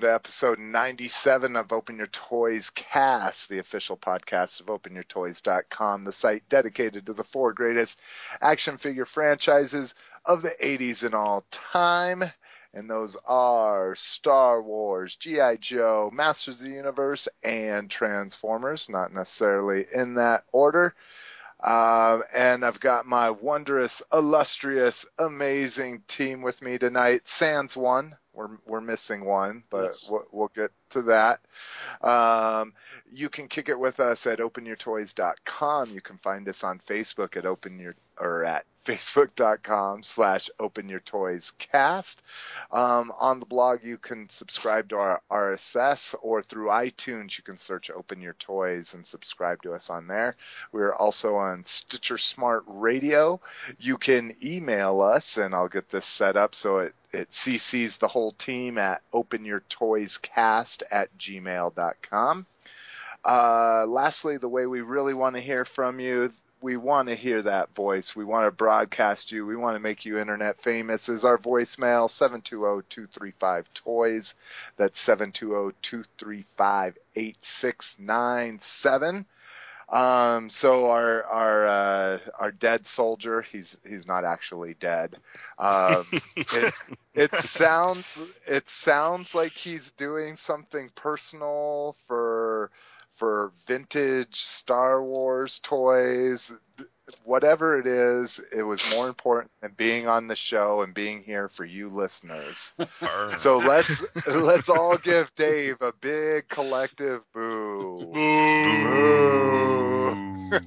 Welcome to episode 97 of Open Your Toys Cast, the official podcast of OpenYourToys.com, the site dedicated to the four greatest action figure franchises of the 80s and all time. And those are Star Wars, G.I. Joe, Masters of the Universe, and Transformers, not necessarily in that order. Uh, and I've got my wondrous, illustrious, amazing team with me tonight. Sans one. We're, we're missing one, but Yes. we'll, we'll get to that. Um, you can kick it with us at openyourtoys.com. You can find us on Facebook at open your, or at facebook.com slash open your openyourtoyscast. Um, on the blog, you can subscribe to our RSS or through iTunes, you can search Open Your Toys and subscribe to us on there. We're also on Stitcher Smart Radio. You can email us, and I'll get this set up so it, it CCs the whole team at openyourtoyscast at gmail.com. Uh, lastly, the way we really want to hear from you, we want to hear that voice. We want to broadcast you. We want to make you internet famous. Is our voicemail 720-235-TOYS. That's 720-235-8697. Um, so our our uh, our dead soldier, he's he's not actually dead. Um, it, it sounds it sounds like he's doing something personal for for vintage Star Wars toys. Whatever it is, it was more important than being on the show and being here for you listeners. Burn. So let's let's all give Dave a big collective boo. Boo. and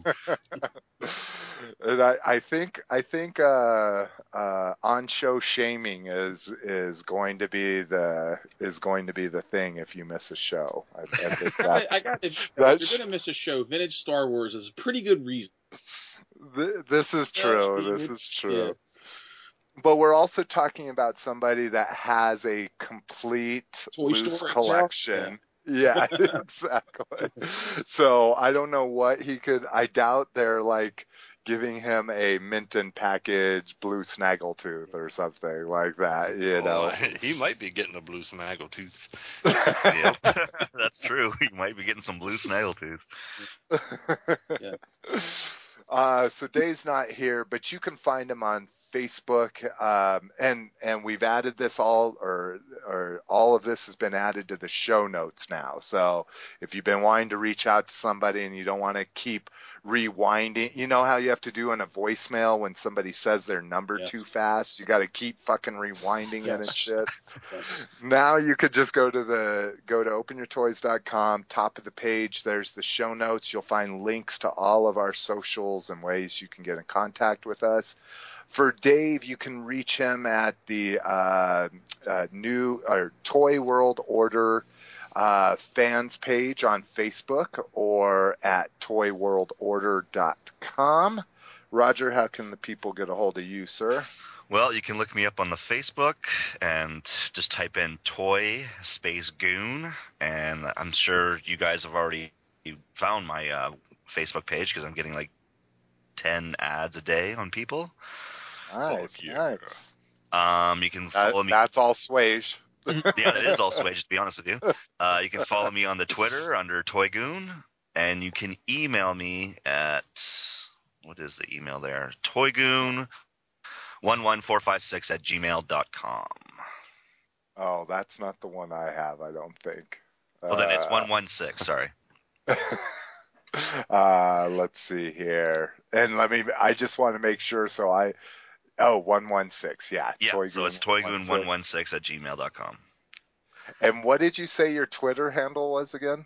I, I think I think uh, uh, on show shaming is is going to be the is going to be the thing if you miss a show. I, I think that's I got if, if you're gonna miss a show, vintage Star Wars is a pretty good reason. th- this is true. Yeah, This is true. yeah. But we're also talking about somebody that has a complete Toy loose collection. Yeah, exactly. So I don't know what he could. I doubt they're like giving him a Minton package blue snaggletooth or something like that. You know. Oh, he might be getting a blue snaggletooth. Yep, that's true. He might be getting some blue snaggletooth. Yeah. Uh, so Dave's not here, but you can find him on Facebook, um, and and we've added this all, or or all of this has been added to the show notes now. So if you've been wanting to reach out to somebody and you don't want to keep rewinding, you know how you have to do on a voicemail when somebody says their number Yes. too fast, you got to keep fucking rewinding it and shit. Yes. now you could just go to the go to openyourtoys.com top of the page there's the show notes. You'll find links to all of our socials and ways you can get in contact with us. For dave you can reach him at the uh, uh, new or toy world order uh, fans page on facebook or at toyworldorder.com roger how can the people get a hold of you sir Well, you can look me up on the Facebook and just type in toy space goon, and I'm sure you guys have already found my uh, Facebook page because I'm getting like ten ads a day on people. nice yeah. nice Um, you can That- follow me. that's all swage. yeah, that is also Swage, to be honest with you. Uh, you can follow me on the Twitter under Toygoon, and you can email me at what is the email there? Toygoon one one four five six at gmail dot com. Oh, that's not the one I have, I don't think. Well, then it's Uh, one one six. Sorry. uh, let's see here. And let me, I just want to make sure. So I, oh, 116. Yeah. Yeah, Toygoon so it's Toygoon one 116. at gmail dot com. And what did you say your Twitter handle was again?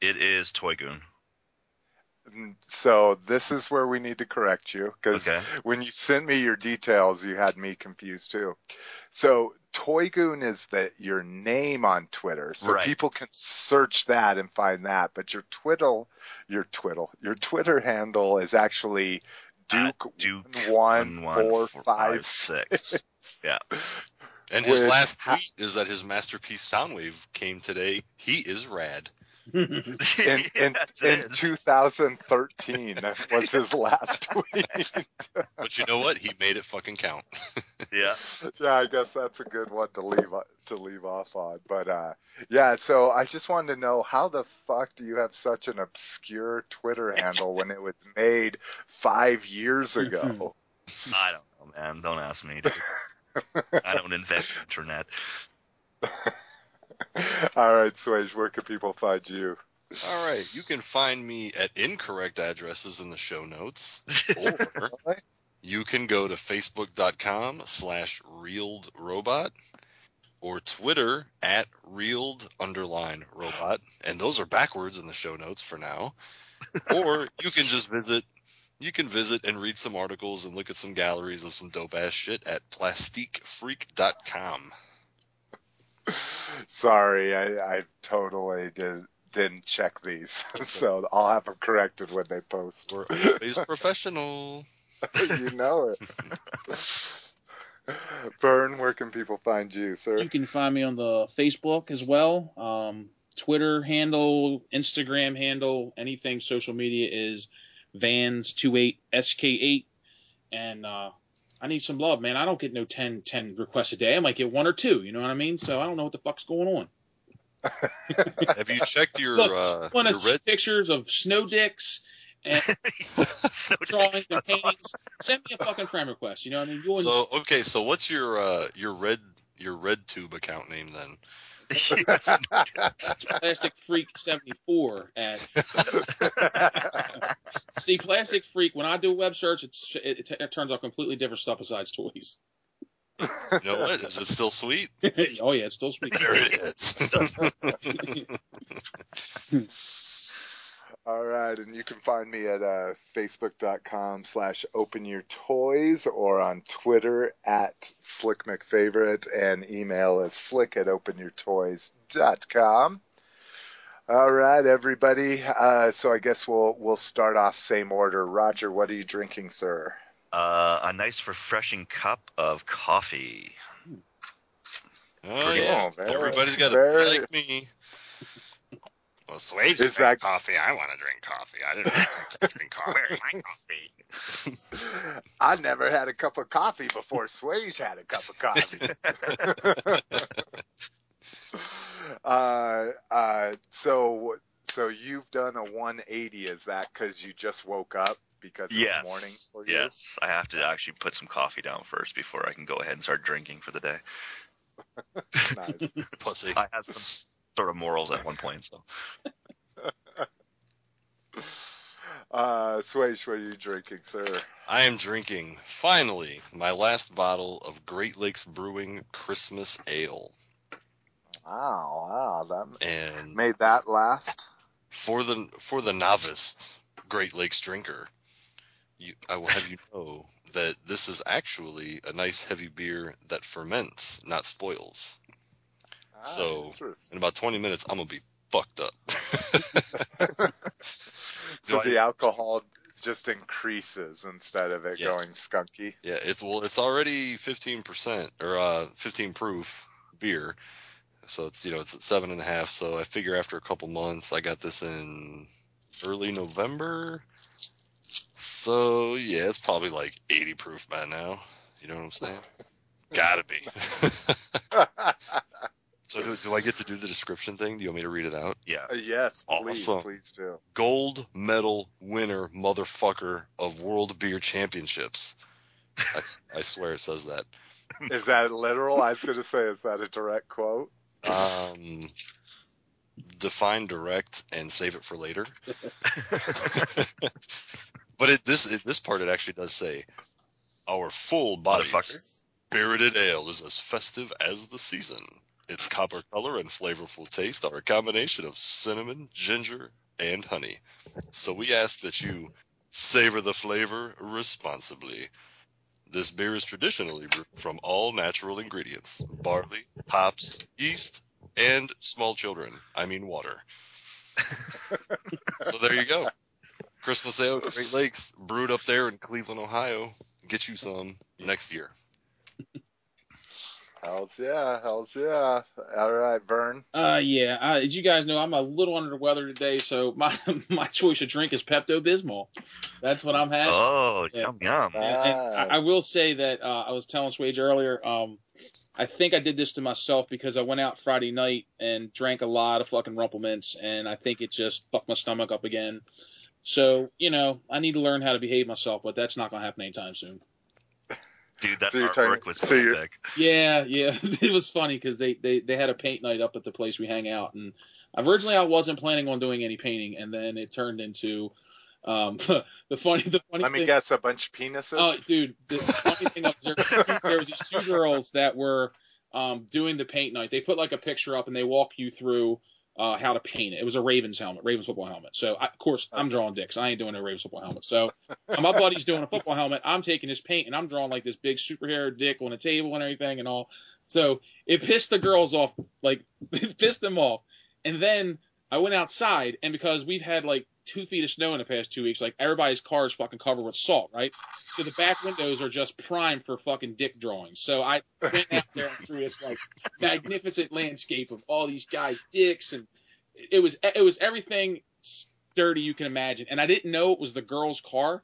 It is Toygoon. Mm, So this is where we need to correct you because Okay. when you sent me your details, you had me confused too. So Toygoon is the your name on Twitter, so Right. people can search that and find that. But your Twiddle, your Twiddle, your Twitter handle is actually Duke, Duke one four four, five six. Yeah. And his last tweet is that his masterpiece Soundwave came today. He is rad. In in, That's in 2013 was his last tweet. But you know what? He made it fucking count. yeah. yeah, I guess that's a good one to leave to leave off on. But uh, yeah, so I just wanted to know how the fuck do you have such an obscure Twitter handle when it was made five years ago? I don't know, man. Don't ask me. Dude. I don't invent the internet. All right, Swage, where can people find you? All right, you can find me at incorrect addresses in the show notes, or you can go to facebook.com slash reeled robot or Twitter at reeled underline robot, and those are backwards in the show notes for now. Or you can just visit you can visit and read some articles and look at some galleries of some dope ass shit at plastiquefreak.com. Sorry, I, I totally did, didn't check these, so I'll have them corrected when they post. We're always professional. you know it. Vern, where can people find you, sir? You can find me on the Facebook as well. Um, Twitter handle, Instagram handle, anything social media is Vans28SK8. And uh, I need some love, man. I don't get no 10, 10 requests a day. I might get one or two, you know what I mean? So I don't know what the fuck's going on. Have you checked your Look, uh, want to see red? pictures of snow dicks and Snow drawings and paintings? awesome. Send me a fucking friend request. You know what I mean? You So okay, so what's your uh, your red your red tube account name then? Yes. Plastic Freak 74 at see Plastic Freak. When I do a web search, it's it, it, it turns out completely different stuff besides toys. You know what? Is it still sweet? oh yeah, it's still sweet. There it is. All right, and you can find me at uh, facebook.com slash open your toys or on Twitter at slick mcfavorite and email is slick at openyourtoys.com. All right, everybody. Uh, so I guess we'll we'll start off same order. Roger, what are you drinking, sir? Uh, a nice refreshing cup of coffee. Oh yeah, very- everybody's got to very- be like me. Well, Swade's Is drink that- coffee. I want to drink coffee. I didn't drink coffee. Where's my coffee? I never had a cup of coffee before Swage had a cup of coffee. uh, uh, so, so you've done a 180. Is that because you just woke up because it's Yes. morning for you? Yes, I have to actually put some coffee down first before I can go ahead and start drinking for the day. Nice. Pussy. I had some sort of morals at one point, so Uh, Swage, what are you drinking, sir? I am drinking finally my last bottle of Great Lakes Brewing Christmas Ale, Wow, wow, that and made that last. for the for the novice Great Lakes drinker, you, I will have you know that this is actually a nice heavy beer that ferments, not spoils. Ah, So. In about 20 minutes, I'm gonna be fucked up. so the alcohol just increases instead of it Yeah. going skunky. yeah, it's well, it's already 15% or uh, 15 proof beer, so it's you know it's at seven and a half. So I figure after a couple months, I got this in early November. So yeah, it's probably like 80 proof by now. You know what I'm saying? Gotta be. so do, do I get to do the description thing? Do you want me to read it out? yeah. Uh, yes, please, Awesome. please do. Gold medal winner, motherfucker of World Beer Championships. I swear it says that. Is that literal? I was going to say, is that a direct quote? Um, define direct and save it for later. but it, this it, this part it actually does say, our full body spirited ale is as festive as the season. Its copper color and flavorful taste are a combination of cinnamon, ginger, and honey. So we ask that you savor the flavor responsibly. This beer is traditionally brewed from all natural ingredients barley, hops, yeast, and small children. I mean, water. so there you go. Christmas Ale, Great Lakes, brewed up there in Cleveland, Ohio. Get you some next year. Hells yeah, hells yeah. All right, Vern. Uh, yeah. Uh, as you guys know, I'm a little under the weather today, so my my choice of drink is Pepto Bismol. That's what I'm having. Oh, Yeah. yum yum. And, and I, I will say that uh, I was telling Swage earlier. Um, I think I did this to myself because I went out Friday night and drank a lot of fucking Rumple Minze, and I think it just fucked my stomach up again. So you know, I need to learn how to behave myself, but that's not gonna happen anytime soon. Dude, that So you're artwork talking- was so so you're- sick. Yeah, yeah, it was funny because they, they they had a paint night up at the place we hang out, and originally I wasn't planning on doing any painting, and then it turned into um, the funny the funny Let me thing. guess, a bunch of penises. Oh, dude, the funny thing was there, there was these two girls that were um, doing the paint night. They put like a picture up and they walk you through uh, how to paint it. It was a Ravens helmet, Ravens football helmet. So I, of course I'm drawing dicks. I ain't doing a Ravens football helmet. So my buddy's doing a football helmet. I'm taking his paint and I'm drawing like this big superhero dick on a table and everything and all. So it pissed the girls off, like it pissed them off. And then I went outside and because we've had like two feet of snow in the past two weeks, like everybody's car is fucking covered with salt, right? So the back windows are just prime for fucking dick drawings. So I went out there threw this like magnificent landscape of all these guys' dicks, and it was it was everything dirty you can imagine. And I didn't know it was the girl's car.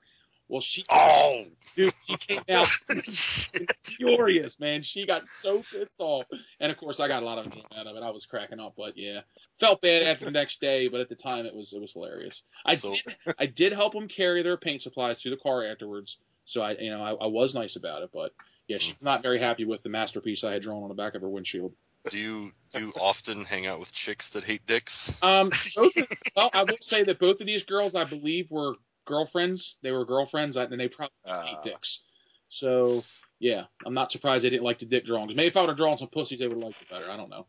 Well, she Oh, dude, she came out furious, man. She got so pissed off, and of course I got a lot of enjoyment out of it. I was cracking up, but yeah, felt bad after the next day, but at the time it was it was hilarious. I So- did I did help them carry their paint supplies to the car afterwards, so I you know I, I was nice about it, but yeah, she's not very happy with the masterpiece I had drawn on the back of her windshield. do you do you often hang out with chicks that hate dicks? Um, both of, well, I will say that both of these girls, I believe, were girlfriends. They were girlfriends, and they probably Uh, hate dicks. So yeah, I'm not surprised they didn't like the dick drawings. Maybe if I would have drawn some pussies, they would have liked it better. I don't know.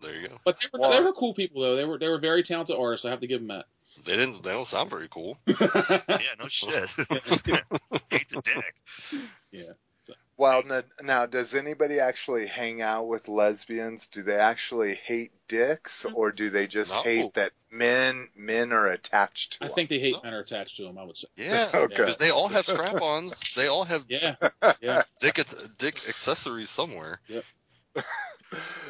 There you go. But they were Well- they were cool people though. They were they were very talented artists. I have to give them that. They didn't. They don't sound very cool. yeah, no shit. Hate the dick. Well, n- now, does anybody actually hang out with lesbians? Do they actually hate dicks, mm-hmm. or do they just No. hate that men men are attached to I them? think they hate No. men are attached to them. I would say. Yeah, Okay. because they all have strap-ons. They all have Yeah, yeah. dick dick accessories somewhere.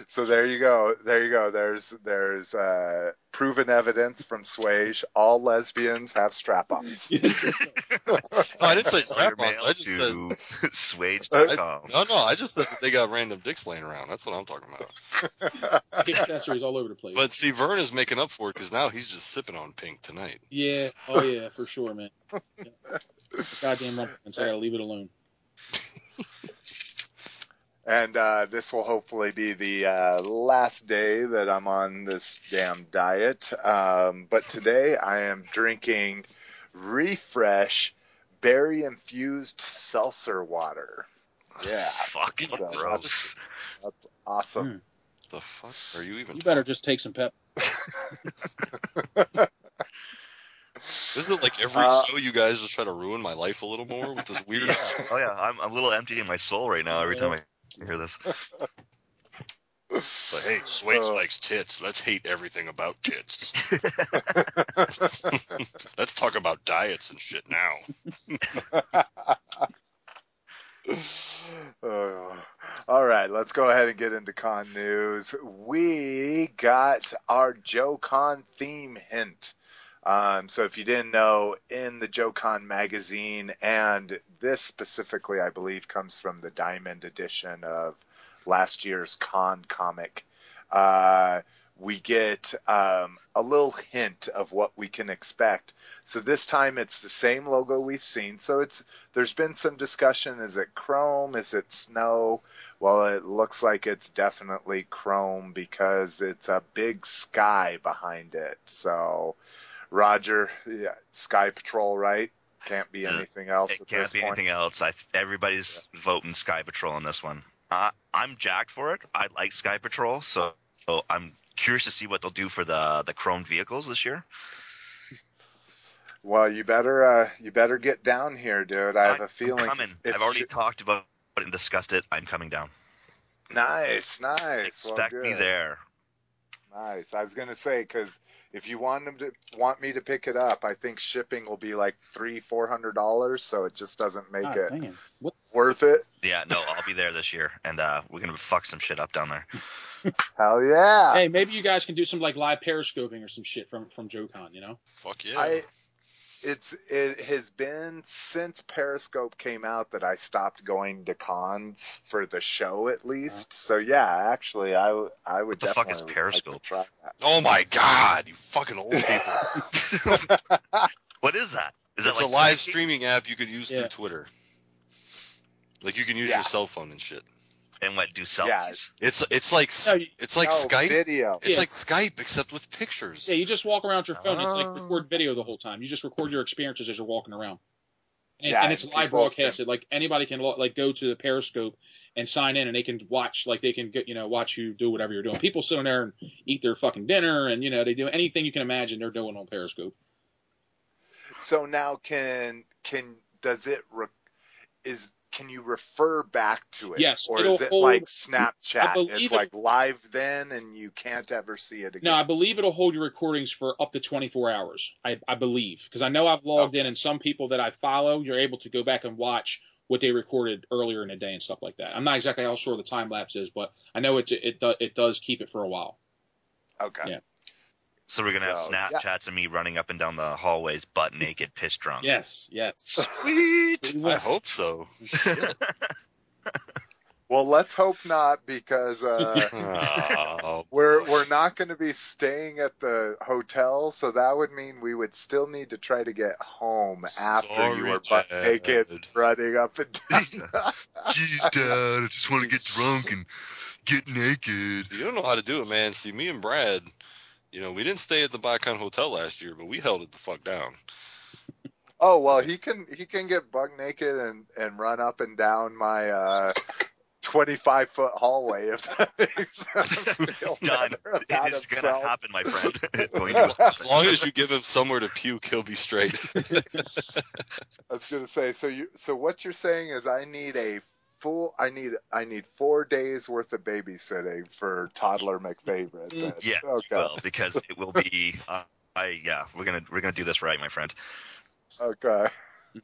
So there you go. There you go. There's there's uh, proven evidence from Swage. All lesbians have strap-ons. No, I didn't say strap-ons. I just said to swage.com. no, no. I just said that they got random dicks laying around. That's what I'm talking about. Hate accessories all over the place. But see, Vern is making up for it because now he's just sipping on pink tonight. yeah, oh yeah, for sure, man. Yeah. Goddamn Rumple Minze. I gotta leave it alone. And uh, this will hopefully be the uh, last day that I'm on this damn diet. Um, but today I am drinking Refresh berry infused seltzer water. Yeah, Fucking So gross. that's awesome. The fuck are you even? You better just take some pep. This Is it like every Uh, show you guys just try to ruin my life a little more with this weird? Yeah. Oh yeah, I'm, I'm a little empty in my soul right now every time I hear this. But hey, Swaits Uh, likes tits. Let's hate everything about tits. Let's talk about diets and shit now. Uh, all right, let's go ahead and get into con news. We got our Joe Con theme hint. Um, so if you didn't know, in the Joe Con magazine, and this specifically, I believe, comes from the Diamond edition of last year's Con comic. Uh, we get um, a little hint of what we can expect. So this time it's the same logo we've seen. So it's there's been some discussion. Is it chrome? Is it snow? Well, it looks like it's definitely chrome because it's a big sky behind it. So, Roger, yeah, Sky Patrol, right? Can't be Yeah. anything else It can't be point. anything else. I everybody's voting Sky Patrol on this one. Uh, I'm jacked for it. I like Sky Patrol, so, so I'm curious to see what they'll do for the the chromed vehicles this year. Well, you better uh, you better get down here, dude. I have I'm a feeling. coming. if I've already you- talked about it and discussed it. I'm coming down. nice, nice. Well, Expect me there. Nice. I was gonna say because if you want them to want me to pick it up, I think shipping will be like three, four hundred dollars. So it just doesn't make God it. Worth it? Yeah, no, I'll be there this year, and uh, we're gonna fuck some shit up down there. Hell yeah! Hey, maybe you guys can do some like live periscoping or some shit from from JoeCon, you know? Fuck yeah. I it's it has been since Periscope came out that I stopped going to cons for the show at uh-huh. least. So yeah, actually, I would What the fuck definitely is like Periscope? try that. oh my god, you fucking old people. what is that? Is that like a live streaming app you could use Yeah. through Twitter. Like you can use Yeah. your cell phone and shit. And what do selfies? Yeah. It's it's like No, you- it's like no, Skype. video. It's Yeah. like Skype except with pictures. Yeah, you just walk around with your phone. It's like Oh. record video the whole time. You just record your experiences as you're walking around. And, Yeah, and it's and live people broadcasted. Like anybody can lo- like go to the Periscope and sign in, and they can watch. Like they can get you know watch you do whatever you're doing. People sit on there and eat their fucking dinner, and you know they do anything you can imagine they're doing on Periscope. So now can can does it re- is can you refer back to it? Yes, Or is it hold- like Snapchat? It's it- like live then and you can't ever see it again. No, I believe it'll hold your recordings for up to 24 hours. I, I believe because I know I've logged in, and some people that I follow, you're able to go back and watch what they recorded earlier in the day and stuff like that. I'm not exactly how sure the time lapse is, but I know it it it does keep it for a while. okay. Yeah. So we're gonna have So, yeah. Snapchats of me running up and down the hallways, butt naked, piss drunk. Yes, yes. Sweet. I hope so. Well, let's hope not because uh, Oh, we're we're not going to be staying at the hotel, so that would mean we would still need to try to get home after you Sorry, were butt Dad. naked running up and down. Jeez, Dad, I just want to get drunk and get naked. You don't know how to do it, man. See, me and Brad, you know, we didn't stay at the Bicon Hotel last year, but we held it the fuck down. oh well, he can he can get bug naked and and run up and down my uh, 25 foot hallway if that makes sense. He'll Done. never It about is gonna happen, my friend. It's going As, to as long as you give him somewhere to puke, he'll be straight. I was gonna say, so you, so what you're saying is, I need a full, I need, I need four days worth of babysitting for toddler McFavorite. Then. Yeah, Okay. well, because it will be. Uh, I yeah, we're gonna we're gonna do this right, my friend. Okay. Be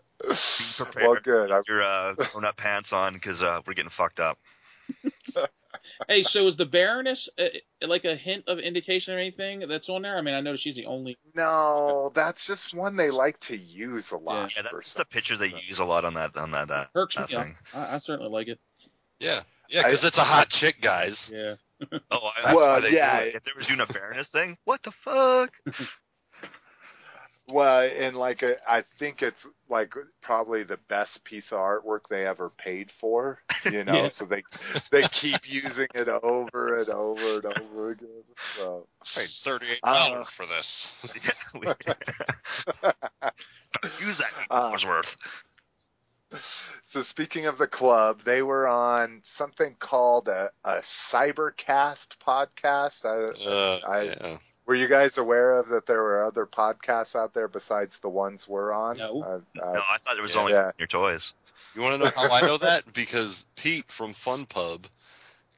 prepared. Well, good. I, Your uh, grown up pants on because uh, we're getting fucked up. Hey, so is the Baroness uh, like a hint of indication or anything that's on there? I mean, I know she's the only. no, that's just one they like to use a lot. Yeah, for that's just a picture they reason. use a lot on that on that. Uh, Perks that up. thing. I, I certainly like it. yeah, yeah, because it's a hot chick, guys. Yeah. Oh, I, That's Well, why they yeah, do it. if they were doing a Baroness thing, what the fuck? Well, and like a, I think it's like probably the best piece of artwork they ever paid for, you know. Yeah. So they they keep using it over and over and over again. So Paid thirty-eight Uh, dollars for this. Use that Uh, dollars worth. So speaking of the club, they were on something called a, a Cybercast podcast. I, Uh, I- yeah. Were you guys aware of that there were other podcasts out there besides the ones we're on? No. Uh, uh, No, I thought it was yeah. only Yeah. your toys. You want to know how I know that? Because Pete from Fun Pub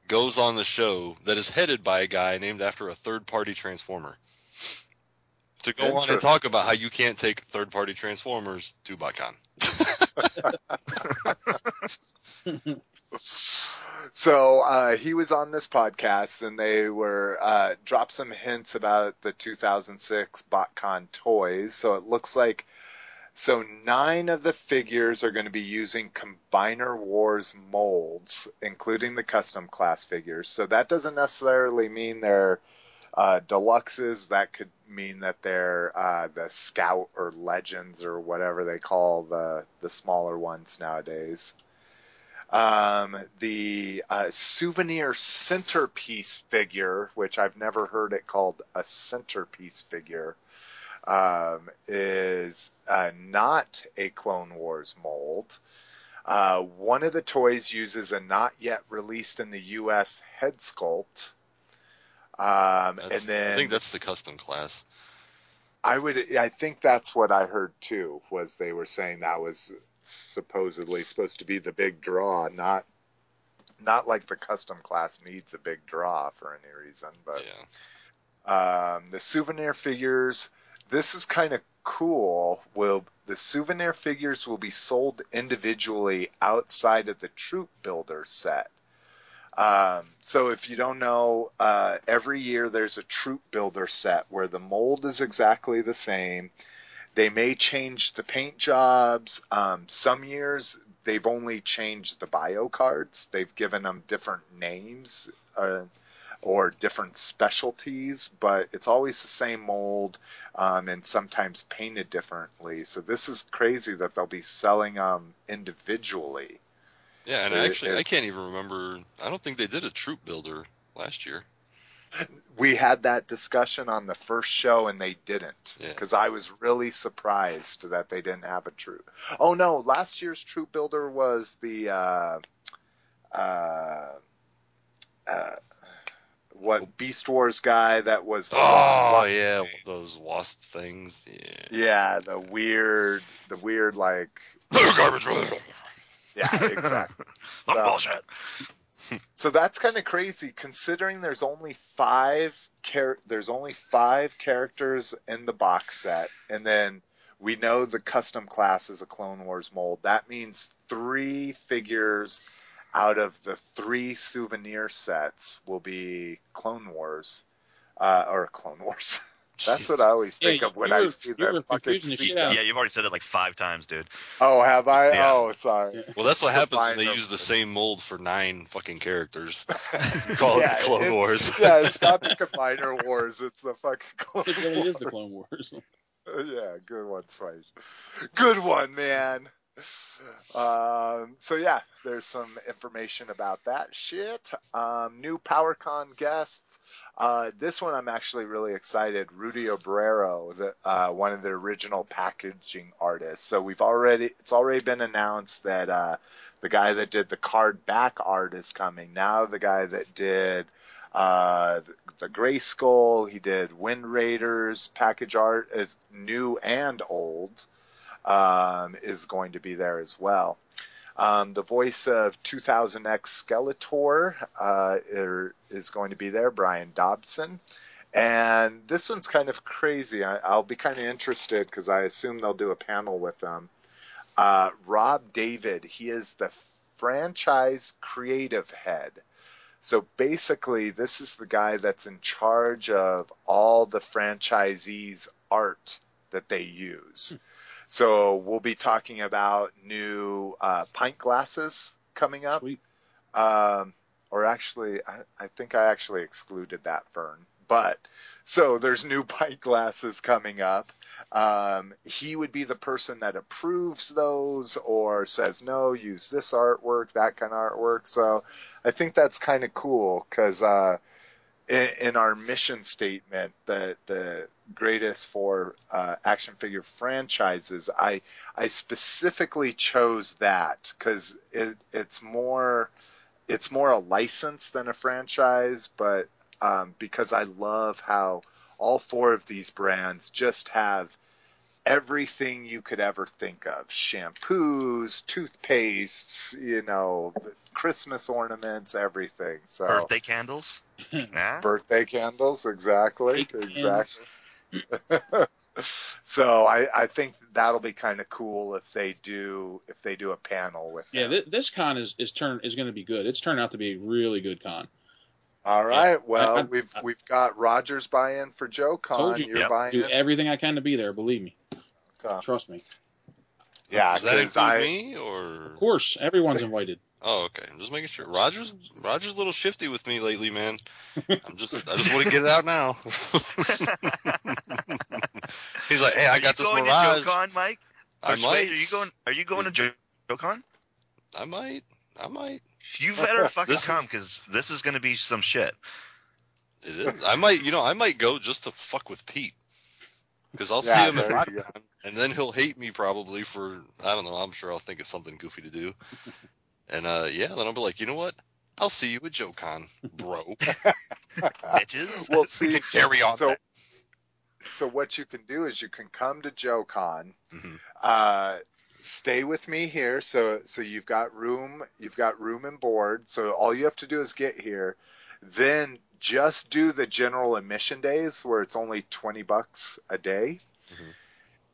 goes on the show that is headed by a guy named after a third-party transformer. To go on and talk about how you can't take third-party transformers to BotCon. So uh, he was on this podcast, and they were uh, dropped some hints about the 2006 BotCon toys. So it looks like so nine of the figures are going to be using Combiner Wars molds, including the custom class figures. So that doesn't necessarily mean they're uh, deluxes. That could mean that they're uh, the Scout or Legends or whatever they call the the smaller ones nowadays. Um, the uh, souvenir centerpiece figure, which I've never heard it called a centerpiece figure, um, is uh, not a Clone Wars mold. Uh, one of the toys uses a not yet released in the U.S. head sculpt. Um, and then I think that's the custom class. I would. I think that's what I heard too. Was they were saying that was supposedly supposed to be the big draw, not not like the custom class needs a big draw for any reason. But Yeah. um, the souvenir figures, this is kind of cool. Will the souvenir figures will be sold individually outside of the troop builder set. Um, so if you don't know, uh, every year there's a troop builder set where the mold is exactly the same. They may change the paint jobs. Um, some years they've only changed the bio cards. They've given them different names uh, or different specialties, but it's always the same mold um, and sometimes painted differently. So this is crazy that they'll be selling them individually. Yeah, and It- actually, it- I can't even remember. I don't think they did a troop builder last year. We had that discussion on the first show and they didn't Yeah. because I was really surprised that they didn't have a troop. Oh no, last year's troop builder was the uh, uh, uh, what Beast Wars guy that was the Oh wasp. yeah, those wasp things. Yeah. yeah, the weird, the weird like Garbage. yeah, exactly. Fuck So- bullshit. So that's kind of crazy considering there's only five char- there's only five characters in the box set, and then we know the custom class is a Clone Wars mold. That means three figures out of the three souvenir sets will be Clone Wars, uh, or Clone Wars. That's what I always think you- of when I were- see that fucking seat. Yeah, you've already said it like five times, dude. Oh, have I? Yeah. Oh, sorry. Well, that's what happens when they Combine use the same mold for nine fucking characters. Call Yeah, it the Clone it- Wars. yeah, it's not the Combiner Wars. It's the fucking Clone It really is the Wars. Clone Wars. yeah, good one, Swice. Good one, man. Um, so yeah, there's some information about that shit. Um, new PowerCon guests. Uh, this one I'm actually really excited. Rudy Obrero, the, uh, one of the original packaging artists. So we've already, it's already been announced that, uh, the guy that did the card back art is coming. Now the guy that did, uh, the, the Grayskull, he did Wind Raiders package art is new and old, um, is going to be there as well. Um, the voice of 2000X Skeletor uh, er- is going to be there, Brian Dobson. And this one's kind of crazy. I, I'll be kind of interested because I assume they'll do a panel with them. Uh, Rob David, he is the franchise creative head. So basically, this is the guy that's in charge of all the franchisees' art that they use. So we'll be talking about new uh, pint glasses coming up. Sweet. Um, or actually, I, I think I actually excluded that, Vern. But so there's new pint glasses coming up. Um, he would be the person that approves those or says no, use this artwork, that kind of artwork. So I think that's kind of cool because uh, in, our mission statement, the the greatest for uh, action figure franchises, I I specifically chose that because it, it's more it's more a license than a franchise, but um, because I love how all four of these brands just have everything you could ever think of shampoos toothpastes you know christmas ornaments everything so Birthday candles. Yeah. birthday candles exactly Cake exactly so I, I think that'll be kind of cool if they do if they do a panel with Yeah, him. th- this con is is turn is going to be good. It's turned out to be a really good con. all right well I- I- we've we've got rogers buy-in for joe con Told you. you're Yep. buying Do everything I can to be there. Believe me. Okay. Trust me. yeah Does that 'cause include I, me or? Of course, everyone's invited. Oh, okay. I'm just making sure. Roger's Roger's a little shifty with me lately, man. I'm just I just want to get it out now. He's like, hey, I Are got you this going Mirage. to JoeCon, Mike? I Or Swade, might. Are you going? Are you going to Jo- JoeCon? I might. I might. You better fucking This come because this is going to be some shit. It is. I might. You know, I might go just to fuck with Pete. Because I'll Yeah, see him there at you go. And then he'll hate me probably for I don't know. I'm sure I'll think of something goofy to do. And uh, yeah, then I'll be like, you know what? I'll see you at JoeCon, bro. Bitches. well see Carry on. so that. so what you can do is you can come to joe con Mhm. uh, stay with me here. So so you've got room, you've got room and board. So all you have to do is get here. Then just do the general admission days where it's only 20 bucks a day. Mhm.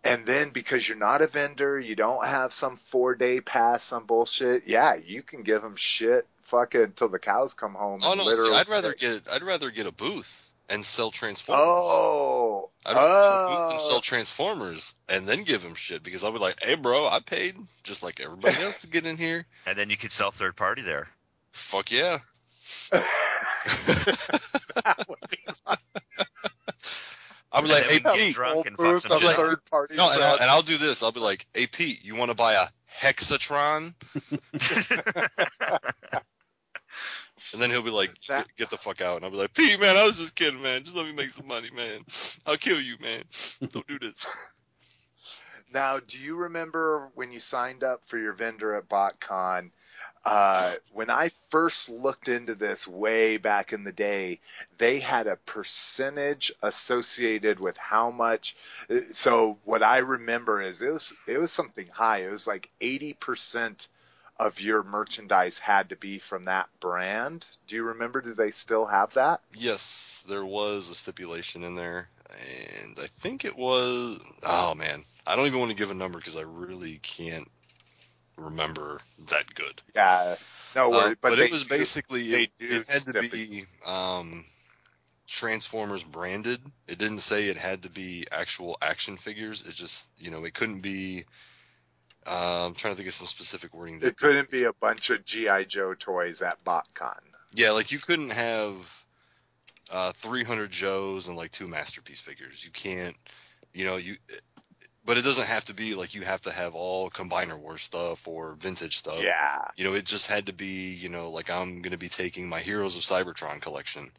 And then because you're not a vendor, you don't have some four day pass, some bullshit. Yeah, you can give them shit fucking until the cows come home. Oh and no, see, literally I'd rather get I'd rather get a booth and sell Transformers. Oh, I'd rather get a booth oh. and sell Transformers and then give them shit because I would like, hey bro, I paid just like everybody else to get in here. And then you could sell third party there. Fuck yeah. That would be I'll be like, And hey then we can Pete, get drunk and Booth fuck some of shit third party no, and I'll, and I'll do this. I'll be like, hey Pete, you want to buy a Hexatron? And then he'll be like, That- get, get the fuck out. And I'll be like, Pete, man, I was just kidding, man. Just let me make some money, man. I'll kill you, man. Don't do this. Now, do you remember when you signed up for your vendor at BotCon? Uh, when I first looked into this way back in the day, they had a percentage associated with how much. So what I remember is it was it was something high. It was like eighty percent of your merchandise had to be from that brand. Do you remember? Do they still have that? Yes, there was a stipulation in there. And I think it was. Oh, man. I don't even want to give a number because I really can't remember that good. Yeah. No Uh, worries. but they it was do- basically it, it had to be um, Transformers branded. It didn't say it had to be actual action figures. It just you know it couldn't be. Uh, I'm trying to think of some specific wording. that- It couldn't be a bunch of GI Joe toys at BotCon. Yeah, like you couldn't have uh, 300 Joes and like two masterpiece figures. You can't. You know you. But it doesn't have to be like you have to have all Combiner War stuff or vintage stuff. Yeah. You know, it just had to be, you know, like I'm going to be taking my Heroes of Cybertron collection,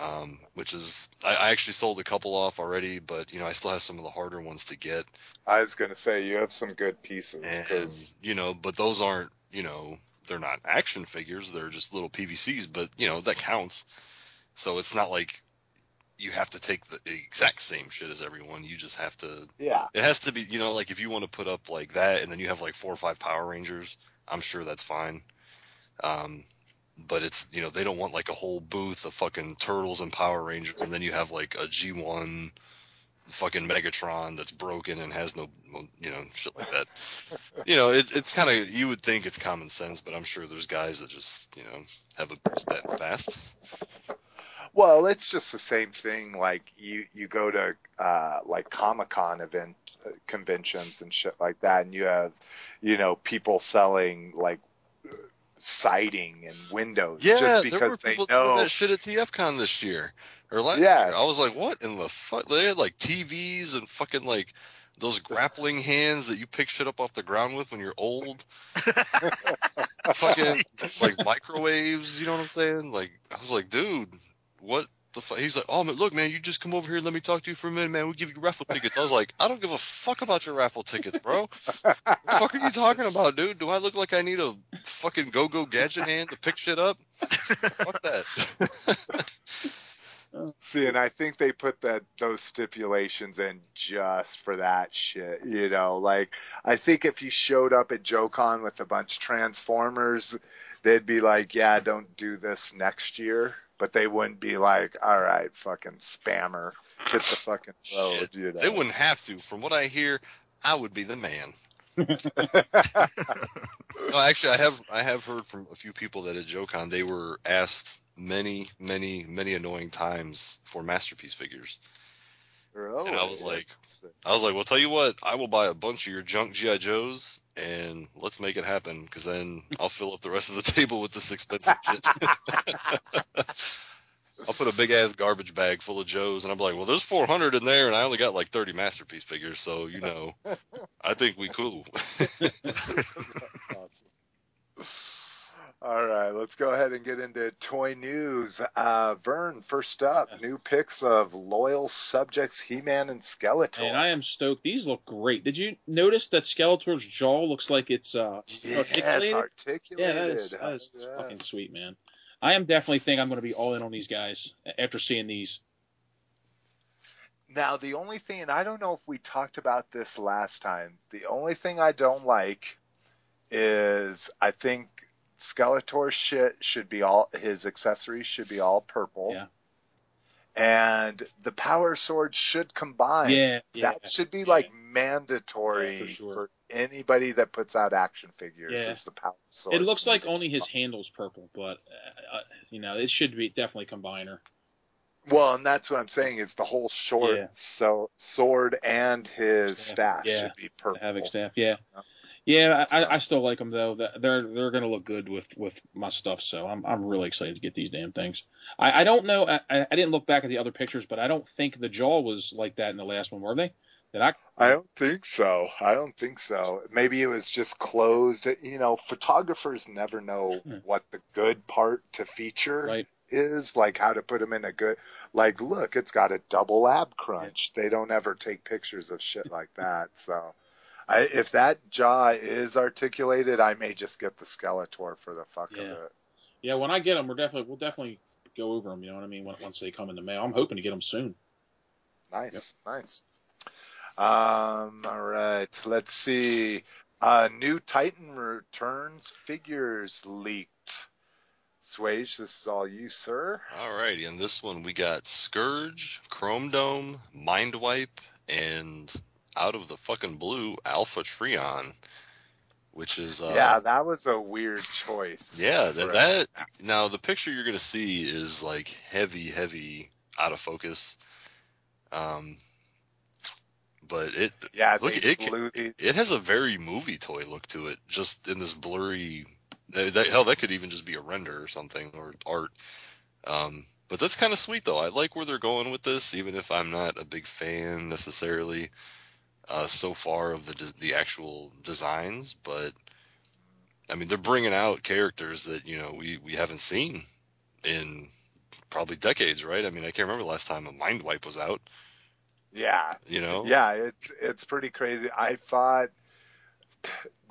um, which is, I, I actually sold a couple off already, but, you know, I still have some of the harder ones to get. I was gonna say you have some good pieces And, because you know, but those aren't, you know, they're not action figures. They're just little PVCs, but, you know, that counts. So it's not like you have to take the exact same shit as everyone. You just have to yeah, it has to be, you know, like if you want to put up like that, and then you have like four or five Power Rangers, I'm sure that's fine. Um, but it's, you know, they don't want like a whole booth of fucking Turtles and Power Rangers, and then you have like a G1 fucking Megatron that's broken and has no, you know, shit like that. you know, it, it's kind of, you would think it's common sense, but I'm sure there's guys that just, you know, have a boost that fast. Well, it's just the same thing. Like you you go to uh, like Comic Con event uh, conventions and shit like that, and you have you know people selling like uh, siding and windows Yeah, just there were they people doing know that shit at TFCon this year or last Yeah. year. I was like, what in the fuck? They had like TVs and fucking like those grappling hands that you pick shit up off the ground with when you're old. fucking like microwaves. You know what I'm saying? Like I was like, dude, what the fuck? He's like, oh man, look, man, you just come over here and let me talk to you for a minute, man. We'll give you raffle tickets. I was like, I don't give a fuck about your raffle tickets, bro. What the fuck are you talking about, dude? Do I look like I need a fucking go-go gadget hand to pick shit up? Fuck that. See, and I think they put that those stipulations in just for that shit. You know, like I think if you showed up at JoeCon with a bunch of Transformers, they'd be like, "Yeah, don't do this next year." But they wouldn't be like, "All right, fucking spammer, hit the fucking road." Shit. You know, They wouldn't have to. From what I hear, I would be the man. No, actually, I have I have heard from a few people that at JoeCon they were asked many, many, many annoying times for masterpiece figures. Really? And I was like- I was like, well, tell you what, I will buy a bunch of your junk GI Joes and let's make it happen because then I'll fill up the rest of the table with this expensive shit. I'll put a big ass garbage bag full of Joes and I'm like, well, there's 400 in there and I only got like 30 masterpiece figures, so you know, I think we cool. All right, let's go ahead and get into toy news. Uh, Vern, first up, Yes. new pics of loyal subjects He-Man and Skeletor. And I am stoked. These look great. Did you notice that Skeletor's jaw looks like it's uh yes, articulated? articulated. Yeah, that is, that is Yeah. fucking sweet, man. I am definitely think I'm going to be all in on these guys after seeing these. Now, the only thing, and I don't know if we talked about this last time, the only thing I don't like is I think Skeletor's shit should be all, his accessories should be all purple. Yeah. and the power sword should combine. Yeah, yeah. that should be yeah. like mandatory Yeah, for sure. for anybody that puts out action figures. Yeah. Is the power sword? It looks like only his handle's purple, but uh, uh, you know it should be definitely combiner. Well, and that's what I'm saying is the whole short Yeah. so sword and his Staff, staff yeah. should be purple. Havoc staff, yeah, yeah. I, I still like them though. They're they're gonna look good with with my stuff. So I'm I'm really excited to get these damn things. I, I don't know. I, I didn't look back at the other pictures, but I don't think the jaw was like that in the last one, were they? Did I? I don't think so. I don't think so. Maybe it was just closed. You know, photographers never know Hmm. what the good part to feature Right. is, like how to put them in a good. Like, look, it's got a double ab crunch. They don't ever take pictures of shit like that. So, I, if that jaw is articulated, I may just get the Skeletor for the fuck Yeah. of it. Yeah, when I get them, we're definitely we'll definitely go over them. You know what I mean? When, once they come in the mail, I'm hoping to get them soon. Nice, nice. Um, all right, let's see. Uh, new Titan returns figures leaked. Swage, this is all you, sir. All right, and this one we got Scourge, Chrome Dome, Mind Wipe, and out of the fucking blue, Alpha Trion, which is uh, yeah, that was a weird choice. yeah, that, that now the picture you're gonna see is like heavy, heavy out of focus. Um, but it yeah, look it it, it has a very movie toy look to it, just in this blurry. That, hell, that could even just be a render or something or art. Um, but that's kind of sweet though. I like where they're going with this, even if I'm not a big fan necessarily uh, so far of the the actual designs. But I mean, they're bringing out characters that you know we we haven't seen in probably decades, right? I mean, I can't remember the last time a Mind Wipe was out. yeah, You know? yeah, it's it's pretty crazy. I thought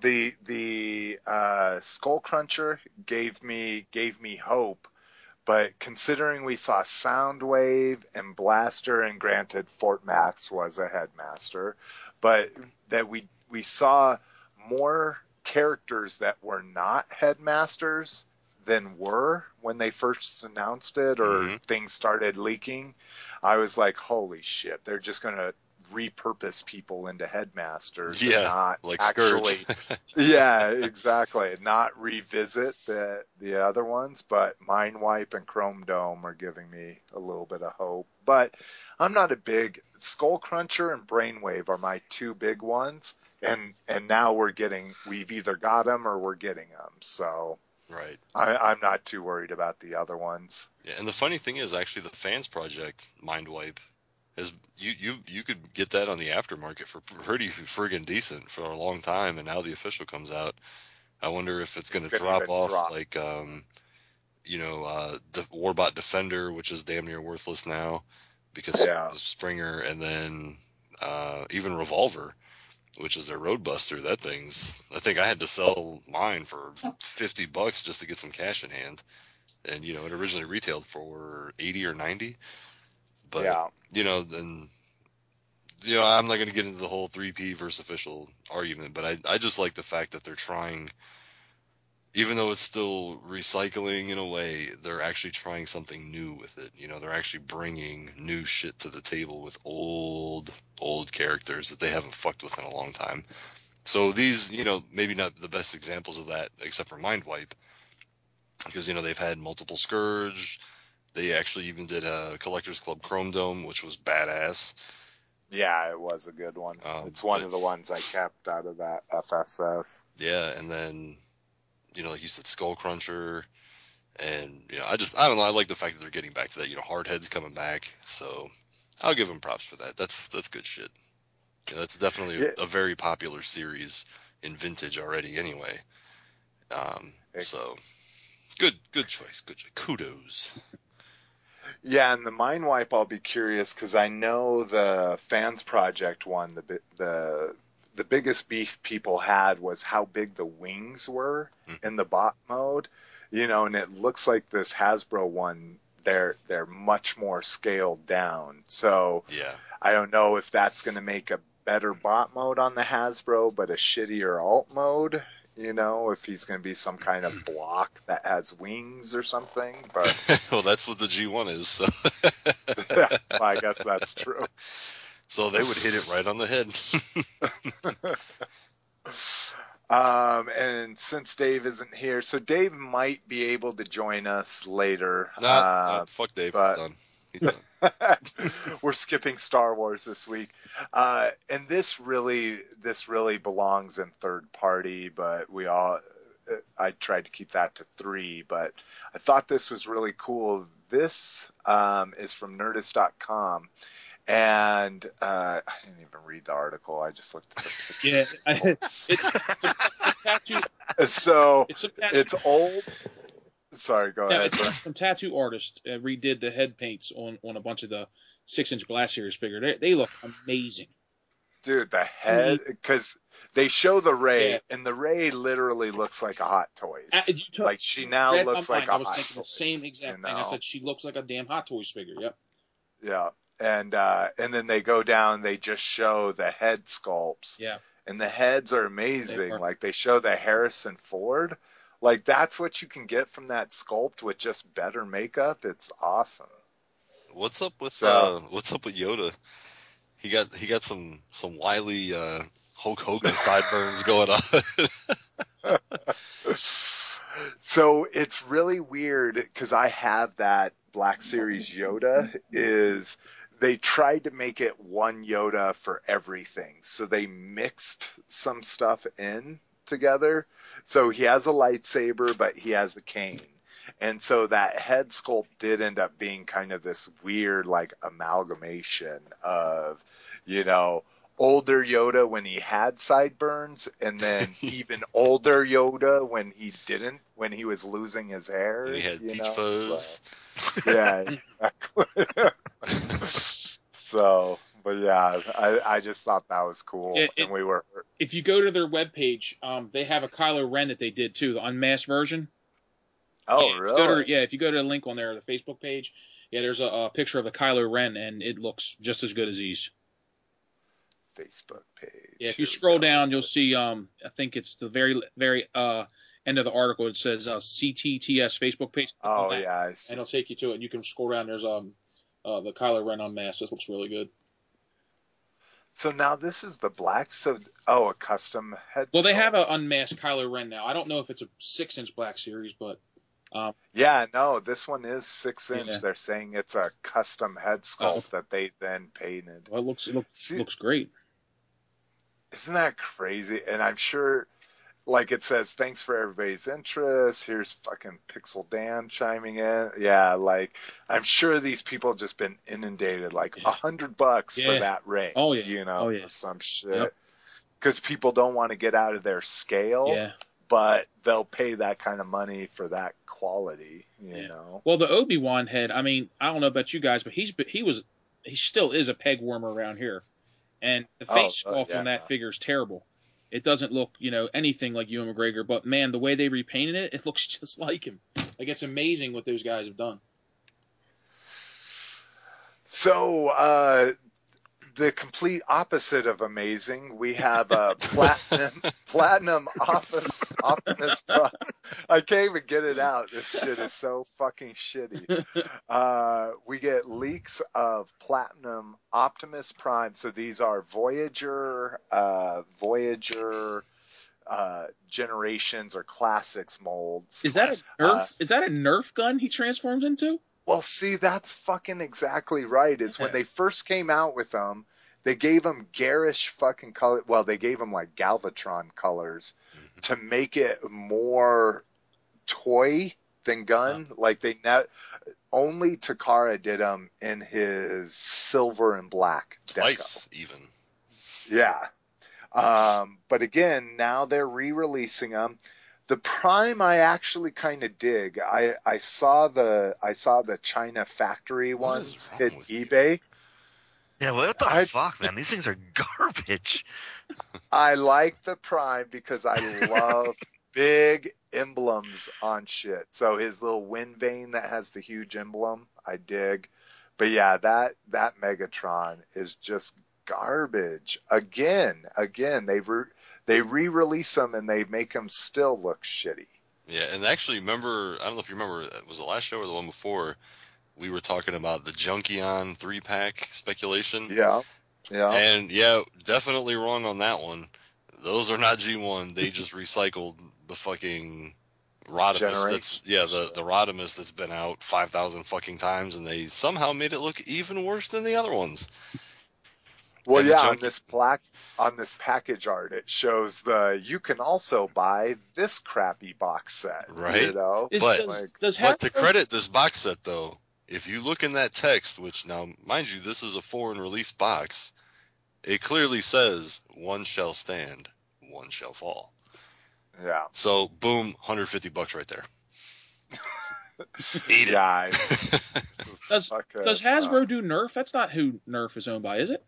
the the uh, Skull Cruncher gave me gave me hope, but considering we saw Soundwave and Blaster, and granted Fort Max was a headmaster, but that we we saw more characters that were not headmasters than were when they first announced it or Mhm. things started leaking. I was like, holy shit, they're just gonna repurpose people into headmasters Yeah, and not Like actually yeah, exactly. Not revisit the the other ones, but Mind Wipe and Chrome Dome are giving me a little bit of hope. But I'm not a big Skull Cruncher and Brainwave are my two big ones, and and now we're getting we've either got them or we're getting them. So right. I, I'm not too worried about the other ones. Yeah, and the funny thing is, actually, the fans project Mind Wipe is you you you could get that on the aftermarket for pretty friggin' decent for a long time, and now the official comes out. I wonder if it's going to drop off drop. like um, you know, uh, De- Warbot Defender, which is damn near worthless now because Yeah. of Springer, and then uh, even Revolver, which is their Roadbuster. That thing's I think I had to sell mine for fifty bucks just to get some cash in hand, and you know it originally retailed for eighty or ninety. But yeah, you know, then you know, I'm not going to get into the whole 3P versus official argument, but I I just like the fact that they're trying even though it's still recycling in a way, they're actually trying something new with it. You know, they're actually bringing new shit to the table with old old characters that they haven't fucked with in a long time. So these, you know, maybe not the best examples of that except for Mind Wipe because you know they've had multiple Scourge. They actually even did a Collectors Club Chrome Dome, which was badass. yeah, it was a good one. Um, it's one but- of the ones I kept out of that FSS. Yeah, and then you know, like you said, Skull Cruncher, and you know, I just I don't know. I like the fact that they're getting back to that. You know, Hardhead's coming back, so I'll give them props for that. That's that's good shit. Yeah, that's definitely a, a very popular series in vintage already. Anyway, um, so good good choice. Good choice. kudos. Yeah, and the Mind Wipe, I'll be curious because I know the Fans Project one. The the the biggest beef people had was how big the wings were Mhm. in the bot mode. You know, and it looks like this Hasbro one. They're they're much more scaled down. So Yeah, I don't know if that's going to make a better bot mode on the Hasbro, but a shittier alt mode. You know, if he's going to be some kind of block that has wings or something. But well, that's what the G1 is. So. yeah, well, I guess that's true. so they would hit it right on the head. Um, and since Dave isn't here, so Dave might be able to join us later. Nah, Uh, nah, fuck Dave. but- He's done. He's done. We're skipping Star Wars this week, uh, and this really this really belongs in third party. But we all I tried to keep that to three, but I thought this was really cool. This um, is from Nerdist.com, and uh, I didn't even read the article. I just looked at the Yeah, it's, it's, a, it's a tattoo. so It's it's old. Sorry, go yeah, ahead. some tattoo artist uh, redid the head paints on, on a bunch of the six inch Black Series figure. They, they look amazing. Dude, the head, because they show the Rey, Yeah. and the Rey literally looks like a Hot Toys. Uh, like she now my looks like mind. a I was Hot thinking the same exact you thing. I said she looks like a damn Hot Toys figure. Yep. Yeah, and uh, and then they go down. They just show the head sculpts, Yeah. and the heads are amazing. are. Like they show the Harrison Ford. Like that's what you can get from that sculpt with just better makeup. It's awesome. What's up with So- uh, What's up with Yoda? He got he got some some wily uh, Hulk Hogan sideburns going on. so it's really weird because I have that Black Series Yoda. Is they tried to make it one Yoda for everything, so they mixed some stuff in together. So he has a lightsaber, but he has a cane. And so that head sculpt did end up being kind of this weird, like, amalgamation of, you know, older Yoda when he had sideburns, and then even older Yoda when he didn't, when he was losing his hair. And he had you peach know? fuzz. So, yeah, exactly. so, but yeah, I, I just thought that was cool. Yeah, it- and we were, If you go to their webpage, um, they have a Kylo Ren that they did too, the unmasked version. oh, yeah, if you go really? to- yeah, if you go to the link on there, the Facebook page, yeah, there's a, a picture of the Kylo Ren, and it looks just as good as these. Facebook page. Yeah, if you scroll down, you'll see. Um, I think it's the very very uh end of the article. It says uh, CTTS Facebook page. Oh yeah, I see. and it'll take you to it. And you can scroll down. There's um uh the Kylo Ren unmasked. This looks really good. So now this is the black. So oh, a custom head. Well, they have sculpt. a unmasked Kylo Ren now. I don't know if it's a six inch Black Series, but um, Yeah, no, this one is six inch. Yeah. They're saying it's a custom head oh. sculpt that they then painted. well, it looks it looks See, looks great. isn't that crazy? And I'm sure, like it says, thanks for everybody's interest. Here's fucking Pixel Dan chiming in. Yeah, like I'm sure these people just been inundated like a Yeah. hundred bucks for that ring. Oh, yeah. you know, Oh, yeah. some shit. Yep. Because people don't want to get out of their scale, Yeah. but they'll pay that kind of money for that quality. You Yeah. know. Well, the Obi Wan head. I mean, I don't know about you guys, but he's he was he still is a peg warmer around here, and the Oh, face uh, sculpt yeah. on that figure is terrible. It doesn't look, you know, anything like Ewan McGregor, but man, the way they repainted it, it looks just like him. Like it's amazing what those guys have done. So, uh, the complete opposite of amazing, we have a platinum, platinum Optimus, Optimus Prime. I can't even get it out. This shit is so fucking shitty. Uh, we get leaks of platinum Optimus Prime. So these are Voyager, uh, Voyager, uh, generations or classics molds. Is that a Nerf? Uh, is that a Nerf gun he transforms into? Well, see, that's fucking exactly right. Is when they first came out with them, they gave them garish fucking color. Well, they gave them like Galvatron colors to make it more toy than gun. Like they ne- only Takara did them in his silver and black deco. Twice even. Yeah. Um, but again, now they're re-releasing them. The Prime I actually kind of dig. I, I saw the I saw the China factory What ones hit with you? eBay. Yeah, what the I- fuck, man? These things are garbage. I like the Prime because I love big emblems on shit. So his little wind vane that has the huge emblem, I dig. But yeah, that that Megatron is just garbage. Again, again, they've re- they re-release them and they make them still look shitty. Yeah, and actually, remember, I don't know if you remember, was the last show or the one before, we were talking about the Junkion three pack speculation. Yeah, yeah. And yeah, definitely wrong on that one. Those are not G1. They just recycled the fucking Rodimus that's yeah, the the Rodimus that's been out 5,000 fucking times and they somehow made it look even worse than the other ones. Well, And the yeah, on this plaque, on this package art, it shows the you can also buy this crappy box set, right? You Right. know, Is, But- does, like- does But to credit this box set though, if you look in that text, which now mind you, this is a foreign release box, it clearly says one shall stand, one shall fall. yeah, So boom, 150 bucks right there. Eat it. Does- fucking, Does Hasbro do Nerf? That's not who Nerf is owned by, is it?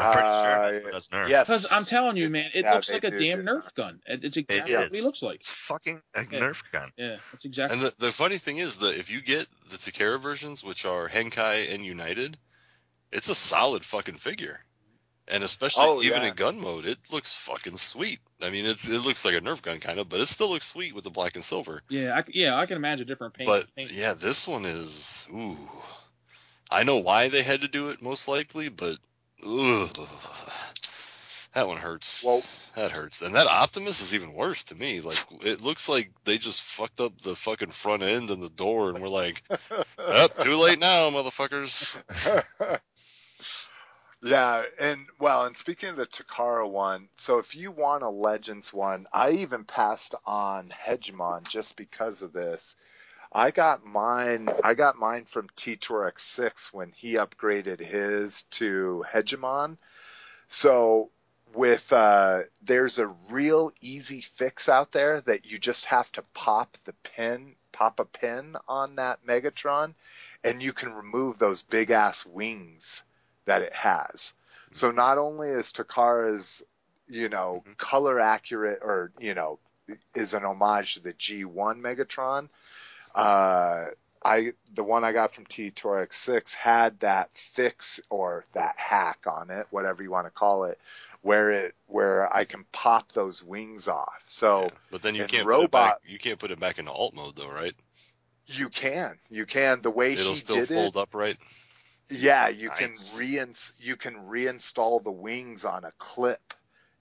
I'm pretty Uh, sure Hasbro does Nerf. Yes, Because I'm telling you, man, it Yeah, looks like a do damn do Nerf Nerf. gun. It- It's exactly is. what it looks like. It's fucking a Yeah. Nerf gun. Yeah, that's exactly. And the, the funny thing is that if you get the Takara versions, which are Henkei and United, it's a solid fucking figure. And especially Oh, even yeah. in gun mode, it looks fucking sweet. I mean, it's it looks like a Nerf gun kind of, but it still looks sweet with the black and silver. yeah, I, c- yeah, I can imagine different paint. But paint. yeah, this one is ooh. I know why they had to do it most likely, but ooh, that one hurts. Well, That hurts. And that Optimus is even worse to me. Like it looks like they just fucked up the fucking front end and the door and we're like, Up, too late now, motherfuckers. yeah, and well, and speaking of the Takara one, so if you want a Legends one, I even passed on Hegemon just because of this. I got mine. I got mine from T2X six when he upgraded his to Hegemon. So with uh, there's a real easy fix out there that you just have to pop the pin, pop a pin on that Megatron, and you can remove those big ass wings that it has. So not only is Takara's, you know, Mhm. color accurate or, you know, is an homage to the G1 Megatron, uh, I, the one I got from T-Torx 6 had that fix or that hack on it, whatever you want to call it, where it, where I can pop those wings off. So Yeah, But then you can't put it robot- back you can't put it back into alt mode though, right? you can, you can, the way It'll he still did fold it. up right. Yeah, you Nice. can reins you can reinstall the wings on a clip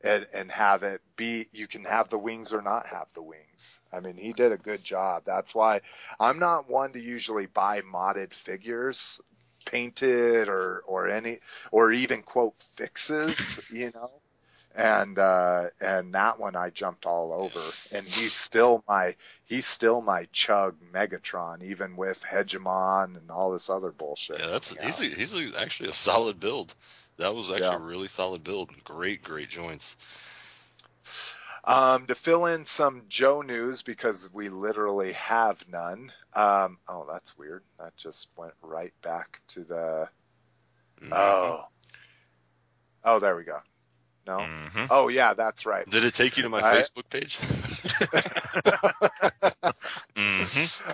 and and have it be you can have the wings or not have the wings. I mean, he did a good job. That's why I'm not one to usually buy modded figures painted or or any or even quote fixes, you know. And uh and that one I jumped all over and he's still my he's still my chug Megatron even with Hegemon and all this other bullshit. Yeah, that's he's a, he's a, actually a solid build. That was actually Yeah. a really solid build. Great, great joints. Um, to fill in some Joe news because we literally have none. Um, oh, that's weird. That just went right back to the. Mhm. Oh. Oh, there we go. No. hmm Oh, yeah, that's right. Did it take you to my I- Facebook page? hmm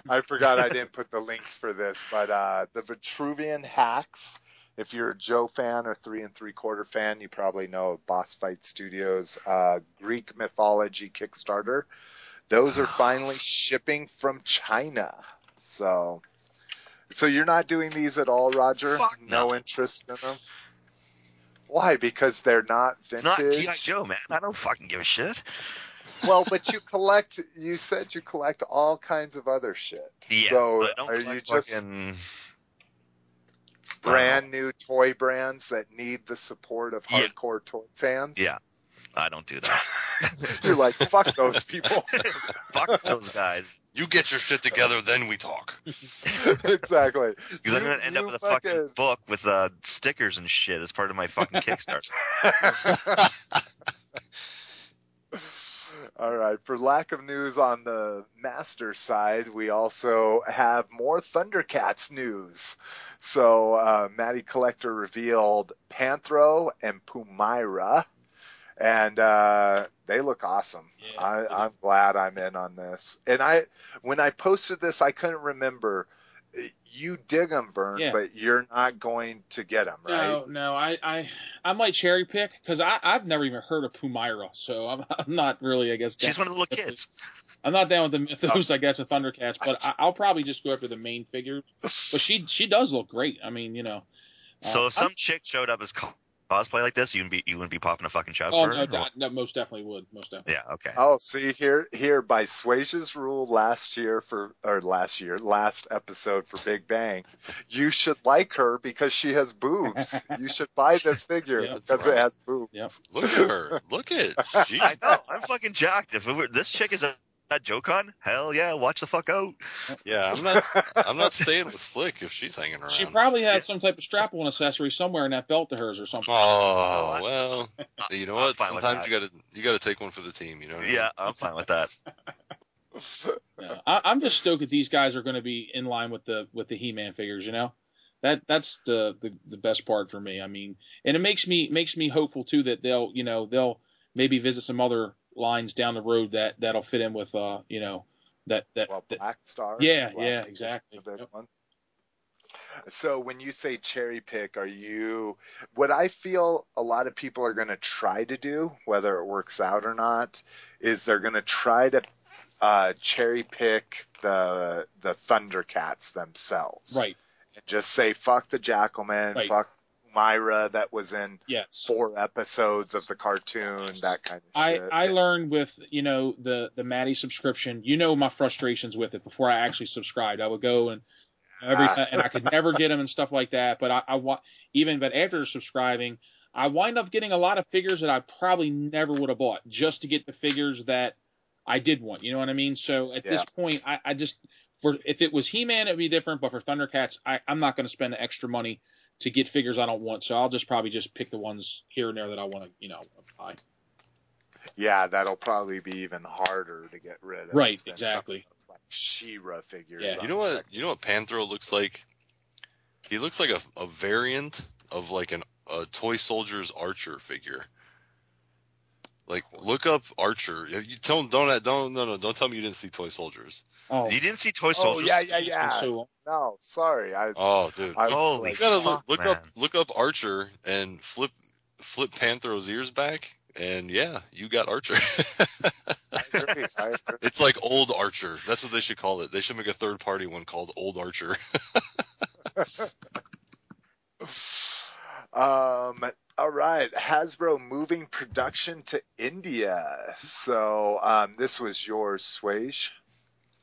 I forgot I didn't put the links for this, but uh, the Vitruvian hacks. If you're a Joe fan or three and three quarter fan, you probably know of Boss Fight Studios uh, Greek mythology Kickstarter. Those are finally shipping from China. So, so you're not doing these at all, Roger? Fuck no. no. interest in them. Why? Because they're not It's not vintage. G.I. Joe, man. I don't fucking give a shit. well, but you collect. You said you collect all kinds of other shit. Yes, so but I don't are you just fucking... brand new toy brands that need the support of Yeah. hardcore toy fans? Yeah. I don't do that. You're like, fuck those people. Fuck those guys. you get your shit together, then we talk. exactly. Because I'm gonna end up with a fucking book with uh, stickers and shit as part of my fucking Kickstarter. All right. For lack of news on the master side, we also have more Thundercats news. So, uh, Matty Collector revealed Panthro and Pumyra, and uh, they look awesome. Yeah, I, I'm glad I'm in on this. And I, when I posted this, I couldn't remember. you dig them, Vern, Yeah. but you're not going to get them, right? No, no, I, I, I might cherry pick because I, I've never even heard of Pumyra, so I'm, I'm not really, I guess. She's one of the little kids. I'm not down with the mythos, I guess, of Thundercats, but I, I'll probably just go after the main figures. But she, she does look great. I mean, you know. So uh, if some chick showed up as cosplay like this, you wouldn't be you wouldn't be popping a fucking chub Oh for her? no, or- no, most definitely would, most definitely. Yeah. Okay. Oh, see here, here by Swage's rule last year for or last year, last episode for Big Bang, you should like her because she has boobs. You should buy this figure Yeah, because right. it has boobs. Yep. Look at her. Look at she's I know. I'm fucking jacked. If it were, this chick is at at JoeCon, hell yeah, watch the fuck out. yeah. I'm not I'm not staying with Slick if she's hanging around. She probably has Yeah. some type of strap-on accessory somewhere in that belt of hers or something. Oh well, you know I'm what? Sometimes you gotta you gotta take one for the team. You know. What I mean? Yeah, I'm fine with that. Yeah. I, I'm just stoked that these guys are going to be in line with the with the He-Man figures. You know, that that's the, the the best part for me. I mean, and it makes me makes me hopeful too that they'll you know they'll maybe visit some other lines down the road that that'll fit in with uh you know that that, Well, that Black Star. Yeah, Black yeah, exactly. Yep. one. So when you say cherry pick, are you what I feel a lot of people are going to try to do, whether it works out or not, is they're going to try to uh, cherry pick the the Thundercats themselves, right And just say fuck the Jackalman, Right. fuck Myra that was in yes. four episodes of the cartoon, that kind of I, shit. I learned with you know the the Matty subscription. You know my frustrations with it before I actually subscribed. I would go and every Ah. and I could never get them and stuff like that. But I, I wa- even but after subscribing, I wind up getting a lot of figures that I probably never would have bought just to get the figures that I did want. You know what I mean? So at this point, I, I just for if it was He Man, it'd be different. But for Thundercats, I, I'm not going to spend the extra money to get figures I don't want. So I'll just probably just pick the ones here and there that I want to you know buy. yeah, that'll probably be even harder to get rid of. Right, than exactly. Some like She-Ra figures. Yeah. You know what? second- You know what Panthro looks like? He looks like a, a variant of like an a toy soldiers Archer figure. Like look up Archer. You tell don't don't no no don't tell me you didn't see Toy Soldiers. Oh, You didn't see Toy Oh Soldiers? yeah, yeah, yeah. so. No, sorry. I, Oh dude, I look, Holy you gotta look, fuck, look man. up look up Archer and flip flip Panthro's ears back, and yeah, you got Archer. I agree. I agree. it's like old Archer. That's what they should call it. They should make a third party one called Old Archer. Um, all right, Hasbro moving production to India. So um, this was yours, Swage.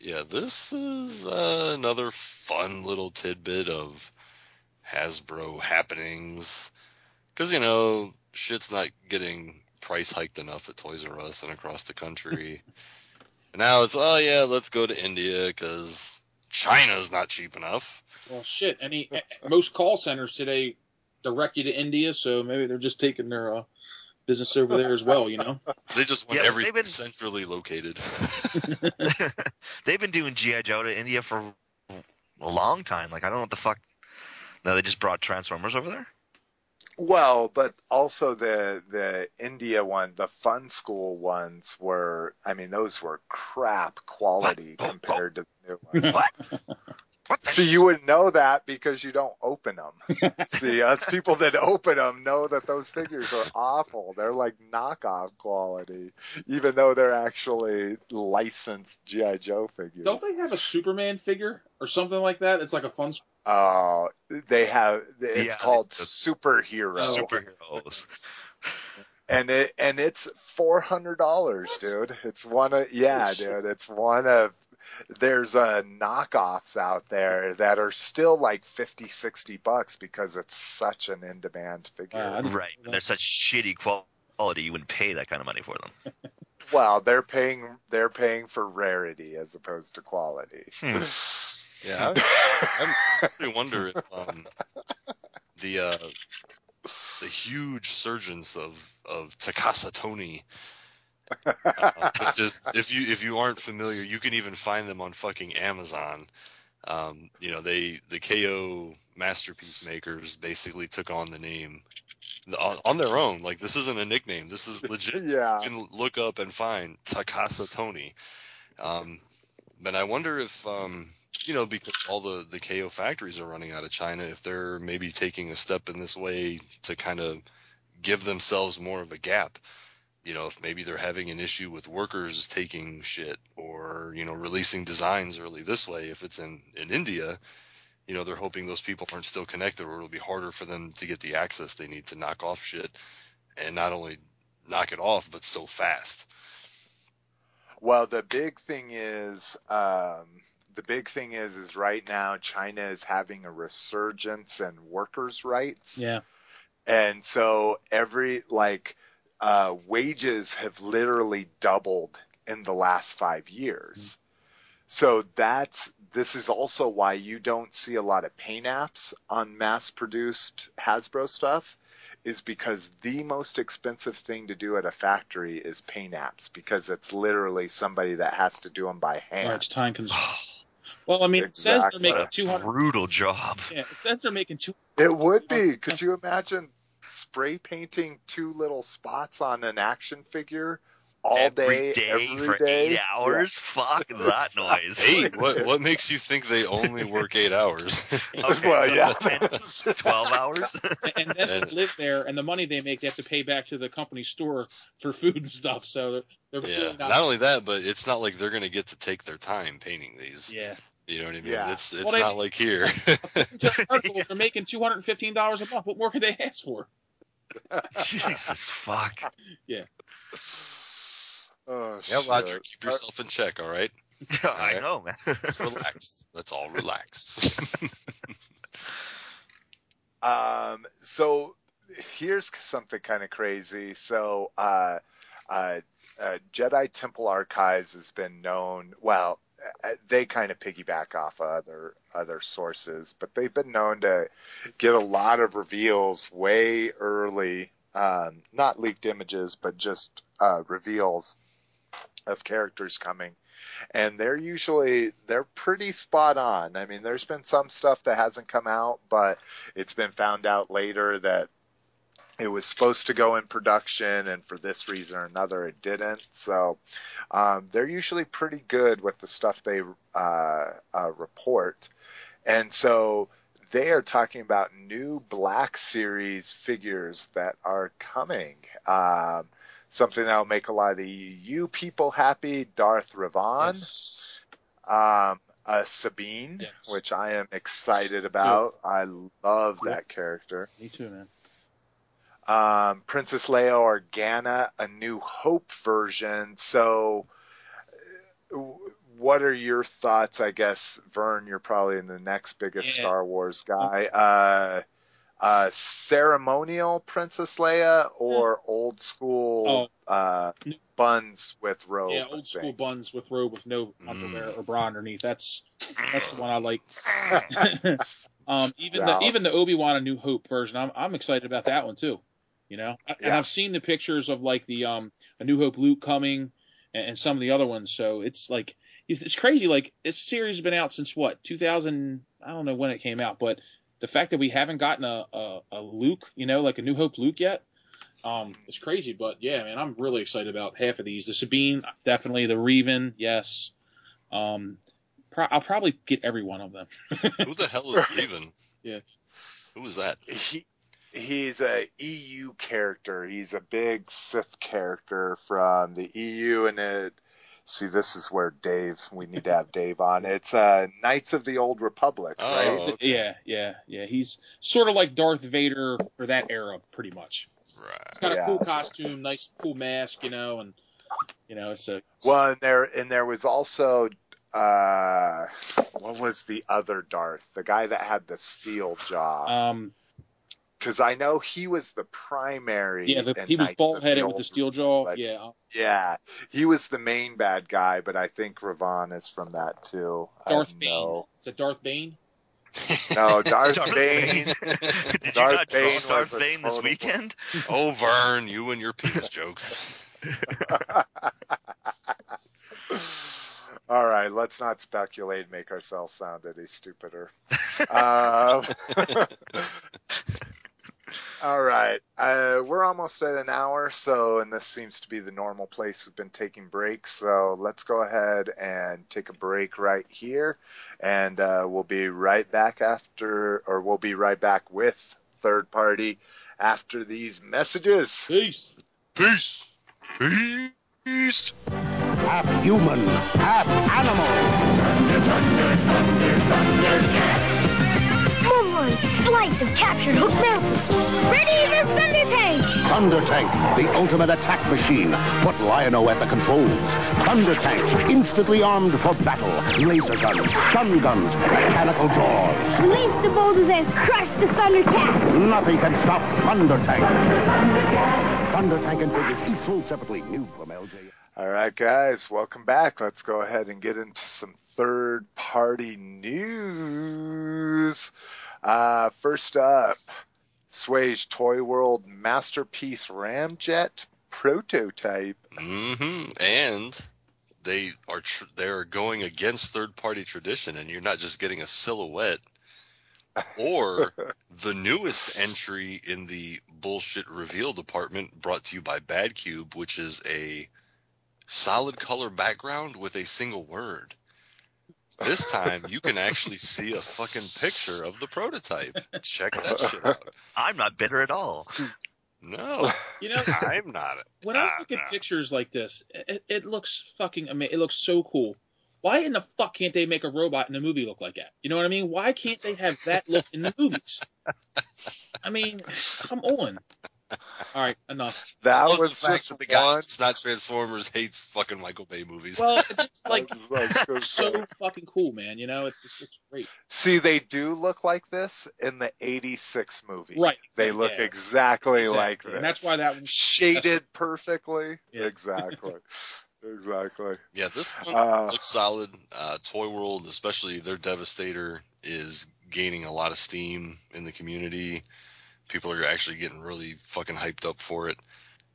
Yeah, this is uh, another fun little tidbit of Hasbro happenings. Because, you know, shit's not getting price hiked enough at Toys R Us and across the country. and now it's, oh, yeah, let's go to India because China's not cheap enough. Well, shit. Any most call centers today direct you to India, so maybe they're just taking their uh, business over there as well. You know. They just want Yeah, everything been- centrally located. They've been doing GI Joe to India for a long time. Like I don't know what the fuck. No, they just brought Transformers over there. Well, but also the the India one, the Funskool ones were. I mean, those were crap quality What? compared to the new ones. What? What? See, you wouldn't know that because you don't open them. See, us people that open them know that those figures are awful. They're like knockoff quality, even though they're actually licensed GI Joe figures. Don't they have a Superman figure or something like that? It's like a fun. Oh, they have. It's Yeah, called it's a- superhero, Oh. superheroes. and it and it's four hundred dollars, dude. It's one of yeah, dude. It's one of. There's uh, knockoffs out there that are still like 50, 60 bucks because it's such an in-demand figure. Wow, Right. know. They're such shitty quality. You wouldn't pay that kind of money for them. Well, they're paying they're paying for rarity as opposed to quality. Hmm. Yeah, I actually wonder if um, the uh, the huge surgence of of Takasa Tony. Uh, it's just if you if you aren't familiar, you can even find them on fucking Amazon. Um, you know, they the KO masterpiece makers basically took on the name on, on their own. Like this isn't a nickname. This is legit. Yeah. You can look up and find Takasa Tony. Um, but I wonder if um, you know, because all the the KO factories are running out of China, if they're maybe taking a step in this way to kind of give themselves more of a gap, you know, if maybe they're having an issue with workers taking shit or you know releasing designs early this way, if it's in in India, you know, they're hoping those people aren't still connected, or it'll be harder for them to get the access they need to knock off shit, and not only knock it off, but so fast. Well, the big thing is, um, the big thing is, is right now China is having a resurgence in workers' rights. Yeah. And so every like uh, wages have literally doubled in the last five years. So that's this is also why you don't see a lot of paint apps on mass produced Hasbro stuff is because the most expensive thing to do at a factory is paint apps because it's literally somebody that has to do them by hand. Right, time consuming. Well, I mean, it says they're making 200. brutal job. Yeah, it says they're making two. It would be. Could you imagine spray painting two little spots on an action figure all Every day, day every for day? eight hours. Fuck that noise. Eight? what what makes you think they only work eight hours? Okay, well, so yeah. Twelve hours. And then they live there, and the money they make, they have to pay back to the company store for food and stuff. So they're, they're yeah. really not. Not only that, but it's not like they're gonna get to take their time painting these. yeah. You know what I mean? Yeah. It's it's Well, they- not like here. To the article, they're making two hundred and fifteen dollars a month. What more could they ask for? Jesus fuck. Yeah. Oh, yeah, Roger, shit. keep yourself in check, all right? I know, man. Let's relax. Let's all relax. Um, so here's something kind of crazy. So, uh, uh, uh, Jedi Temple Archives has been known. Well, they kind of piggyback off other other sources, but they've been known to get a lot of reveals way early. Um, not leaked images, but just uh, reveals of characters coming and they're usually they're pretty spot on. I mean, there's been some stuff that hasn't come out, but it's been found out later that it was supposed to go in production, and for this reason or another, it didn't. So um, they're usually pretty good with the stuff they uh, uh, report, and so they are talking about new Black Series figures that are coming. Um, something that will make a lot of the EU people happy. Darth Revan, Yes. um, uh, Sabine, Yes. which I am excited about. I love that character. Me too, man. Um, Princess Leia Organa, a New Hope version. So, what are your thoughts? I guess Vern, you're probably the next biggest Yeah. Star Wars guy. Uh, uh, ceremonial Princess Leia or old school uh, buns with robe? yeah, old school buns with robe with no underwear Mm. or bra underneath. That's that's the one I like. um, even Yeah. the even the Obi Wan A New Hope version, I'm I'm excited about that one too. You know, and I've seen the pictures of like the um A New Hope Luke coming and, and some of the other ones. So it's like it's it's crazy. Like this series has been out since what 2000? I don't know when it came out, but the fact that we haven't gotten a a, a Luke, you know, like a New Hope Luke yet. Um, it's crazy, but yeah, man, I'm really excited about half of these. The Sabine, definitely. The Revan, yes. Um, pro- I'll probably get every one of them. Who the hell is Raven? Yeah. Who is that? he he's a EU character. He's a big Sith character from the EU, and it. See, this is where Dave. We need to have Dave on. It's uh, Knights of the Old Republic, Oh, right? okay. Yeah, yeah, yeah. He's sort of like Darth Vader for that era, pretty much. He's Right. got Yeah. a cool costume, nice, cool mask, you know, and you know, it's a Well, and there and there was also uh, what was the other Darth? The guy that had the steel jaw. um, Because I know he was the primary. yeah. The, he was bald headed with the steel jaw. Republic. Yeah, Yeah, he was the main bad guy, but I think Ravon is from that too. Darth I Bane. know. Is it Darth Bane? No, Darth, Darth Bane. Bane. Did you Darth not draw Bane Darth was a Bane this total- weekend? oh, Vern, you and your penis jokes. All right, let's not speculate and make ourselves sound any stupider. Um, All right. Uh, we're almost at an hour, so, and this seems to be the normal place we've been taking breaks. So let's go ahead and take a break right here. And uh, we'll be right back after, or we'll be right back with third party after these messages. Peace. Peace. Peace. half human, half animal. Moonlight, Slice have captured Hook Mountain. Ready the Thunder Tank! Thunder Tank, the ultimate attack machine. Put Lion-O at the controls. Thunder Tank, instantly armed for battle. Laser guns, stun guns, mechanical jaws. Release the boulders and crush the Thunder Cat! Nothing can stop Thunder Tank. Thunder Tank and Figures, each sold separately. New from LJN. All right, guys, welcome back. Let's go ahead and get into some third party news. Uh, first up, Sway's Toy World Masterpiece Ramjet prototype. Mm-hmm. And they are tr- they're going against third party tradition, and you're not just getting a silhouette or the newest entry in the bullshit reveal department, brought to you by Bad Cube, which is a solid color background with a single word. This time you can actually see a fucking picture of the prototype. Check that shit out. I'm not bitter at all. No, You know, I'm not. when I ah, look at nah. pictures like this, it, it looks fucking amazing. It looks so cool. Why in the fuck can't they make a robot in a movie look like that? You know what I mean? Why can't they have that look in the movies? I mean, come on. All right, enough. That Well, was the fact just that the guy one. that's not Transformers hates fucking Michael Bay movies. Well, it's just like I was- I was gonna say. so fucking cool, man. You know, it's just it's great. See, they do look like this in the 86 movie. Right. They Yeah, look yeah. exactly, like this. And that's why that one- shaded perfectly. Yeah. Exactly. exactly. yeah, this one Uh, looks solid. Uh, Toy World, especially their Devastator, is gaining a lot of steam in the community. People are actually getting really fucking hyped up for it.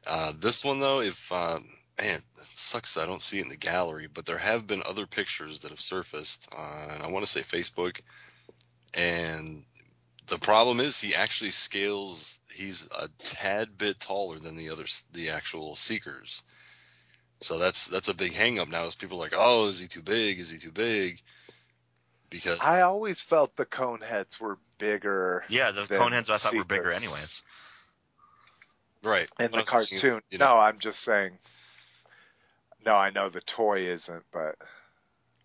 Uh, this one though, if uh, man, sucks I don't see it in the gallery, but there have been other pictures that have surfaced on I want to say Facebook, and the problem is he actually scales. He's a tad bit taller than the others, the actual Seekers. So that's that's a big hang up now. Is people are like, oh, is he too big? Is he too big? Because I always felt the cone heads were bigger Yeah, the Then cone heads I thought were bigger anyways. right in But the cartoon. you know, No, I'm just saying. No, I know the toy isn't, but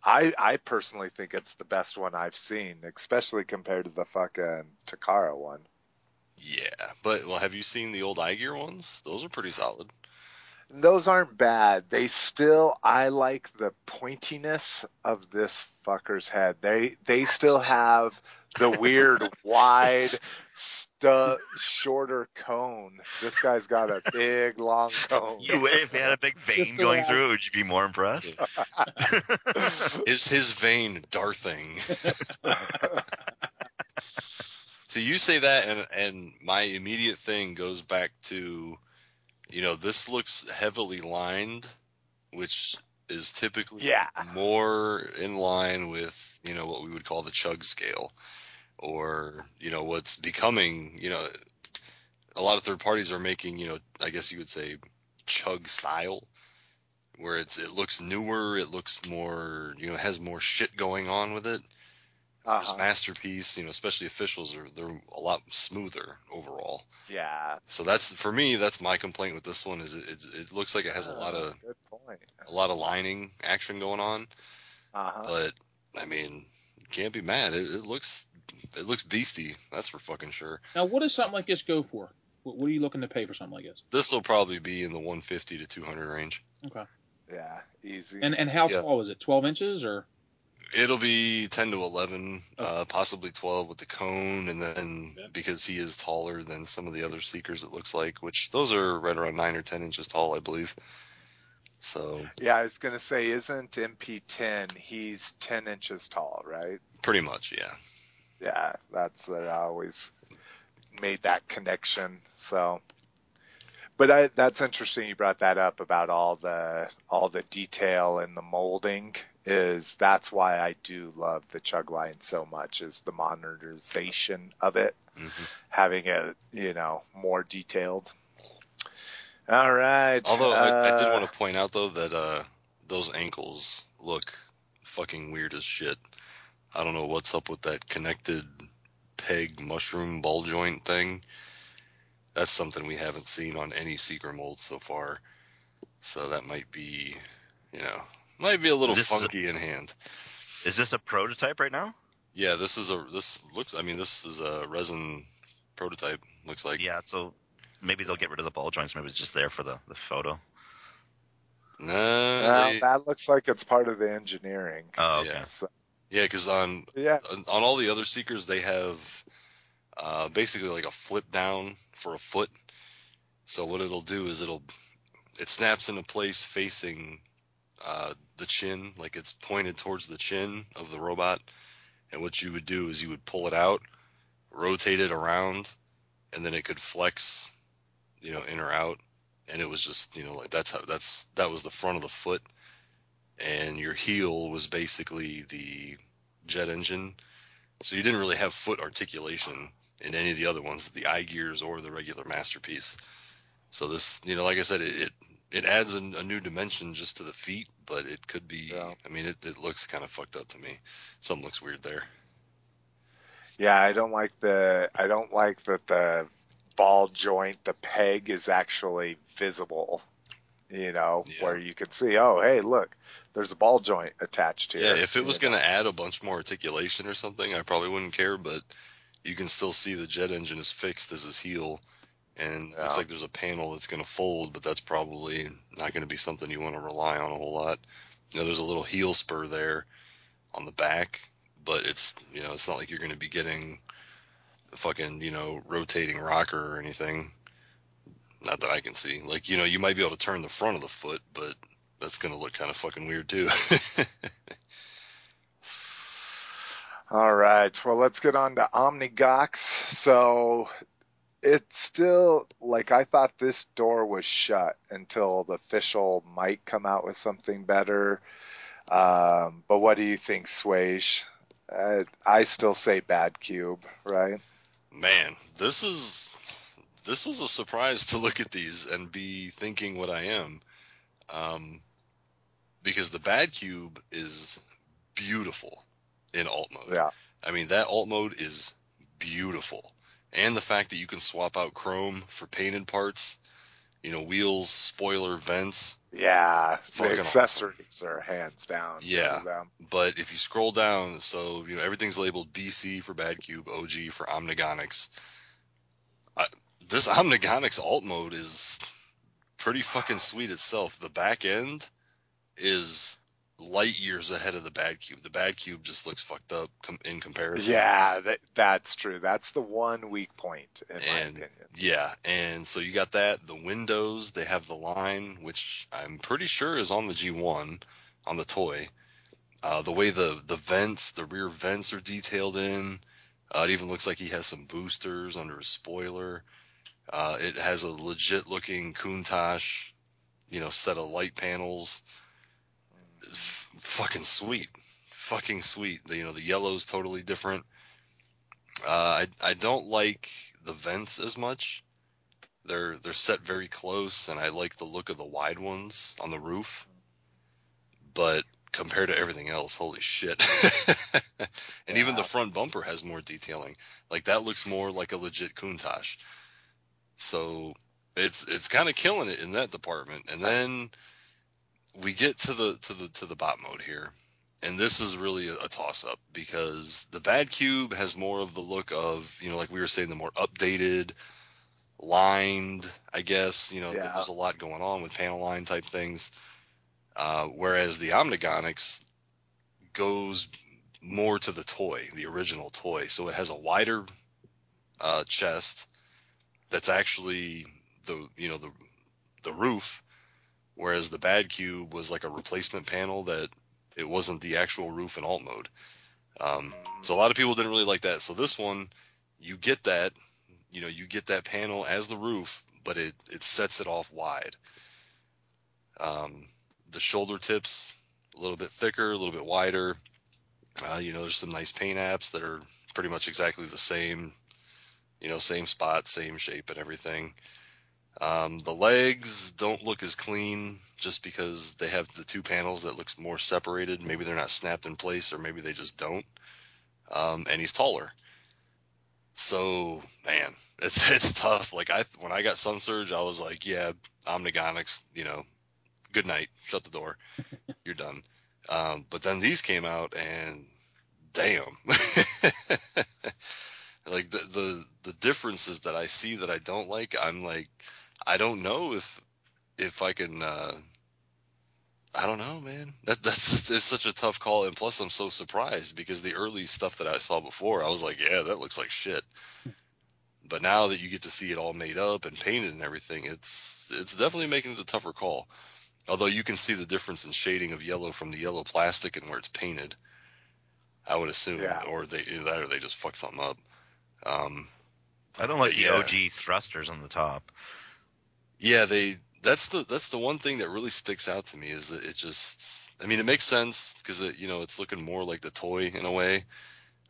I I personally think it's the best one I've seen, especially compared to the fucking Takara one. Yeah, but well, have you seen the old iGear ones? Those are pretty solid. Those aren't bad. They still I like the pointiness of this fucker's head. They they still have the weird wide stu- shorter cone. This guy's got a big long cone. You, if you had a big vein Just going way through it, would you be more impressed? Is his vein darthing? So you say that, and and my immediate thing goes back to, you know, this looks heavily lined, which is typically Yeah. more in line with you know what we would call the chug scale, or you know what's becoming you know, a lot of third parties are making you know I guess you would say chug style, where it's it looks newer, it looks more you know has more shit going on with it. Whereas Uh-huh. masterpiece, you know, especially officials are they're a lot smoother overall. Yeah. So that's for me. That's my complaint with this one is it, it, it looks like it has a lot of good point. a lot of lining action going on, Uh-huh. but I mean, you can't be mad. It, it looks it looks beasty. That's for fucking sure. Now, what does something like this go for? What, what are you looking to pay for something like this? This will probably be in the 150 to 200 range. Okay. Yeah, easy. And and how Yeah. tall is it? Twelve inches or? It'll be 10 to 11, uh, possibly 12 with the cone, and then Yeah. because he is taller than some of the other seekers, it looks like, which those are right around nine or 10 inches tall, I believe. So yeah, I was gonna say, isn't MP10? He's 10 inches tall, right? pretty much, yeah. Yeah, that's that I always made that connection. So, but I, that's interesting. You brought that up about all the all the detail and the molding is that's why I do love the chug line so much is the modernization of it, Mhm. having it, you know, more detailed. All right. Although I, I did uh, want to point out though that uh, those ankles look fucking weird as shit. I don't know what's up with that connected peg mushroom ball joint thing. That's something we haven't seen on any Seeker mold so far. So that might be, you know, might be a little This is a- funky in hand. Is this a prototype right now? Yeah, this is a this looks. I mean, this is a resin prototype. Looks like. Yeah, so maybe they'll get rid of the ball joints. Maybe it's just there for the, the photo. Nah, well, that looks like it's part of the engineering. Oh, okay. Yeah. So, yeah, because on yeah. on on all the other seekers they have uh, basically like a flip down for a foot. So what it'll do is it'll it snaps into place facing uh, the chin, like it's pointed towards the chin of the robot. And what you would do is you would pull it out, rotate it around, and then it could flex, you know, in or out. And it was just, you know, like that's how that's that was the front of the foot, and your heel was basically the jet engine. So you didn't really have foot articulation in any of the other ones, the iGears or the regular masterpiece. So this, you know, like I said, it it, it adds a, a new dimension just to the feet, but it could be. Yeah. I mean, it, it looks kind of fucked up to me. Something looks weird there. Yeah, I don't like the I don't like that the ball joint, the peg is actually visible. You know, Yeah. where you can see, oh, hey, look, there's a ball joint attached here. Yeah, if it was going to add a bunch more articulation or something, I probably wouldn't care. But you can still see the jet engine is fixed as his heel, and it looks like there's a panel that's going to fold, but that's probably not going to be something you want to rely on a whole lot. You know, there's a little heel spur there on the back, but it's you know it's not like you're going to be getting a fucking you know rotating rocker or anything. Not that I can see. Like you know you might be able to turn the front of the foot, but that's going to look kind of fucking weird too. All right. Well, let's get on to Omnigonics. So it's still like I thought this door was shut until the official might come out with something better. Um, but what do you think, Swage? Uh, I still say bad cube, right? Man, this is this was a surprise to look at these and be thinking what I am, um, because the bad cube is beautiful in alt mode. Yeah. I mean that alt mode is beautiful, and the fact that you can swap out chrome for painted parts, you know, wheels, spoiler, vents. Yeah. The accessories are hands down. Yeah. Um, but if you scroll down, so you know everything's labeled BC for Bad Cube, OG for Omnigonics. I, this Omnigonics alt mode is pretty fucking sweet itself. The back end is light years ahead of the Bad Cube. The Bad Cube just looks fucked up com- in comparison. Yeah, that, that's true. That's the one weak point, in my And- opinion. Yeah, and so you got that. The windows, they have the line, which I'm pretty sure is on the G1, on the toy. Uh, the way the, the vents, the rear vents are detailed in. Uh, it even looks like he has some boosters under his spoiler. Uh, it has a legit looking Countach, you know, set of light panels. F- fucking sweet. Fucking sweet. The, you know, the yellow's totally different. Uh, I, I don't like the vents as much. They're they're set very close, and I like the look of the wide ones on the roof. But compared to everything else, holy shit! and even the front bumper has more detailing. Like that looks more like a legit Countach. So it's it's kind of killing it in that department. And then we get to the to the to the bot mode here. And this is really a, a toss up because the Bad Cube has more of the look of, you know, like we were saying, the more updated, lined, I guess. You know, Yeah. there's a lot going on with panel line type things. Uh, whereas the Omnigonics goes more to the toy, the original toy. So it has a wider uh, chest that's actually the you know the the roof, whereas the Bad Cube was like a replacement panel that it wasn't the actual roof in alt mode. Um, so a lot of people didn't really like that. So this one, you get that, you know, you get that panel as the roof, but it it sets it off wide. Um, the shoulder tips, a little bit thicker, a little bit wider. Uh, you know, there's some nice paint apps that are pretty much exactly the same. You know, same spot, same shape, and everything. Um, the legs don't look as clean just because they have the two panels that looks more separated. Maybe they're not snapped in place, or maybe they just don't. Um, and he's taller. So man, it's it's tough. Like I when I got Sun Surge, I was like, yeah, Omnigonics, you know, good night, shut the door, you're done. Um, but then these came out, and damn, like the the the differences that I see that I don't like, I'm like, I don't know if if I can. Uh, I don't know, man. That that's it's such a tough call, and plus I'm so surprised because the early stuff that I saw before, I was like, yeah, that looks like shit. But now that you get to see it all made up and painted and everything, it's it's definitely making it a tougher call. Although you can see the difference in shading of yellow from the yellow plastic and where it's painted. I would assume, Yeah. or they that or they just fuck something up. Um, I don't like the Yeah. OG thrusters on the top. Yeah, they. That's the that's the one thing that really sticks out to me is that it just. I mean, it makes sense because it you know it's looking more like the toy in a way,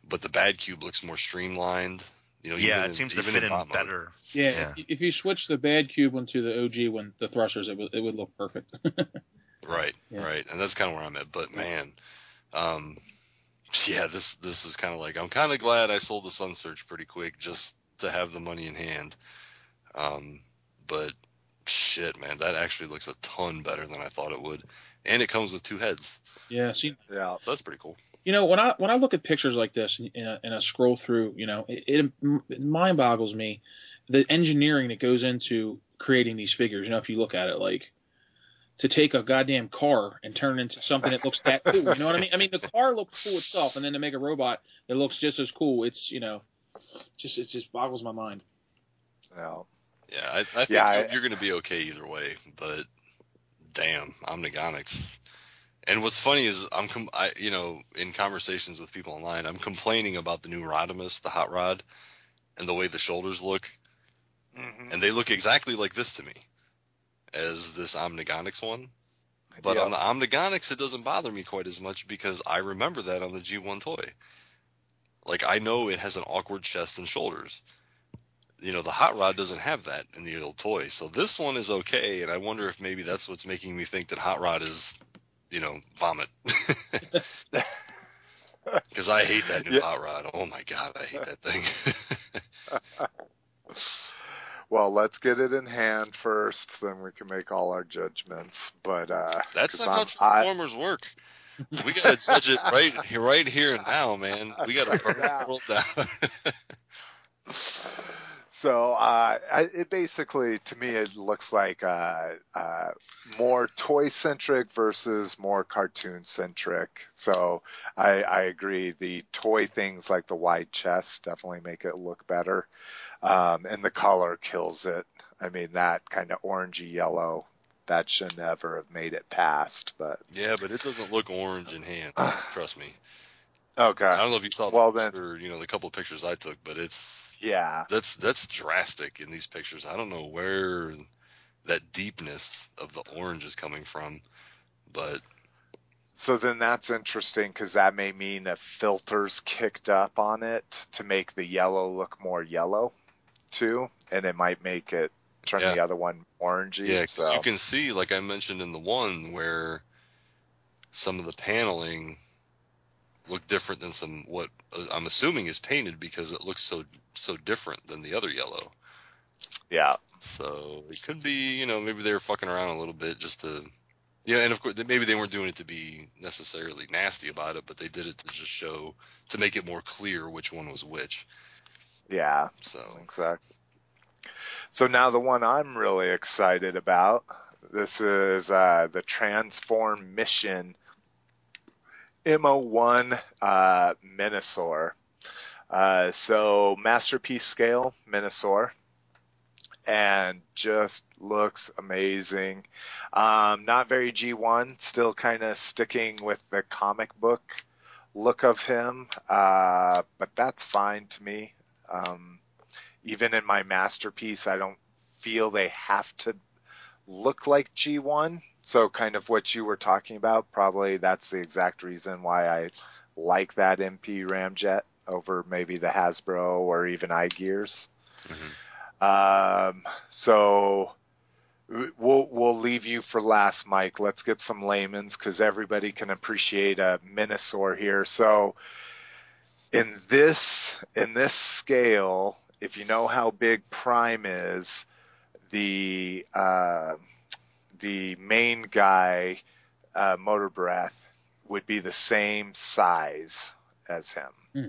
but the bad cube looks more streamlined. You know, yeah, even it in- seems to even fit in bot mode. better. Yeah, Yeah. if- if you switch the bad cube one to the OG one, the thrusters, it would it would look perfect. Right, Yeah. right, and that's kind of where I'm at. But man, um, yeah, this this is kind of like I'm kind of glad I sold the Sun Surge pretty quick just to have the money in hand. Um, but shit, man, that actually looks a ton better than I thought it would, and it comes with two heads, yeah, see, Yeah. so that's pretty cool. you know when I when I look at pictures like this and, and, I, and I scroll through, you know, it, it, it mind boggles me the engineering that goes into creating these figures. You know, if you look at it, like to take a goddamn car and turn it into something that looks that cool. You know what I mean? I mean, the car looks cool itself, and then to make a robot that looks just as cool, it's you know, just it just boggles my mind. Yeah. Yeah, I, I think Yeah, you're, you're going to be okay either way, but damn, Omnigonics. And what's funny is I'm, com- I, you know, in conversations with people online, I'm complaining about the new Rodimus, the hot rod, and the way the shoulders look, Mhm. and they look exactly like this to me, as this Omnigonics one. But Yeah. on the Omnigonics, it doesn't bother me quite as much because I remember that on the G1 toy. Like I know it has an awkward chest and shoulders. You know, the hot rod doesn't have that in the old toy. So this one is okay, and I wonder if maybe that's what's making me think that hot rod is, you know, vomit. Because I hate that new Yeah. hot rod. Oh my god, I hate that thing. Well, let's get it in hand first, then we can make all our judgments. But uh, That's not how I'm- I- Transformers work. We gotta judge it right, here- right here and now, man. We gotta burn Yeah. the world down. So uh, I, it basically, to me, it looks like uh, uh, more toy centric versus more cartoon centric. So I, I agree. The toy things like the wide chest definitely make it look better, um, and the color kills it. I mean, that kind of orangey yellow that should never have made it past. But yeah, but it doesn't look orange in hand. Trust me. okay, I don't know if you saw the Well, then- you know, the couple of pictures I took, but it's yeah, that's that's drastic in these pictures. I don't know where that deepness of the orange is coming from, but So then that's interesting because that may mean a filter's kicked up on it to make the yellow look more yellow too, and it might make it turn Yeah. the other one orangey. yeah, so you can see, like I mentioned in the one, where some of the paneling look different than some what uh, I'm assuming is painted because it looks so so different than the other yellow. yeah, So it could be, you know, maybe they were fucking around a little bit just to, yeah, and of course maybe they weren't doing it to be necessarily nasty about it, but they did it to just show to make it more clear which one was which. yeah, So exactly. So now the one I'm really excited about. This is uh, the Transform Mission MO1 uh. Uh, so masterpiece scale Menasor, and just looks amazing. Um, not very G1, still kind of sticking with the comic book look of him, uh, but that's fine to me. Um, even in my masterpiece, I don't feel they have to look like G1. So kind of what you were talking about. Probably that's the exact reason why I like that MP Ramjet over maybe the Hasbro or even iGears. Um, so we'll we'll leave you for last, Mike. Let's get some layman's because everybody can appreciate a Menasor here. So in this in this scale, if you know how big Prime is, the uh, the main guy, uh, Motor Master, would be the same size as him. Hmm.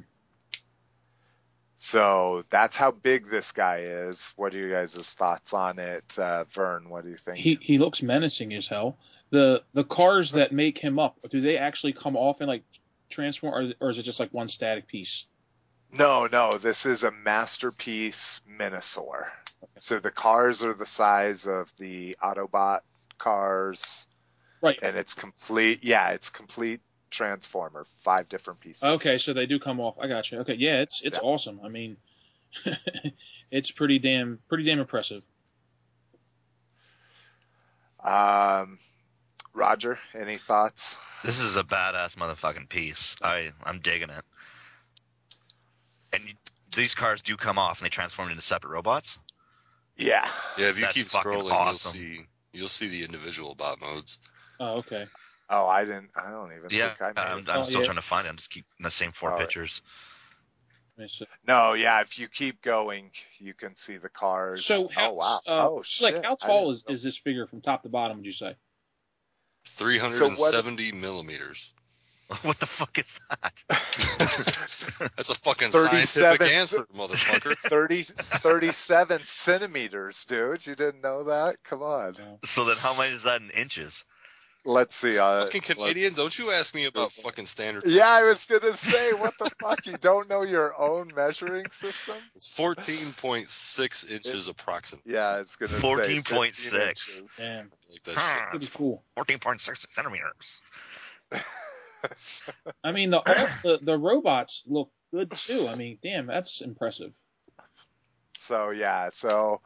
So that's how big this guy is. What are you guys' thoughts on it, uh, Vern? What do you think? He he looks menacing as hell. The the cars that make him up, do they actually come off and like transform, or, or is it just like one static piece? No, no, this is a masterpiece Menasor. So the cars are the size of the Autobot cars, Right. and it's complete. Yeah, it's complete Transformer, five different pieces. Okay, so they do come off. I got you. Okay, yeah, it's it's Yeah. awesome. I mean, it's pretty damn pretty damn impressive. Um, Roger, any thoughts? This is a badass motherfucking piece. I I'm digging it. And you, these cars do come off and they transform into separate robots. Yeah. Yeah, if you That's keep fucking scrolling, awesome. you'll see you'll see the individual bot modes. Oh, okay. Oh, I didn't. I don't even Yeah, think I made I'm, it. I'm Oh, still yeah. trying to find it. I'm just keep the same four All right. pictures. Let me see. No, yeah. If you keep going, you can see the cars. So how, oh wow. uh, oh like how tall is, know. is this figure from top to bottom? Would you say? 370 millimeters. what the fuck is that? That's a fucking 37 scientific answer, motherfucker. 30, 37 centimeters, dude. You didn't know that? Come on. So then, how much is that in inches? Let's see. Uh, fucking Canadian, let's- don't you ask me about fucking standard. Yeah, I was gonna say, what the fuck? You don't know your own measuring system? It's 14.6 inches approximately. Yeah, it's gonna say 14.6. Damn, Like that Huh. pretty cool. Fourteen point six centimeters. I mean, the, the the robots look good too. I mean, damn, that's impressive. So yeah, so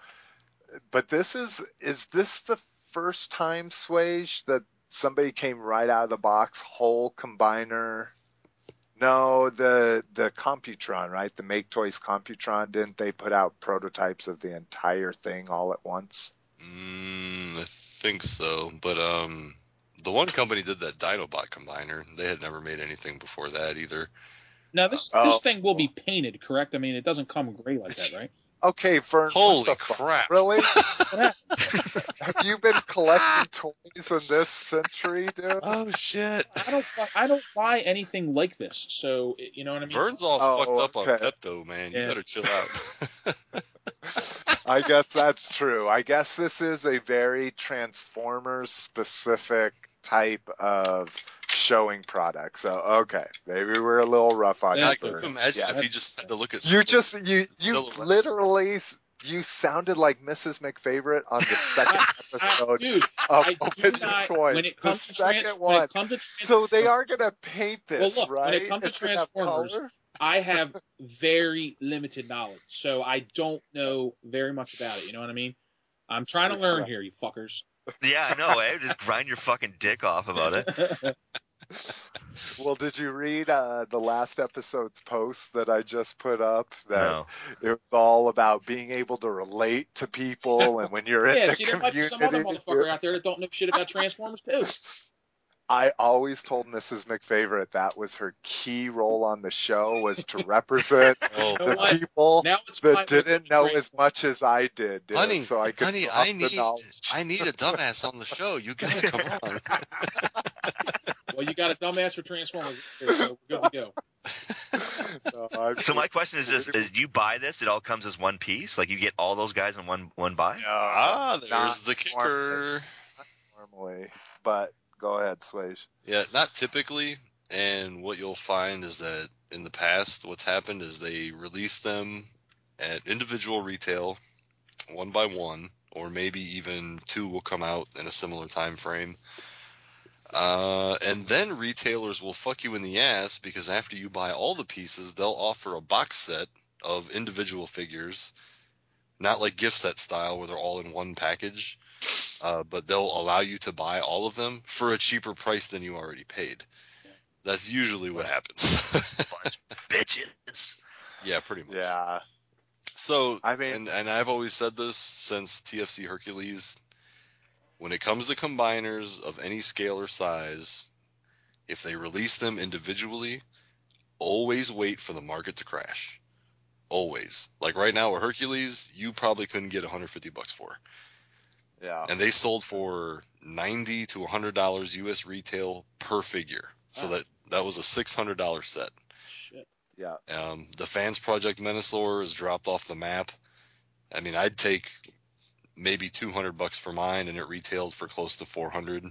but this is is this the first time Swage that somebody came right out of the box whole combiner? No, the the Computron, right? The Make Toys Computron, didn't they put out prototypes of the entire thing all at once? Mm, I think so, but um, the one company did that Dinobot combiner. They had never made anything before that either. Now this uh, Oh. this thing will be painted, correct? I mean, it doesn't come gray like that, right? Okay, Vern. Holy what the fuck? crap! Really? Have you been collecting toys in this century, dude? Oh shit! I don't bu- I don't buy anything like this. So you know what I mean? Vern's all Oh, fucked up on okay. Pepto, man. You Yeah. better chill out. I guess that's true. I guess this is a very Transformers specific type of showing product. So okay, maybe we're a little rough on Yeah, I you. can imagine Yeah. if you just had to look at You just you you literally you sounded like Mrs. McFavorite on the second episode dude, of I Open Your not. Toys. When it the to second trans, one. when it comes to trans, so they are gonna paint this, Well, look, when right? it comes to It's gonna have Transformers, color? I have very limited knowledge, so I don't know very much about it. You know what I mean? I'm trying to learn here, you fuckers. Yeah, I know. Eh? Just grind your fucking dick off about it. Well, did you read uh, the last episode's post that I just put up? That No. it was all about being able to relate to people, and when you're in yeah, the see, there might be some other community, motherfucker out there that don't know shit about Transformers too. I always told Mrs. McFavorite that was her key role on the show was to represent Oh, the what? people Now it's my that didn't know as much as I did, dude, honey, so I could honey, I need. I need a dumbass on the show. You gotta come on. Well, you got a dumbass for Transformers, so we're good to go. No, So my question is: Is, is you buy this? It all comes as one piece. Like you get all those guys in one one buy. No, ah, there's the kicker. normally, but go ahead, Swage. Yeah, not typically. And what you'll find is that in the past, what's happened is they release them at individual retail, one by one, or maybe even two will come out in a similar time frame. Uh, and then retailers will fuck you in the ass because after you buy all the pieces, they'll offer a box set of individual figures, not like gift set style where they're all in one package. Uh, but they'll allow you to buy all of them for a cheaper price than you already paid. That's usually what happens. Bitches. yeah, pretty much. Yeah. So I mean- and and I've always said this since TFC Hercules. When it comes to combiners of any scale or size, if they release them individually, always wait for the market to crash. Always. Like right now with Hercules, you probably couldn't get 150 bucks for. Yeah. And they sold for 90 to 100 dollars US retail per figure. So Wow. that that was a $600 set. Shit. Yeah. Um, the Fans Project Menasor has dropped off the map. I mean, I'd take maybe 200 bucks for mine, and it retailed for close to 400.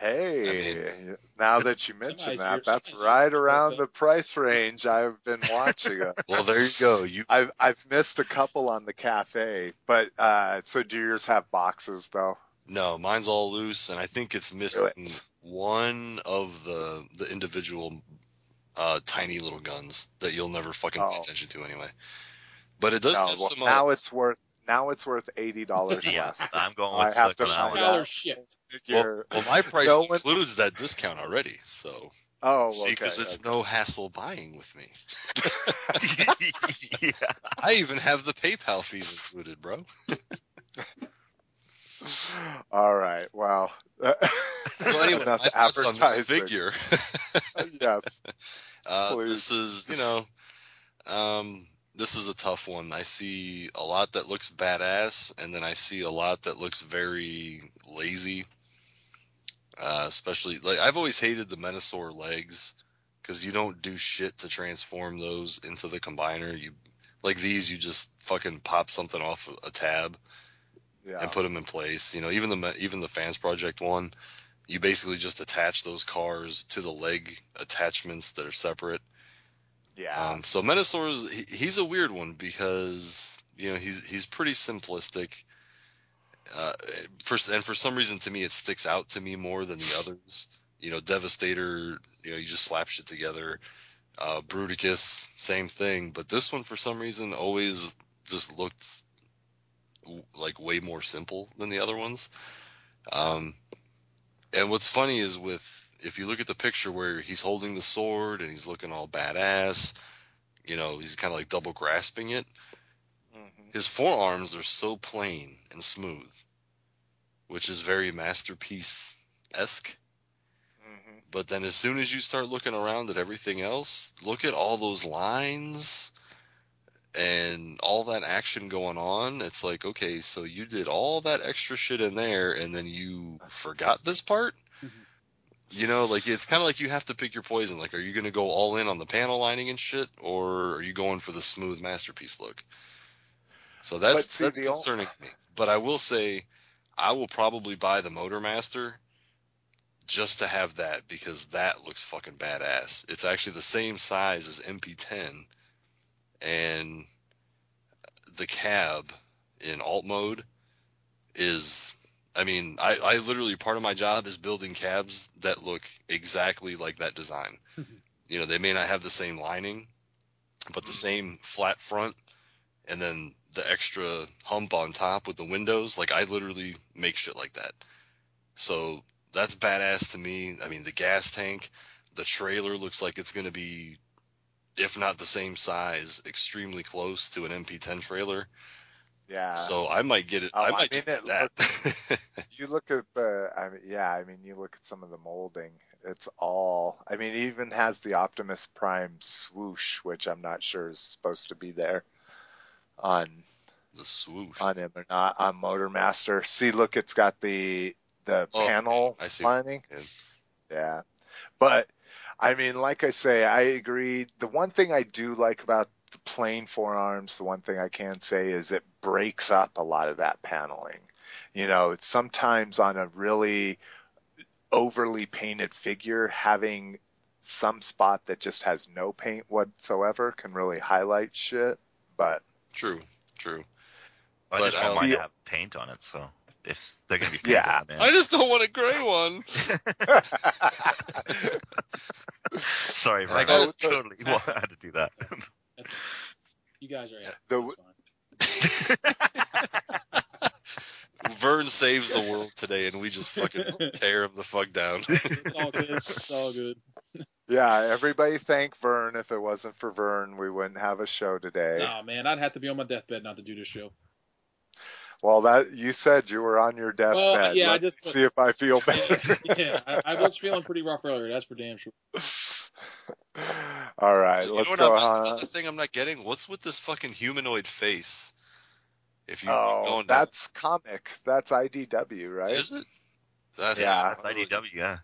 Hey, now that you mention that, that's somebody's right here. around the price range I've been watching. it. Well, there you go. You I've I've missed a couple on the cafe, but uh, so do yours have boxes though? no, mine's all loose, and I think it's missing one of the the individual uh, tiny little guns that you'll never fucking pay Oh. attention to anyway. But it does No, have well, some. now uh, it's worth now it's worth eighty dollars Yeah, less. I'm going I with have to Slick on that find one. out. Dollars shipped. well, Figure- well, my price No includes that discount already. So oh, see, okay. because it's okay. no hassle buying with me. yeah. I even have the PayPal fees included, bro. All right. Well. So anyway, my enough thoughts on this figure. yes. uh, this is, you know, um, this is a tough one. I see a lot that looks badass, and then I see a lot that looks very lazy. Uh, especially, like I've always hated the Menasor legs because you don't do shit to transform those into the combiner. You like these, you just fucking pop something off a tab Yeah. and put them in place. You know, even the even the fans project one, you basically just attach those cars to the leg attachments that are separate. Yeah. Um, so Menasor is he, he's a weird one because you know he's he's pretty simplistic. Uh, for and for some reason to me it sticks out to me more than the others. You know, Devastator, you know, you just slap shit together. Uh, Bruticus, same thing, but this one for some reason always just looked like way more simple than the other ones. Um, and what's funny is with if you look at the picture where he's holding the sword and he's looking all badass, you know, he's kind of like double grasping it. Mhm. His forearms are so plain and smooth, which is very masterpiece esque. Mhm. But then as soon as you start looking around at everything else, look at all those lines and all that action going on. It's like, okay, so you did all that extra shit in there and then you forgot this part? Mhm. You know, like it's kind of like you have to pick your poison. Like, are you going to go all in on the panel lining and shit, or are you going for the smooth masterpiece look? So that's see, that's concerning me. But I will say, I will probably buy the Motor Master just to have that because that looks fucking badass. It's actually the same size as MP10, and the cab in alt mode is. I mean, I, I literally part of my job is building cabs that look exactly like that design. Mm-hmm. you know, they may not have the same lining, but the same flat front, and then the extra hump on top with the windows. Like I literally make shit like that. So that's badass to me. I mean, the gas tank, the trailer looks like it's going to be, if not the same size, extremely close to an MP10 trailer. Yeah. so I might get it. Oh, I I might mean, just get that. you look at the, I mean, yeah, I mean, you look at some of the molding. It's all, I mean, it even has the Optimus Prime swoosh, which I'm not sure is supposed to be there on the swoosh. on him or not on Motor Master. See, look, it's got the the Oh, panel I see lining. you're. Yeah, but I mean, like I say, I agree. The one thing I do like about plain forearms, the one thing I can say is it breaks up a lot of that paneling. You know, sometimes on a really overly painted figure, having some spot that just has no paint whatsoever can really highlight shit. But True, true. I But just want I'll- mine to have paint on it, so if they're gonna be painted Yeah. on it. I just don't want a gray one. Sorry, I Brian. I got- totally had to do that. That's it. You guys are. The- Vern saves the world today, and we just fucking tear him the fuck down. It's all good. It's all good. Yeah, everybody thank Vern. If it wasn't for Vern, we wouldn't have a show today. Nah, man, I'd have to be on my deathbed not to do this show. Well, that you said you were on your deathbed. Well, yeah, I Let me just- see if I feel better. yeah, I, I was feeling pretty rough earlier. That's for damn sure. All right, you let's know what go I'm not, on. another thing I'm not getting? What's with this fucking humanoid face? If you Oh, going down, that's comic. That's IDW, right? is it? That's Yeah. That's IDW, yeah.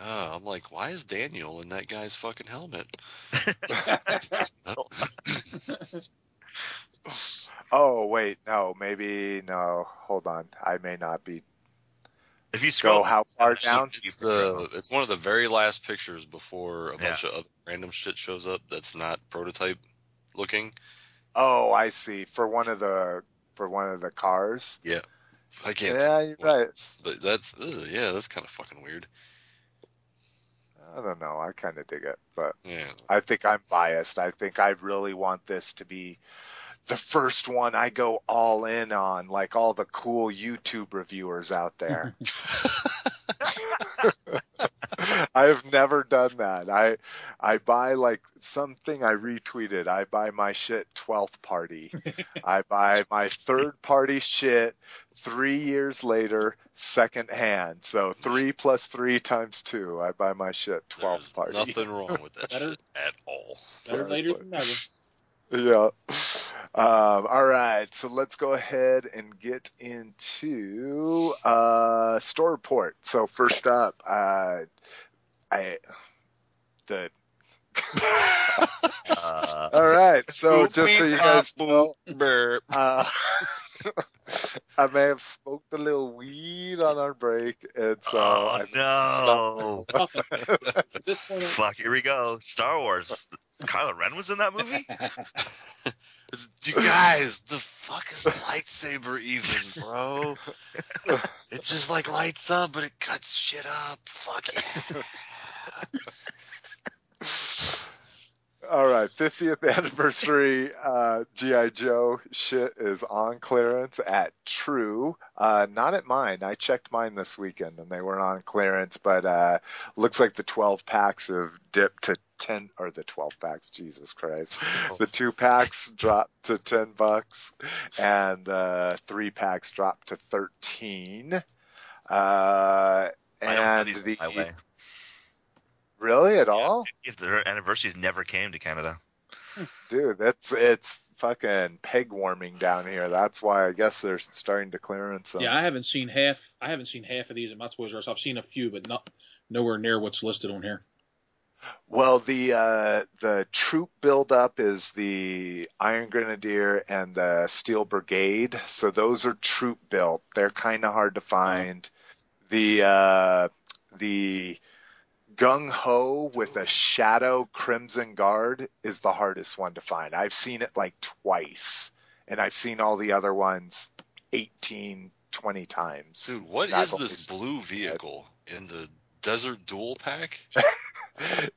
Oh, I'm like, why is Daniel in that guy's fucking helmet? Oh wait, no, maybe no. Hold on, I may not be. If you scroll how far I've down? It's you picture of the him. it's one of the very last pictures before a Yeah. bunch of other random shit shows up that's not prototype looking. Oh, I see. For one of the for one of the cars. Yeah, I can't. Yeah, you're it right. But that's ugh, yeah, that's kind of fucking weird. I don't know. I kind of dig it, but Yeah. I think I'm biased. I think I really want this to be the first one I go all in on, like all the cool YouTube reviewers out there. I have never done that. I I buy like something I retweeted. I buy my shit 12th party. I buy my third party shit 3 years later second hand. So 3 plus 3 times 2. I buy my shit 12th There's party. nothing wrong with that Better- shit at all. Better later than never. Yeah. Um, all right. So let's go ahead and get into uh, store report. So first up, uh, I the. Uh, all right. So just so you guys know, uh, I may have smoked a little weed on our break, and so oh I no! At this point, Fuck, here we go. Star Wars. Kylo Ren was in that movie. You guys, the fuck is a lightsaber even, bro? It just like lights up, but it cuts shit up. Fuck yeah. All right, 50th anniversary uh, GI Joe shit is on clearance at True. Uh, not at mine. I checked mine this weekend and they weren't on clearance, but uh, looks like the 12 packs have dipped to 10 or the 12 packs. Jesus Christ, the two packs dropped to 10 bucks, and the three packs dropped to 13. Uh, I don't have and the. Really at all? If their anniversaries never came to Canada. Dude, that's it's fucking peg warming down here. That's why I guess they're starting to clearance them. yeah, I haven't seen half. I haven't seen half of these in my Toys R Us. I've seen a few, but not nowhere near what's listed on here. Well, the uh, the troop buildup is the Iron Grenadier and the Steel Brigade. So those are troop built. They're kind of hard to find. The uh, the Gung Ho with a Shadow Crimson Guard is the hardest one to find. I've seen it like twice, and I've seen all the other ones 18, 20 times. Dude, what I've is this blue vehicle in the Desert Duel Pack?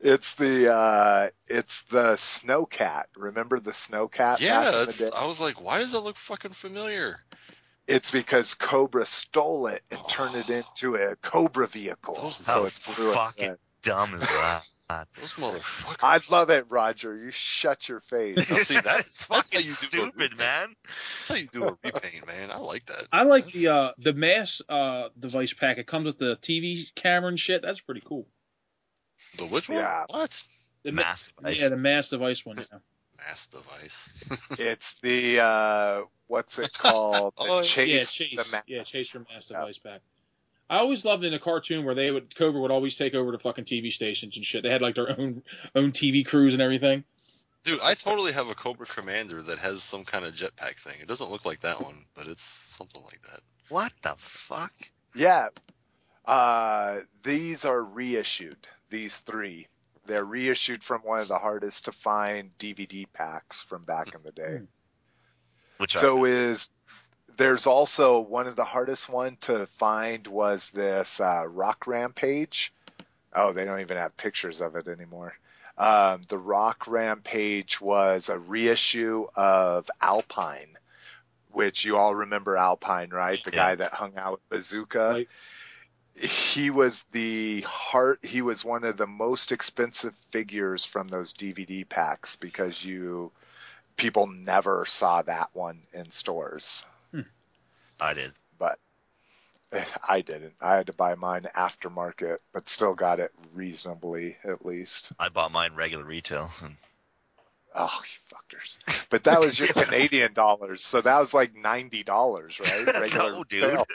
It's the uh, it's the Snowcat. Remember the Snowcat? yeah, the? I was like, why does that look fucking familiar? It's because Cobra stole it and turned it into a Cobra vehicle. Those so How it's fucking red. Dumb as that? Those motherfuckers. I love it, Roger. You shut your face. Now, see, that's- that's how fucking you do a stupid, repaint. man. That's how you do a repaint, man. I like that. I like That's- the uh, the mass uh, device pack. It comes with the TV camera and shit. That's pretty cool. The which one? Yeah. What? The ma- Mass device. Yeah, the mass device one. Yeah. Mass device. it's the uh, what's it called? The Oh, chase. yeah, the Chase. mass. Yeah, Chase your mass Yeah. device pack. I always loved in the cartoon where they would Cobra would always take over the fucking TV stations and shit. They had like their own own TV crews and everything. Dude, I totally have a Cobra Commander that has some kind of jetpack thing. It doesn't look like that one, but it's something like that. What the fuck? Yeah. Uh, these are reissued. These three. They're reissued from one of the hardest to find DVD packs from back in the day. Which So is there's also one of the hardest one to find was this uh, Rock Rampage. Oh, they don't even have pictures of it anymore. Um, the Rock Rampage was a reissue of Alpine, which you all remember Alpine, right? The Yeah. guy that hung out with Bazooka. Right. He was the heart. He was one of the most expensive figures from those DVD packs because you people never saw that one in stores. I did. but I didn't. I had to buy mine aftermarket, but still got it reasonably at least. I bought mine regular retail. And Oh, you fuckers! But that was your Canadian dollars, so that was like ninety dollars, right? Regular no, dude. sale.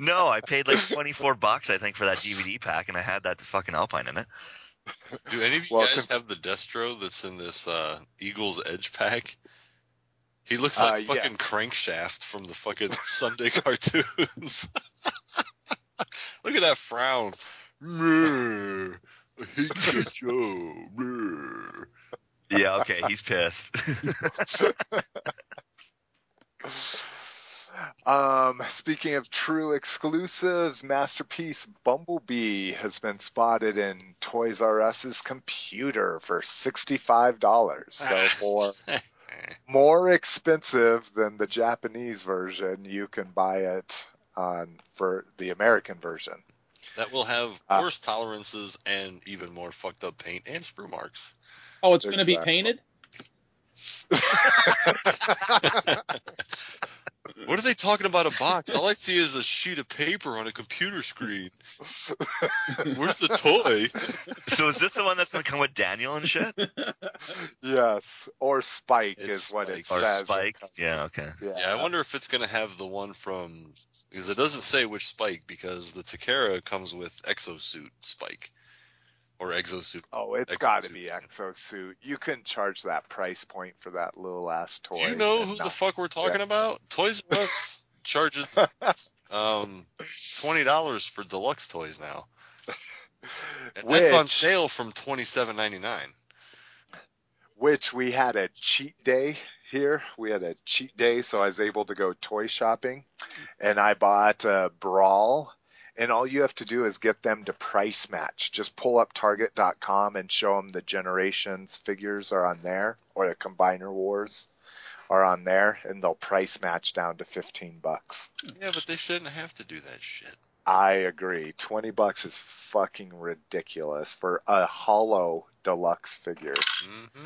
no, I paid like 24 bucks, I think, for that DVD pack, and I had that fucking Alpine in it. Do any of you Well, guys since- have the Destro that's in this uh, Eagles Edge pack? He looks Uh, like yeah. fucking Crankshaft from the fucking Sunday cartoons. Look at that frown. Meh, I hate that Joe. Meh. Yeah, okay, he's pissed. Um, speaking of true exclusives, Masterpiece Bumblebee has been spotted in Toys R Us's computer for sixty-five dollars. So for more expensive than the Japanese version, you can buy it on for the American version. that will have Uh, worse tolerances and even more fucked up paint and sprue marks. Oh, it's going to be painted. What are they talking about a box? All I see is a sheet of paper on a computer screen. Where's the toy? so is this the one that's gonna come with Daniel and shit? yes, or Spike It's is what it Spike. Or says. Spike? Yeah, okay. Yeah. Yeah, I wonder if it's gonna have the one from because it doesn't say which Spike because the Takara comes with exosuit Spike or exosuit. Oh, it's got to be Exosuit. You couldn't charge that price point for that little ass toy. Do you know who the fuck we're talking Yeah. about? Toys R Us charges um twenty dollars for deluxe toys now, and that's on sale from twenty seven ninety nine. which we had a cheat day here. We had a cheat day, so I was able to go toy shopping, and I bought a Brawl. And all you have to do is get them to price match. Just pull up Target.com and show them the Generations figures are on there, or the Combiner Wars are on there, and they'll price match down to fifteen bucks. Yeah, but they shouldn't have to do that shit. I agree. Twenty bucks is fucking ridiculous for a hollow deluxe figure. hmm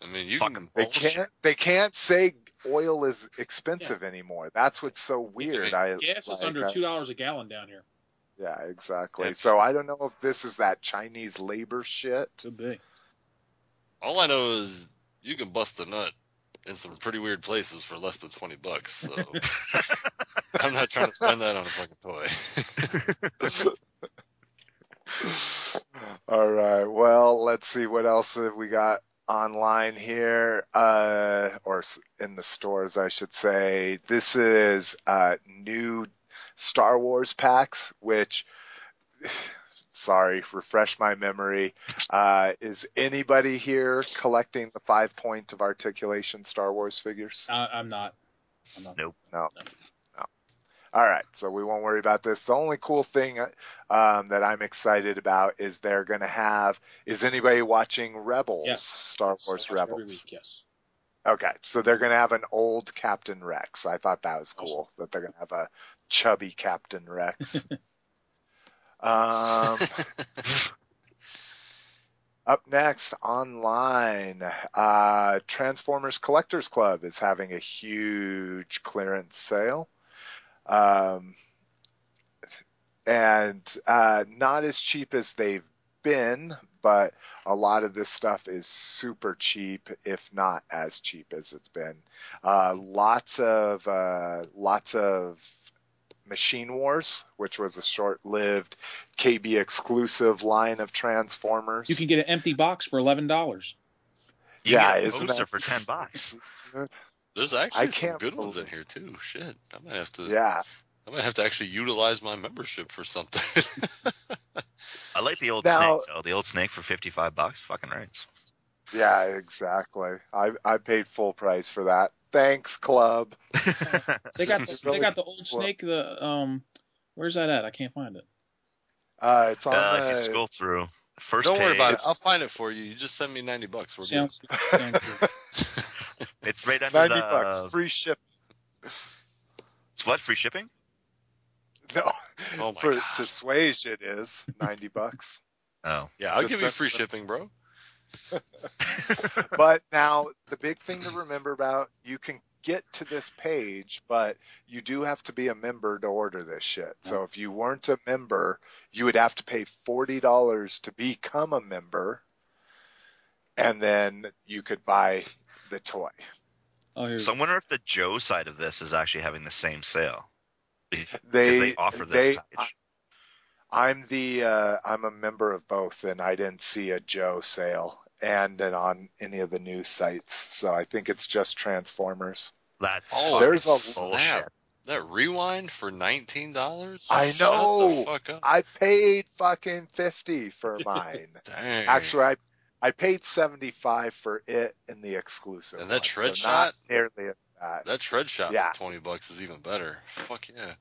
I mean, you Fucking can They Bullshit. can't. They can't say oil is expensive anymore. That's what's so weird. I Gas is like, under two dollars a gallon down here. Yeah, exactly. Yeah. So I don't know if this is that Chinese labor shit. Could be. All I know is you can bust a nut in some pretty weird places for less than twenty bucks. So I'm not trying to spend that on a fucking toy. All right. Well, let's see what else have we got online here, uh, or in the stores, I should say. This is uh, new Star Wars packs, which, sorry, refresh my memory. Uh, is anybody here collecting the five point of articulation Star Wars figures? I, I'm not. I'm not. Nope. No. No. All right, so we won't worry about this. The only cool thing um, that I'm excited about is they're going to have. Is anybody watching Rebels? Yes. Star Wars So much every Rebels. week, yes. Okay, so they're going to have an old Captain Rex. I thought that was cool Awesome. that they're going to have a chubby Captain Rex. um, up next online, uh, Transformers Collectors Club is having a huge clearance sale. Um, and uh, not as cheap as they've been, but a lot of this stuff is super cheap, if not as cheap as it's been. Uh, lots of uh, lots of Machine Wars, which was a short-lived KB exclusive line of Transformers. You can get an empty box for eleven dollars. Yeah, isn't that- for ten bucks. There's actually I some can't good ones in here too. Shit, I might have to. Yeah, I might have to actually utilize my membership for something. I like the old Now- snake though. The old snake for fifty-five bucks. Fucking rights. yeah, exactly. I I paid full price for that. Thanks, club. They got It's the, they got the old cool. snake. The um, where's that at? I can't find it. Uh, it's on uh, if you the scroll through first Don't worry about it. I'll find it for you. You just send me ninety bucks. We're Sounds good. Sounds good. It's right under ninety the bucks, free ship. It's what free shipping? No, Oh my for God. to Swage it is ninety bucks. Oh, Yeah, I'll Just give you free shipping, bro. But now the big thing to remember about you can get to this page, but you do have to be a member to order this shit. So if you weren't a member, you would have to pay forty dollars to become a member, and then you could buy the toy. Oh, so I wonder if the Joe side of this is actually having the same sale. They they offer this they package. I'm the uh, I'm a member of both, and I didn't see a Joe sale and and on any of the news sites. So I think it's just Transformers. That Oh, There's a- snap. That rewind for nineteen dollars? I know. Shut the fuck up. I paid fucking fifty for mine. Dang. Actually, I I paid seventy five for it in the exclusive. And that one, tread so not shot? nearly as bad. that Treadshot Yeah. for twenty bucks is even better. Fuck yeah.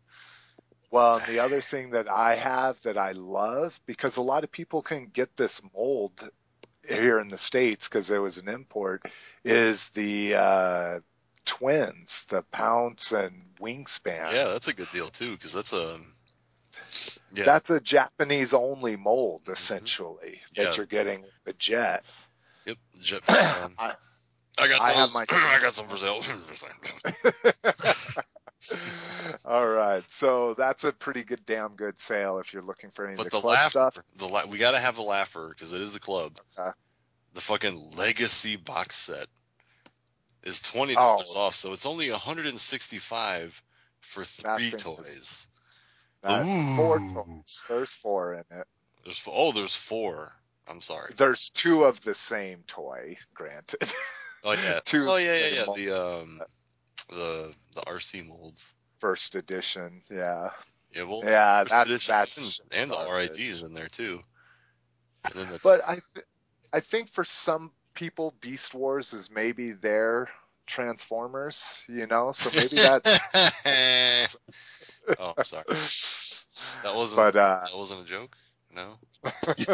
Well, and the other thing that I have that I love because a lot of people can get this mold here in the states because it was an import is the uh, twins, the Pounce and Wingspan. Yeah, that's a good deal too, because that's a yeah. That's a Japanese only mold essentially that Yeah. you're getting the jet. yep. Jet. I- I got I have my- I got some for sale. All right, so that's a pretty good, damn good sale if you're looking for any but of the the club laugher, stuff. the la- we got to have the laugher because it is the club. Okay. The fucking legacy box set is twenty dollars Oh. off, so it's only one hundred and sixty-five for three thing is- toys. That four toys. There's four in it. There's f- oh, there's four. I'm sorry. There's two of the same toy, granted. Oh yeah. Two oh of the yeah, yeah, same yeah. mold. The um, the the RC molds. First edition, yeah. Yeah, well, Yeah, that's- that's and, and the. RIDs in there too. But I, th- I think for some people, Beast Wars is maybe their Transformers, you know. So maybe that's. oh, I'm sorry. That wasn't. but uh, that wasn't a joke. No.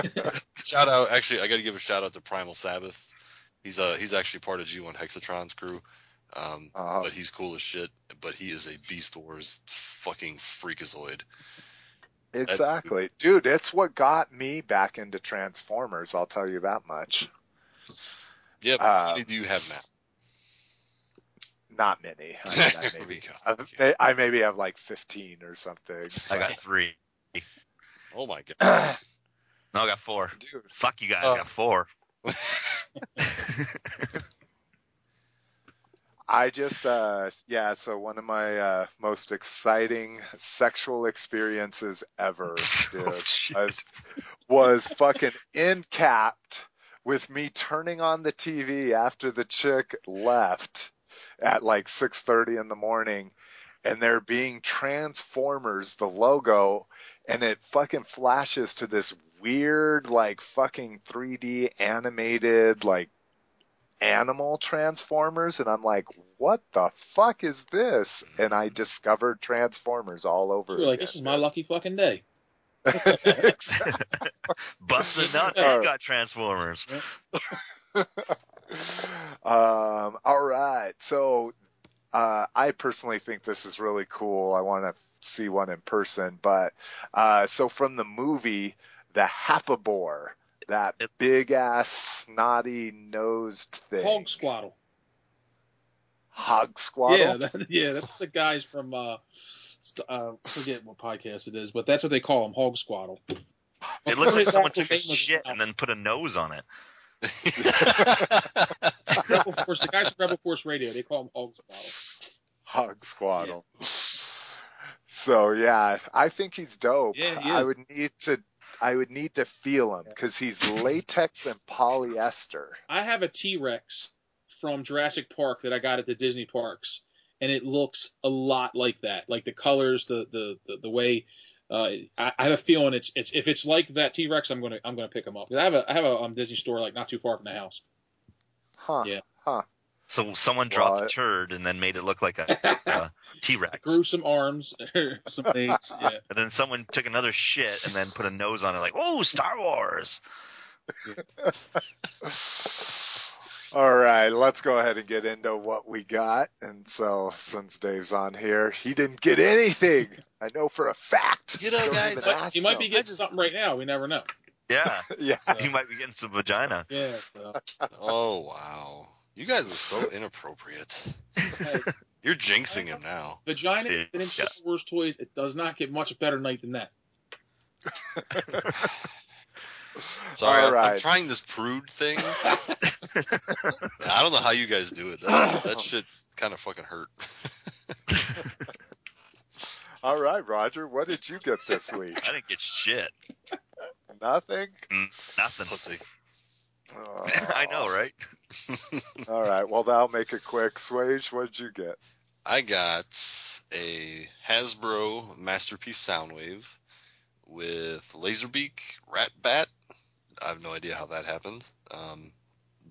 shout out. Actually, I got to give a shout out to Primal Sabbath. He's uh he's actually part of G1 Hexatron's crew. Um, uh, but he's cool as shit. But he is a Beast Wars fucking freakazoid. exactly, dude. It's what got me back into Transformers. I'll tell you that much. Yeah. but Uh, how many do you have now? Not many. I, mean, I maybe, go. I, I maybe have like 15 or something. I got three. Oh my god. No, I got four. Dude, Fuck you guys, Oh. I got four. I just, uh, yeah, so one of my uh, most exciting sexual experiences ever, dude, Oh, was, was fucking end capped with me turning on the TV after the chick left at like 6.30 in the morning and there being Transformers, the logo, and it fucking flashes to this weird, like fucking 3D animated, like animal Transformers, and I'm like, what the fuck is this? And I discovered Transformers all over You're like, again. this is my lucky fucking day. Exactly. Bust the nut. All right. You got Transformers. um, all right. So uh, I personally think this is really cool. I want to see one in person. But uh, so from the movie, the Happabore, that Yep. big ass snotty nosed thing. Hog Squaddle. Hog Squaddle. Yeah, that, yeah, that's the guys from uh, st- uh, forget what podcast it is, but that's what they call them, Hog Squaddle. It looks like His someone took a name was shit and then put a nose on it. Rebel Force, the guys from Rebel Force Radio, they call them Hog Squaddle. Hog Squaddle. So yeah, I think he's dope. Yeah, he I would need to I would need to feel him because he's latex and polyester. I have a T Rex from Jurassic Park that I got at the Disney parks, and it looks a lot like that. Like the colors, the the the, the way. Uh, I, I have a feeling it's, it's if it's like that T Rex, I'm gonna I'm gonna pick him up. 'Cause I have a I have a um, Disney store like not too far from the house. Huh. Yeah. So someone Well, dropped a turd and then made it look like a, a T-Rex. Grew some arms, some legs. Yeah. And then someone took another shit and then put a nose on it like, oh, Star Wars. All right, let's go ahead and get into what we got. And so, since Dave's on here, he didn't get anything. I know for a fact. You know, Don't guys, even But ask he might be getting just- something right now. We never know. Yeah, Yeah. he might be getting some vagina. Yeah. So. Oh wow, you guys are so inappropriate. You're jinxing him now. vagina Yeah. and Star Wars toys, it does not get much better night than that. Sorry, All I'm, I'm trying this prude thing. I don't know how you guys do it. That, that shit kind of fucking hurt. All right, Roger, what did you get this week? I didn't get shit. Nothing? Mm, nothing. Pussy. Oh. I know, right? All right, well, that'll make it quick. Swage, what'd you get? I got a Hasbro Masterpiece Soundwave with Laserbeak, Rat Bat. I have no idea how that happened. Um,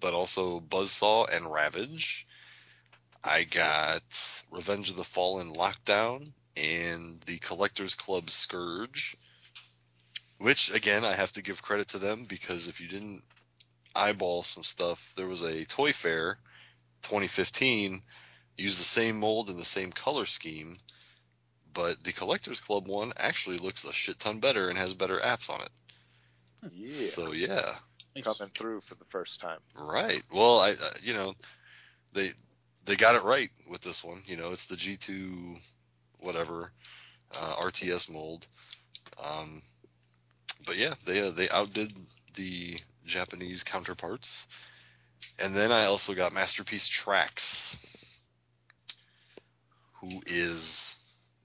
but also Buzzsaw and Ravage. I got Revenge of the Fallen Lockdown and the Collectors Club Scourge. Which, again, I have to give credit to them because if you didn't eyeball some stuff, there was a Toy Fair 2015 used the same mold and the same color scheme, but the Collectors Club one actually looks a shit ton better and has better apps on it. Yeah, So yeah, Nice. coming through for the first time. right. Well, I, uh, you know, they they got it right with this one. You know, it's the G2 whatever uh, RTS mold. Um, but yeah, they uh, they outdid the Japanese counterparts. And then I also got Masterpiece Tracks, who is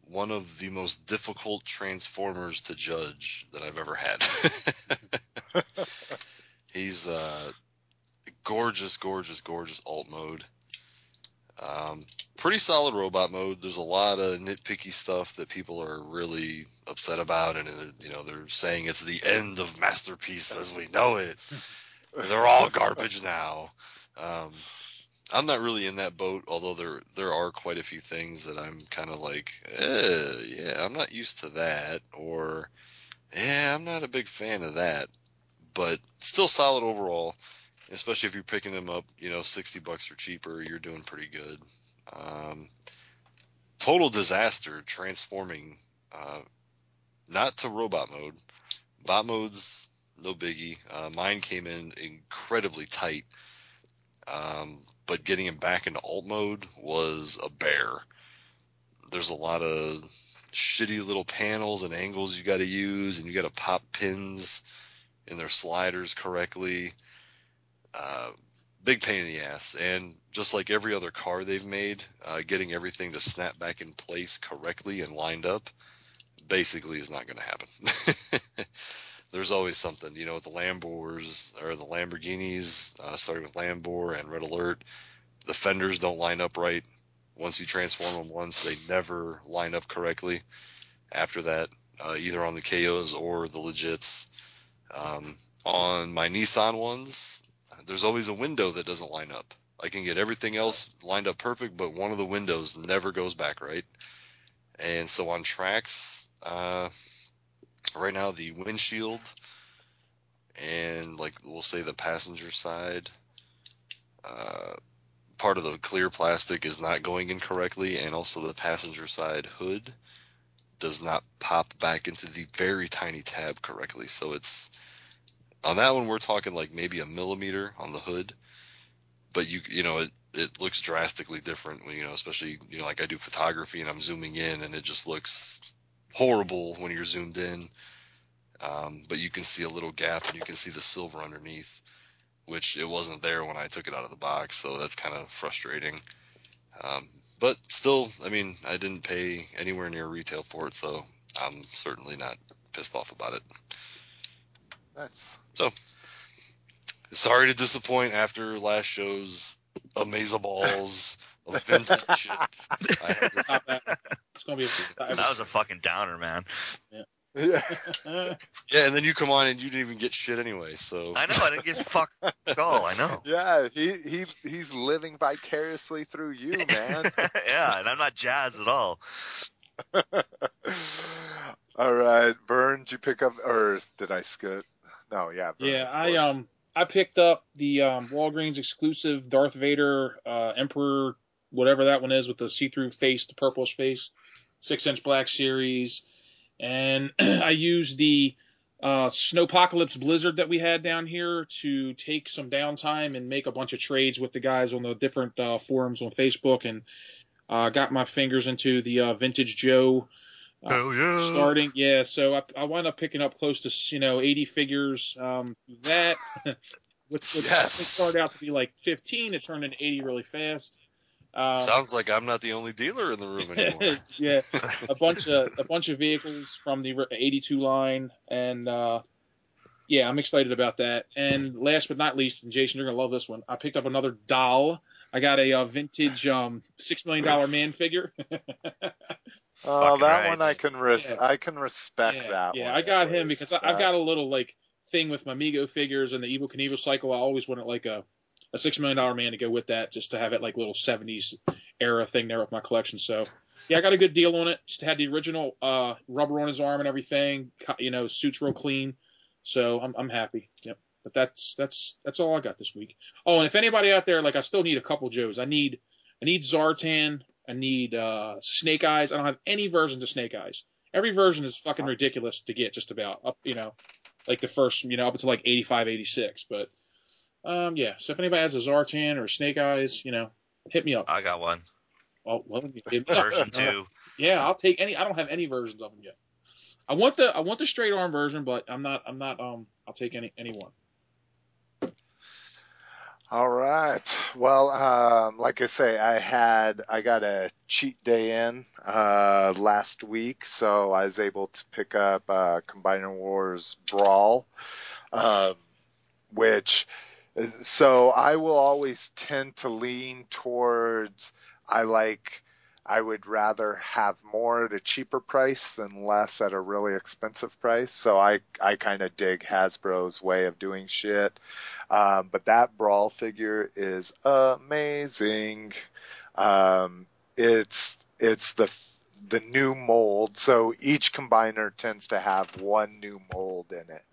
one of the most difficult transformers to judge that I've ever had. He's uh, gorgeous, gorgeous, gorgeous alt mode. Um, pretty solid robot mode. There's a lot of nitpicky stuff that people are really upset about, and uh, you know they're saying it's the end of Masterpiece as we know it. They're all garbage now. Um, I'm not really in that boat, although there there are quite a few things that I'm kind of like, eh, yeah, I'm not used to that, or yeah, I'm not a big fan of that. But still solid overall, especially if you're picking them up, you know, 60 bucks or cheaper, you're doing pretty good. Um, total disaster transforming, uh, not to robot mode. Bot mode's no biggie. Uh, mine came in incredibly tight. Um, but getting him back into alt mode was a bear. There's a lot of shitty little panels and angles you got to use, and you got to pop pins in their sliders correctly. Uh, big pain in the ass. And just like every other car they've made, uh, getting everything to snap back in place correctly and lined up basically is not going to happen. There's always something, you know, with the Lambors or the Lamborghinis, uh, starting with Lambor and Red Alert, the fenders don't line up right. Once you transform them once, they never line up correctly. After that, uh, either on the KOs or the legits. Um, on my Nissan ones, there's always a window that doesn't line up. I can get everything else lined up perfect, but one of the windows never goes back right. And so on tracks, uh, right now the windshield and like we'll say the passenger side, uh, part of the clear plastic is not going in correctly, and also the passenger side hood does not pop back into the very tiny tab correctly. So it's on that one we're talking like maybe a millimeter on the hood, but you you know it it looks drastically different when you know especially you know like I do photography and I'm zooming in and it just looks horrible when you're zoomed in. Um, but you can see a little gap and you can see the silver underneath, which it wasn't there when I took it out of the box, so that's kind of frustrating. Um, but still, I mean, I didn't pay anywhere near retail for it, so I'm certainly not pissed off about it. Nice. So sorry to disappoint after last show's Amazaballs of vintage shit. I had to, Stop that. It's gonna be. A, That was a fucking downer, man. Yeah. yeah, and then you come on and you didn't even get shit anyway. So I know. I didn't get fuck all. I know. Yeah, he, he he's living vicariously through you, man. yeah, and I'm not jazzed at all. All right, Vern, did you pick up or did I skip? No, yeah. Vern, yeah, I um I picked up the um, Walgreens exclusive Darth Vader uh, Emperor, whatever that one is, with the see-through face, the purplish face, six-inch black series, and I used the uh, Snowpocalypse Blizzard that we had down here to take some downtime and make a bunch of trades with the guys on the different uh, forums on Facebook, and uh, got my fingers into the uh, Vintage Joe Hell yeah. starting. Yeah, so I, I wound up picking up close to you know 80 figures. Um, that which, which Yes. started out to be like 15, it turned into 80 really fast. Um, Sounds like I'm not the only dealer in the room anymore. yeah, a bunch of a bunch of vehicles from the 82 line, and uh, yeah, I'm excited about that. And last but not least, and Jason, you're gonna love this one. I picked up another doll. I got a uh, vintage um, six million dollar man figure. Oh, Fucking that right. one I can res- Yeah. I can respect yeah, that yeah, one. I got him least. because I, I've Uh, got a little like thing with my Mego figures and the Evel Knievel cycle. I always wanted like a a six million dollar man to go with that, just to have it like little '70s era thing there with my collection. So yeah, I got a good deal on it. Just had the original uh, rubber on his arm and everything. You know, suits real clean. So I'm I'm happy. Yep. But that's that's that's all I got this week. Oh, and if anybody out there like, I still need a couple Joes. I need I need Zartan. I need uh, Snake Eyes. I don't have any versions of Snake Eyes. Every version is fucking ridiculous to get, just about up, you know, like the first, you know, up until like 85, 86. But um, yeah. So if anybody has a Zartan or Snake Eyes, you know, hit me up. I got one. Oh, well. Version two. Yeah, I'll take any. I don't have any versions of them yet. I want the I want the straight arm version, but I'm not I'm not um I'll take any any one. All right. Well, um, like I say, I had I got a cheat day in uh, last week, so I was able to pick up uh, Combiner Wars Brawl, um, which so I will always tend to lean towards I like I would rather have more at a cheaper price than less at a really expensive price. So I I kind of dig Hasbro's way of doing shit. Um, but that brawl figure is amazing. Um, it's it's the the new mold. So each combiner tends to have one new mold in it,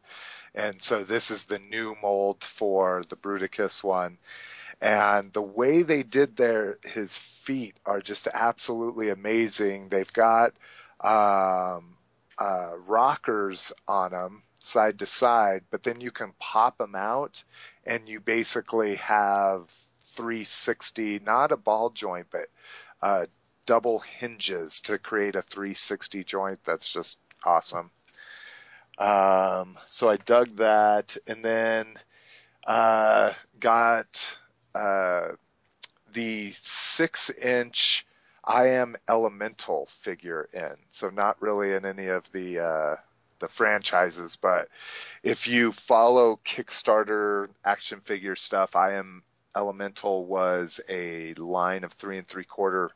and so this is the new mold for the Bruticus one. And the way they did their his feet are just absolutely amazing. They've got um, uh, rockers on them side to side, but then you can pop them out and you basically have 360, not a ball joint, but uh, double hinges to create a 360 joint. That's just awesome. Um, so I dug that and then uh, got uh, the six inch I am Elemental figure in. So not really in any of the uh, the franchises, but if you follow Kickstarter action figure stuff, I am Elemental was a line of three and three quarter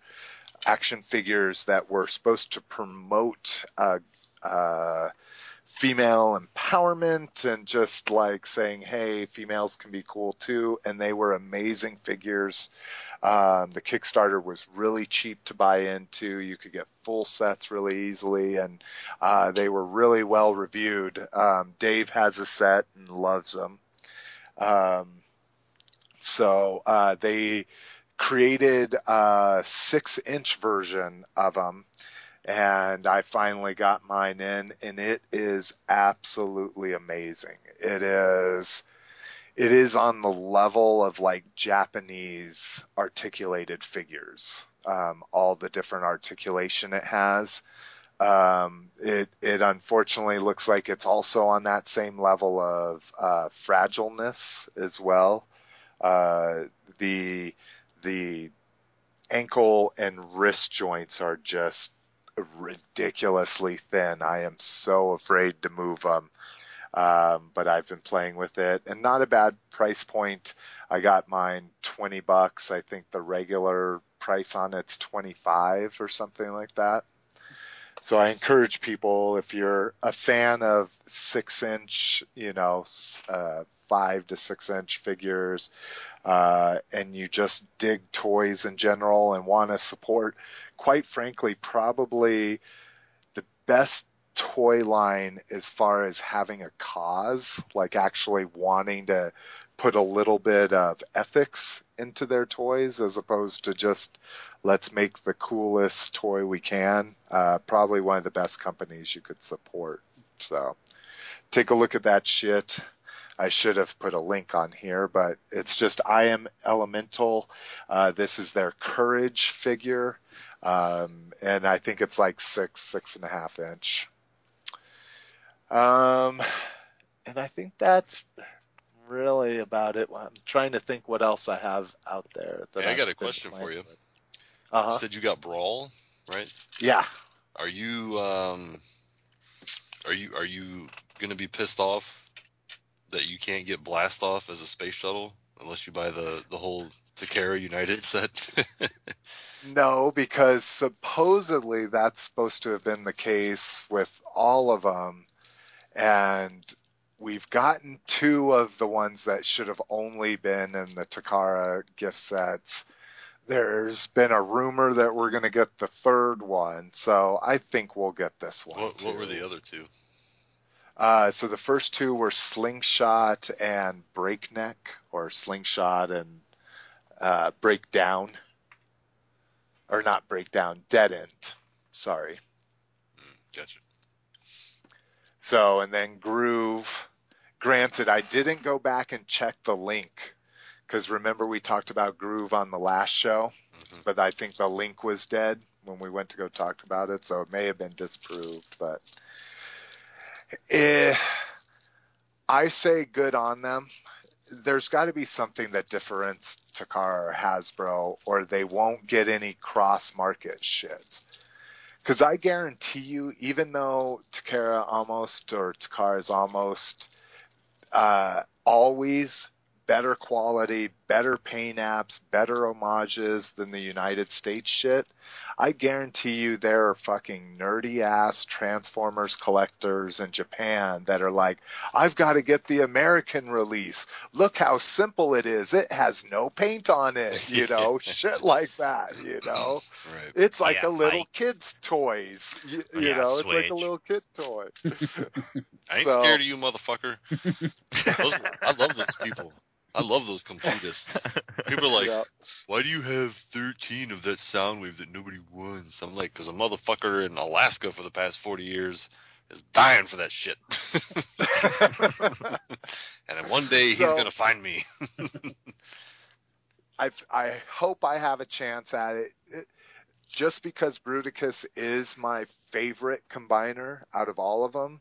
action figures that were supposed to promote uh, uh, female empowerment and just like saying, hey, females can be cool too. And they were amazing figures. Um, the Kickstarter was really cheap to buy into. You could get full sets really easily, and uh, they were really well reviewed. Um, Dave has a set and loves them. Um, so uh, they created a six inch version of them and I finally got mine in and it is absolutely amazing. It is it is on the level of like Japanese articulated figures. Um, all the different articulation it has. Um, it it unfortunately looks like it's also on that same level of uh, fragileness as well. Uh, the the ankle and wrist joints are just ridiculously thin. I am so afraid to move them. Um, but I've been playing with it and not a bad price point. I got mine 20 bucks. I think the regular price on it's 25 or something like that. So I encourage people if you're a fan of six inch, you know, uh, five to six inch figures, uh, and you just dig toys in general and want to support, quite frankly, probably the best toy line as far as having a cause, like actually wanting to put a little bit of ethics into their toys as opposed to just let's make the coolest toy we can. Uh, probably one of the best companies you could support. So take a look at that shit. I should have put a link on here, but it's just I am Elemental. Uh, this is their Courage figure, um, and I think it's like six, six and a half inch. Um, and I think that's really about it. I'm trying to think what else I have out there. That Hey, I got a question for you. Uh-huh. You said you got Brawl, right? Yeah. Are you um are you are you gonna be pissed off that you can't get blast off as a space shuttle unless you buy the the whole Takara United set? No, because supposedly that's supposed to have been the case with all of them. And we've gotten two of the ones that should have only been in the Takara gift sets. There's been a rumor that we're going to get the third one, so I think we'll get this one. what what were the other two? Uh, so the first two were Slingshot and Breakneck, or Slingshot and uh, Breakdown, or not Breakdown, Dead End. Sorry. Gotcha. So and then Groove. Granted, I didn't go back and check the link because remember we talked about Groove on the last show, Mhm. but I think the link was dead when we went to go talk about it, so it may have been disproved. But eh, I say good on them. There's got to be something that differentiates Takara or Hasbro, or they won't get any cross market shit. Because I guarantee you, even though Takara almost or Takara is almost uh, always better quality, better paint apps, better homages than the United States shit, I guarantee you there are fucking nerdy ass Transformers collectors in Japan that are like, I've got to get the American release. Look how simple it is. It has no paint on it, you know, shit like that, you know. Right. It's like Yeah, a little I- kid's toys. You, Oh, you yeah, know, it's like a little kid toy. I ain't So- scared of you, motherfucker. Those, I love those people. I love those completists. People are like, Yeah. why do you have 13 of that Soundwave that nobody wants? I'm like, because a motherfucker in Alaska for the past 40 years is dying for that shit. and then one day he's So- going to find me. I I hope I have a chance at it. it. Just because Bruticus is my favorite combiner out of all of them,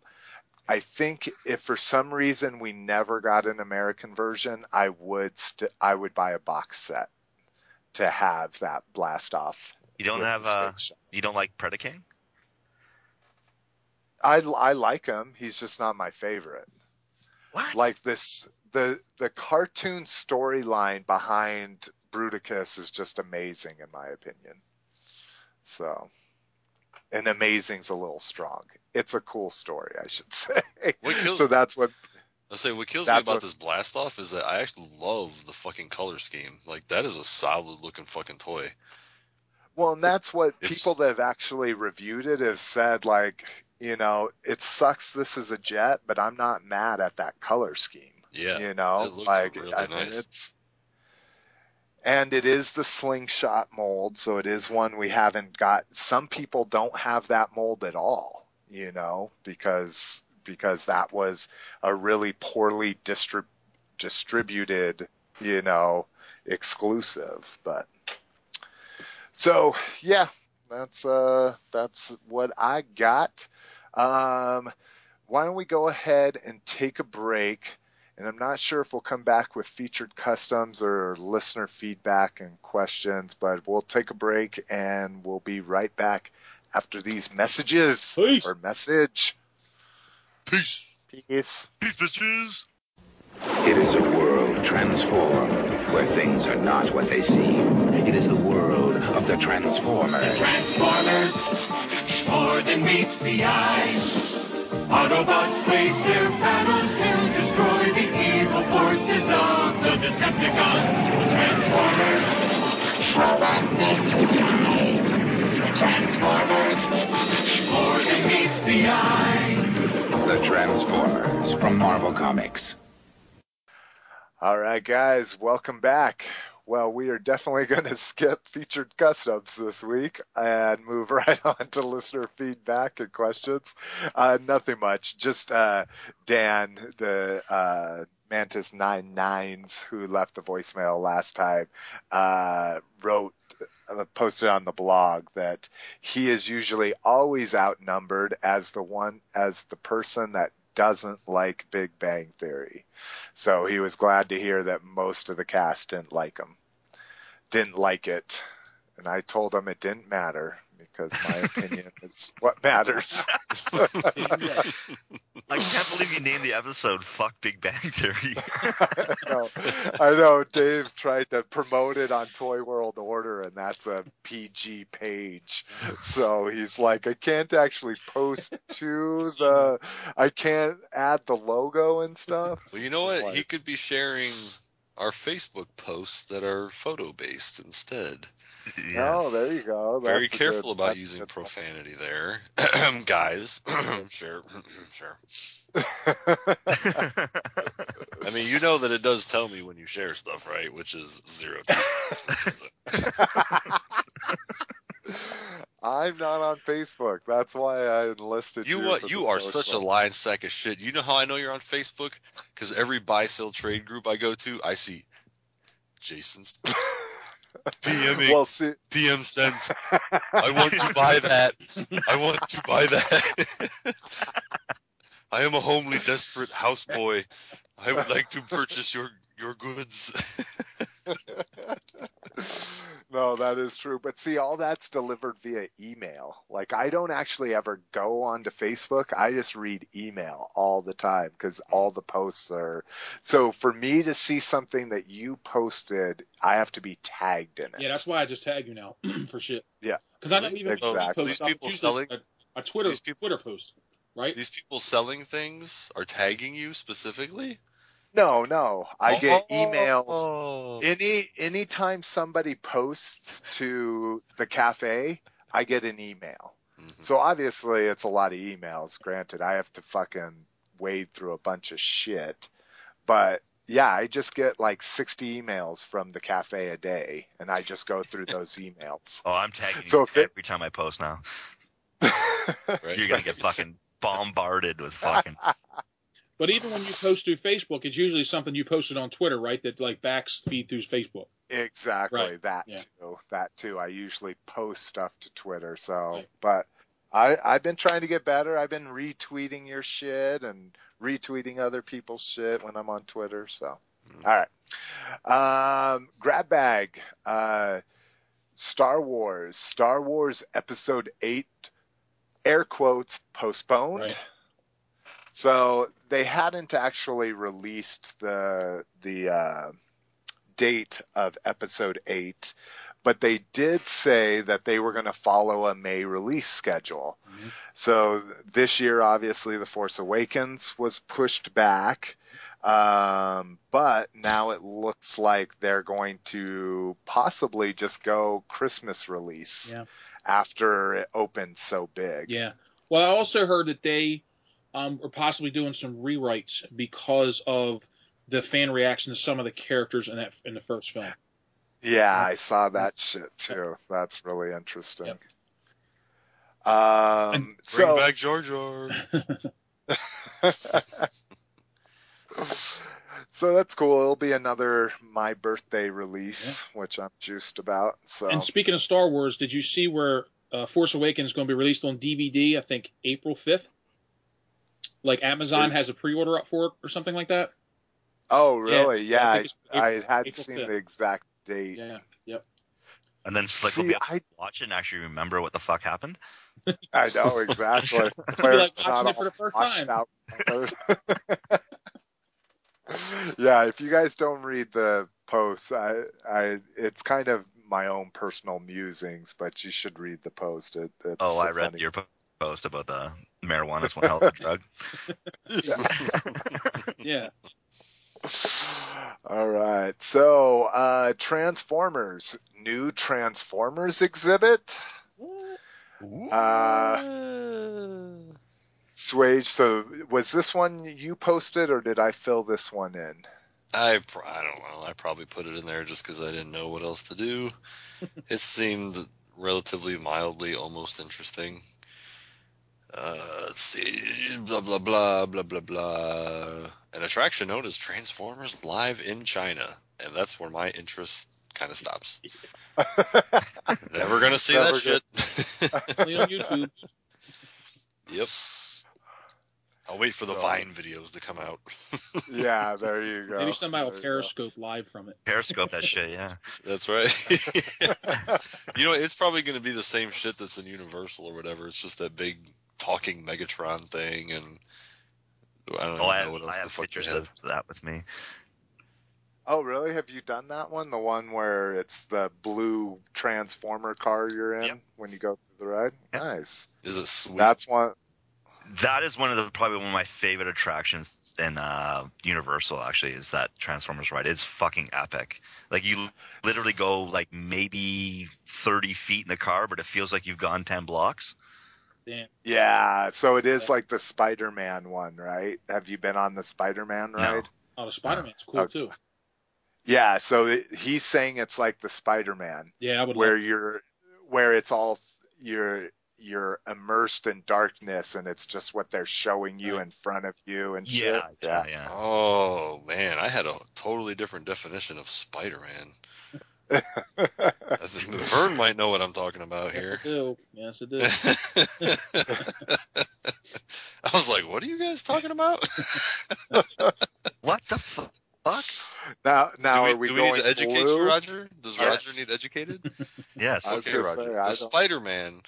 I think if for some reason we never got an American version, I would st- I would buy a box set to have that blast off. You don't have uh, you don't like Predaking? I I like him. He's just not my favorite. What? like this the the cartoon storyline behind Bruticus is just amazing in my opinion. So and amazing's a little strong. It's a cool story, I should say. Kills- so that's what I say what kills me about what- this blast off is that I actually love the fucking color scheme. Like that is a solid looking fucking toy. well, and that's what It's- people that have actually reviewed it have said like, you know, it sucks this is a jet, but I'm not mad at that color scheme. Yeah. you know, it looks like really I mean, nice. it's and it is the slingshot mold, so it is one we haven't got. Some people don't have that mold at all, you know, because because that was a really poorly distrib- distributed, you know, exclusive. But so yeah, that's uh that's what I got. Um, why don't we go ahead and take a break? And I'm not sure if we'll come back with featured customs or listener feedback and questions, but we'll take a break and we'll be right back after these messages Peace. or message. Peace. Peace. Peace, bitches. It is a world transformed, where things are not what they seem. It is the world of the Transformers. The Transformers, more than meets the eye. Autobots wage their battle to destroy the evil forces of the Decepticons. Transformers. Robots in disguise. Transformers, more than meets the eye. The Transformers from Marvel Comics. All right, guys, welcome back. Well, we are definitely going to skip featured customs this week and move right on to listener feedback and questions. Uh, nothing much, just uh, Dan, the uh, Mantis Nine Nines, who left the voicemail last time, uh, wrote uh, posted on the blog that he is usually always outnumbered as the one as the person that doesn't like Big Bang Theory. So he was glad to hear that most of the cast didn't like him. Didn't like it. And I told him it didn't matter because my opinion is what matters. I can't believe you named the episode "Fuck Big Bang Theory." I know. I know. Dave tried to promote it on Toy World Order, and that's a PG page. So he's like, I can't actually post to the, I can't add the logo and stuff. Well, you know what? Like- He could be sharing our Facebook posts that are photo based instead. Oh, there you go. Very That's a careful good- about using good. profanity there, guys. sure, sure. I mean, you know that it does tell me when you share stuff, right? Which is zero. I'm not on Facebook. That's why I enlisted you. You uh, you are such a lying sack of shit. You know how I know you're on Facebook? Because every buy sell trade group I go to, I see Jason's PMing Well, see, PM sent. I want to buy that. I want to buy that. I am a homely, desperate houseboy. I would like to purchase your your goods. No, that is true. But see, all that's delivered via email. Like, I don't actually ever go onto Facebook. I just read email all the time because all the posts are. So for me to see something that you posted, I have to be tagged in it. Yeah, that's why I just tag you now for shit. Yeah. Because I don't even if Exactly. you post These stuff, people selling- a, a Twitter these people- Twitter post, right? These people selling things are tagging you specifically. No, no. I get emails. Oh. Any anytime somebody posts to the cafe, I get an email. Mhm. So obviously it's a lot of emails. Granted, I have to fucking wade through a bunch of shit. But yeah, I just get like 60 emails from the cafe a day, and I just go through those emails. oh, I'm tagging So you if it- every time I post now. Right? You're gonna get fucking bombarded with fucking. But even when you post through Facebook, it's usually something you posted on Twitter, right? That like backs feed through Facebook. Exactly Right. that Yeah. too. That too. I usually post stuff to Twitter. So, Right. but I I've been trying to get better. I've been retweeting your shit and retweeting other people's shit when I'm on Twitter. So, all right. Um, grab bag. Uh, Star Wars. Star Wars Episode Eight. Air quotes postponed. Right. So they hadn't actually released the the uh, date of episode eight, but they did say that they were going to follow a May release schedule. Mhm. So this year, obviously, The Force Awakens was pushed back. Um, but now it looks like they're going to possibly just go Christmas release Yeah. after it opened so big. Yeah. Well, I also heard that they um, are possibly doing some rewrites because of the fan reaction to some of the characters in that in the first film. Yeah, I saw that shit too. That's really interesting. Yep. Um, Bring so, back Jar Jar. so that's cool. It'll be another my birthday release, which I'm juiced about. So, And speaking of Star Wars, did you see where uh, Force Awakens is going to be released on DVD? I think April fifth. Like Amazon has a pre-order up for it or something like that. oh really? Yeah, Yeah, I I, think I, hadn't April seen 5th. the exact date. Yeah. Yep. And then Slick will See, be able to I, watch it and actually remember what the fuck happened. I know exactly. Where be like it's watching it for the first time. out. yeah, if you guys don't read the post, I, I, it's kind of my own personal musings, but you should read the post. It, it's Oh, a I read funny- your post about the marijuana is one hell of a drug. Yeah. All right. So, uh, Transformers, new Transformers exhibit. Uh, Swage, so was this one you posted or did I fill this one in? I I don't know. I probably put it in there just because I didn't know what else to do. it seemed relatively mildly almost interesting. Uh, see, blah blah blah blah blah blah. An attraction known as Transformers Live in China, and that's where my interest kind of stops. Never gonna see Never that shit. Only on YouTube. yep. I'll wait for the So- Vine videos to come out. yeah, there you go. Maybe somebody will There you go. Periscope live from it. Periscope that shit, yeah. That's right. you know, it's probably going to be the same shit that's in Universal or whatever. It's just that big talking Megatron thing, and I don't Oh, I know have, what I else the have fuck they pictures have. of that with me. Oh, really? Have you done that one? The one where it's the blue transformer car you're in Yep. when you go through the ride? Yep. Nice. Is it sweet? That's one. That is one of the probably one of my favorite attractions in uh, Universal. Actually, is that Transformers ride? It's fucking epic. Like you literally go like maybe thirty feet in the car, but it feels like you've gone ten blocks. Damn. Yeah, so it is like the Spider-Man one, right? Have you been on the Spider-Man No. ride? Oh, the Spider Man's cool Okay. too. Yeah, so it, he's saying it's like the Spider-Man Yeah, I would where love you're where it's all you're you're immersed in darkness and it's just what they're showing you Right. in front of you and Yeah, shit. yeah, yeah. Oh man, I had a totally different definition of Spider-Man. I think Vern might know what I'm talking about Yes, here. I do. Yes, I do. I was like, "What are you guys talking about?" What the fuck? now now do we, are we do we going need to educate blue? you, Roger? Does Yes. Roger need educated? Yes. Okay, Roger. say, the Spider-Man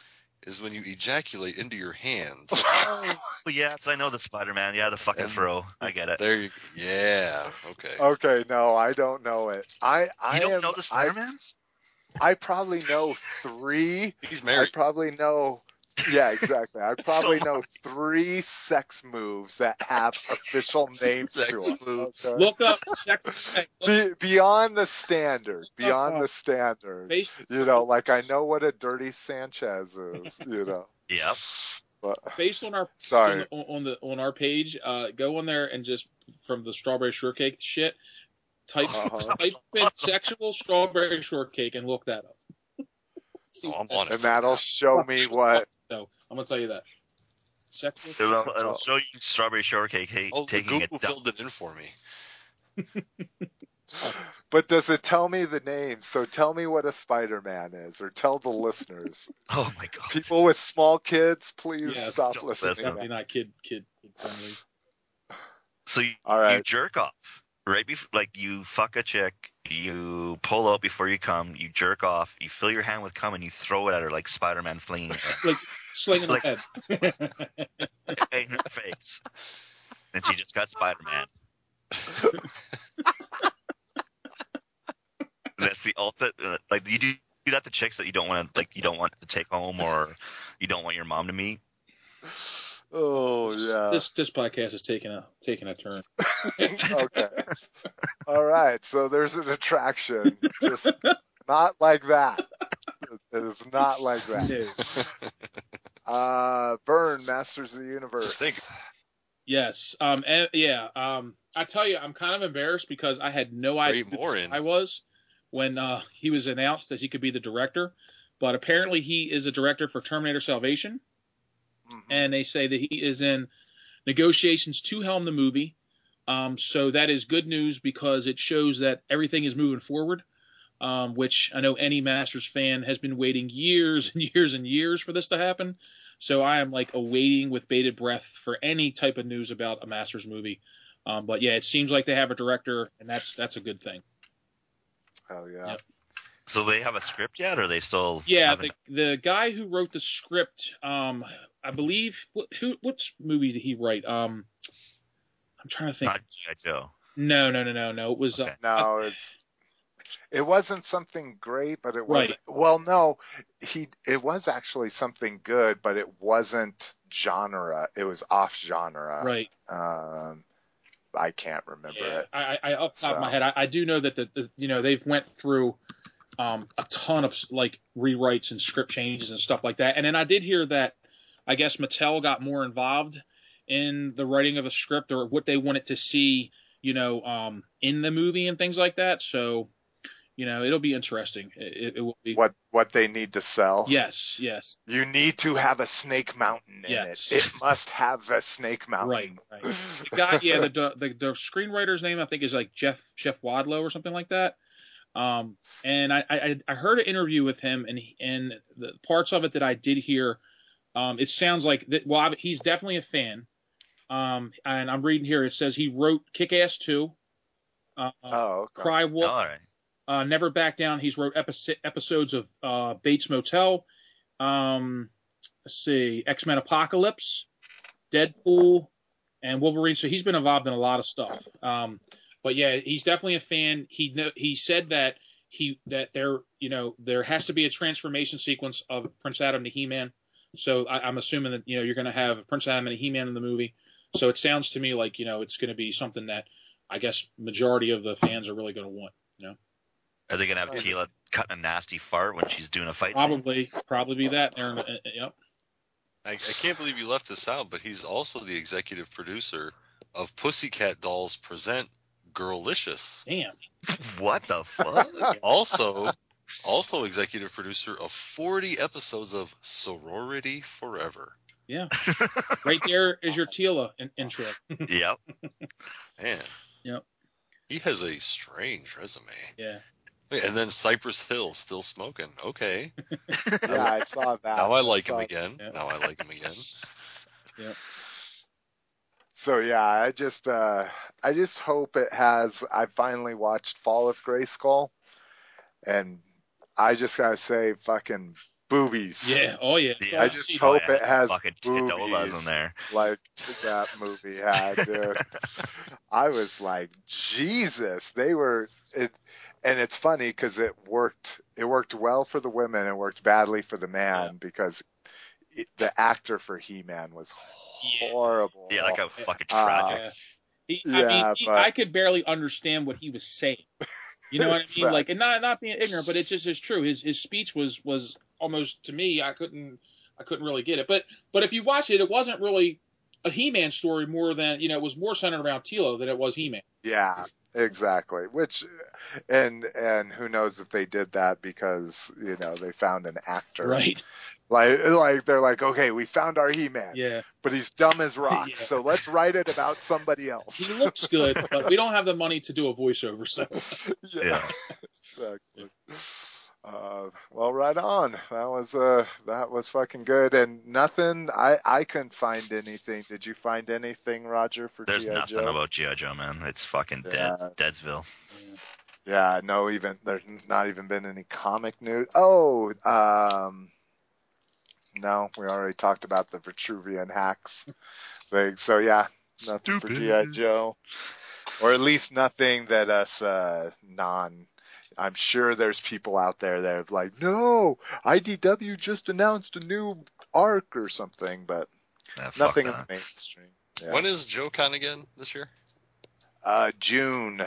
is when you ejaculate into your hand. Oh, yes, I know the Spider-Man. Yeah, the fucking And- throw. I get it. There you Yeah. Okay. Okay, no, I don't know it. I I You don't am, know the Spider-Man? I, I probably know three. He's married. I probably know. Yeah, exactly. I probably So know three sex moves that have official names to Sex it. moves. okay? Look up sex. hey, look Be, beyond the standard, beyond the standard. based, You know, like I know what a dirty Sanchez is. You know, Yep. but based on our sorry. on, on the on our page, uh, go on there and just from the strawberry shortcake shit, type Uh-huh. type in sexual strawberry shortcake and look that up. Oh, I'm on it. and that'll show me what. So I'm gonna tell you that. Sexual. It'll, it'll show you strawberry shortcake hey, Oh, the taking Google a filled it in for me. But does it tell me the name? So tell me what a Spider-Man is, or tell the listeners. Oh my god. People with small kids, please Yes, stop don't listening. Definitely not kid kid kid friendly. So you, All you jerk off right before, like you fuck a chick, you pull out before you come, you jerk off, you fill your hand with cum, and you throw it at her like Spider-Man flinging it Slinging Like- the head. in her face, and she just got Spider-Man. That's the ultimate. Uh, like you do do that to chicks that you don't want to like you don't want to take home or you don't want your mom to meet. Oh yeah. This this podcast is taking a taking a turn. okay. All right. So there's an attraction, just not like that. It is not like that. No. Uh, Vern, Masters of the Universe. Think. Yes. Um. and- yeah. Um. I tell you, I'm kind of embarrassed because I had no idea Ray who Moore this in. guy was when uh, he was announced that he could be the director. But apparently, he is a director for Terminator Salvation, Mhm. and they say that he is in negotiations to helm the movie. Um. So that is good news because it shows that everything is moving forward. Um, which I know any Masters fan has been waiting years and years and years for this to happen. So I am like awaiting with bated breath for any type of news about a Masters movie. Um, but yeah, it seems like they have a director, and that's that's a good thing. Hell yeah. Yep. So they have a script yet, or they still? Yeah, haven't- the the guy who wrote the script, um, I believe, what who what movie did he write? Um, I'm trying to think. not G.I. Joe. No, no, no, no, no. It was Okay. uh, No, it's it wasn't something great, but it was Right. well, no, he it was actually something good, but it wasn't genre. It was off genre. right. Um, I can't remember Yeah, it. I, I off the top of my head, I, I do know that the, the you know they've went through um, a ton of like rewrites and script changes and stuff like that. And then I did hear that I guess Mattel got more involved in the writing of the script or what they wanted to see you know, um, in the movie and things like that. So, you know, it'll be interesting. It, it will be. What what they need to sell. Yes, yes, You need to have a Snake Mountain in Yes. it. It must have a Snake Mountain. right, right. The guy, yeah, the, the the screenwriter's name I think is like Jeff Jeff Wadlow or something like that. Um, and I, I I heard an interview with him, and he, and the parts of it that I did hear, um, it sounds like that. Well, I- he's definitely a fan. Um, and I'm reading here. It says he wrote Kick Ass two, uh, Oh, okay. Cry Wolf, All right. Uh, Never Back Down. He's wrote episo- episodes of uh, Bates Motel. Um, let's see, X Men Apocalypse, Deadpool, and Wolverine. So he's been involved in a lot of stuff. Um, but yeah, he's definitely a fan. He he said that he that there you know there has to be a transformation sequence of Prince Adam to He Man. So I, I'm assuming that you know you're going to have Prince Adam and He Man in the movie. So it sounds to me like you know it's going to be something that I guess majority of the fans are really going to want. Are they gonna have Nice. Teela cutting a nasty fart when she's doing a fight? scene? Probably, probably be that. Aaron, uh, yep. I, I can't believe you left this out, but he's also the executive producer of Pussycat Dolls Present Girlicious. Damn. What the fuck? Also, also executive producer of 40 episodes of Sorority Forever. Yeah. Right there is your Teela in- intro. yep. Man. Yep. He has a strange resume. Yeah. And then Cypress Hill still smoking. Okay. Yeah, I saw that. Now I like him again. Yeah. Now I like him again. So yeah, I just uh I just hope it has I finally watched Fall of Grayskull and I just gotta say fucking boobies. Yeah. Oh yeah. Yeah. I just Oh, hope yeah, it has fucking boobies in there. like that movie had, dude. I was like, Jesus, they were it and it's funny because it worked it worked well for the women, it worked badly for the man because it, the actor for He-Man was horrible. Yeah, that guy was fucking Uh, tragic. Yeah. He, I Yeah, mean, he, but- I could barely understand what he was saying. You know what I mean? Like, and not not being ignorant, but it just is true. His his speech was was almost to me. I couldn't I couldn't really get it. But but if you watch it, it wasn't really a He-Man story more than you know. It was more centered around Teela than it was He-Man. Yeah, exactly. Which, and and who knows if they did that because you know they found an actor, Right? Like like they're like, okay, we found our He-Man, Yeah. but he's dumb as rocks, Yeah. so let's write it about somebody else. He looks good, but we don't have the money to do a voiceover. So Yeah. exactly. Uh, well, right on. That was uh, that was fucking good, and nothing. I I couldn't find anything. Did you find anything, Roger, for There's GI nothing Joe? about G.I. Joe, man. It's fucking Yeah. dead. Deadsville. Yeah, no, even there's not even been any comic news. Oh, um, no, we already talked about the Vitruvian H.A.C.K.S thing. So yeah, nothing for Stupid. GI Joe, or at least nothing that us uh, non. I'm sure there's people out there that are like, no, IDW just announced a new arc or something, but Nah, fuck nothing in the mainstream. Yeah. When is JoeCon again this year? Uh, June,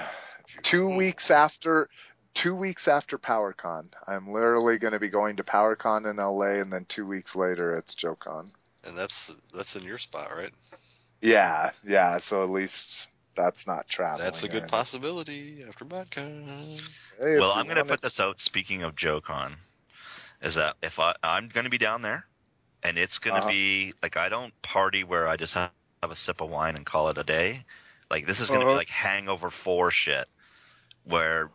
two weeks after, two weeks after PowerCon. I'm literally going to be going to PowerCon in LA, and then two weeks later it's JoeCon. And that's that's in your spot, right? Yeah, yeah. So at least that's not traveling. That's a good anything. possibility after BotCon. Hey, Well, I'm gonna put this out. Speaking of JoeCon, is that if I I'm gonna be down there, and it's gonna Uh-huh. be like I don't party where I just have, have a sip of wine and call it a day. Like this is gonna Uh-huh. be like Hangover Four shit, where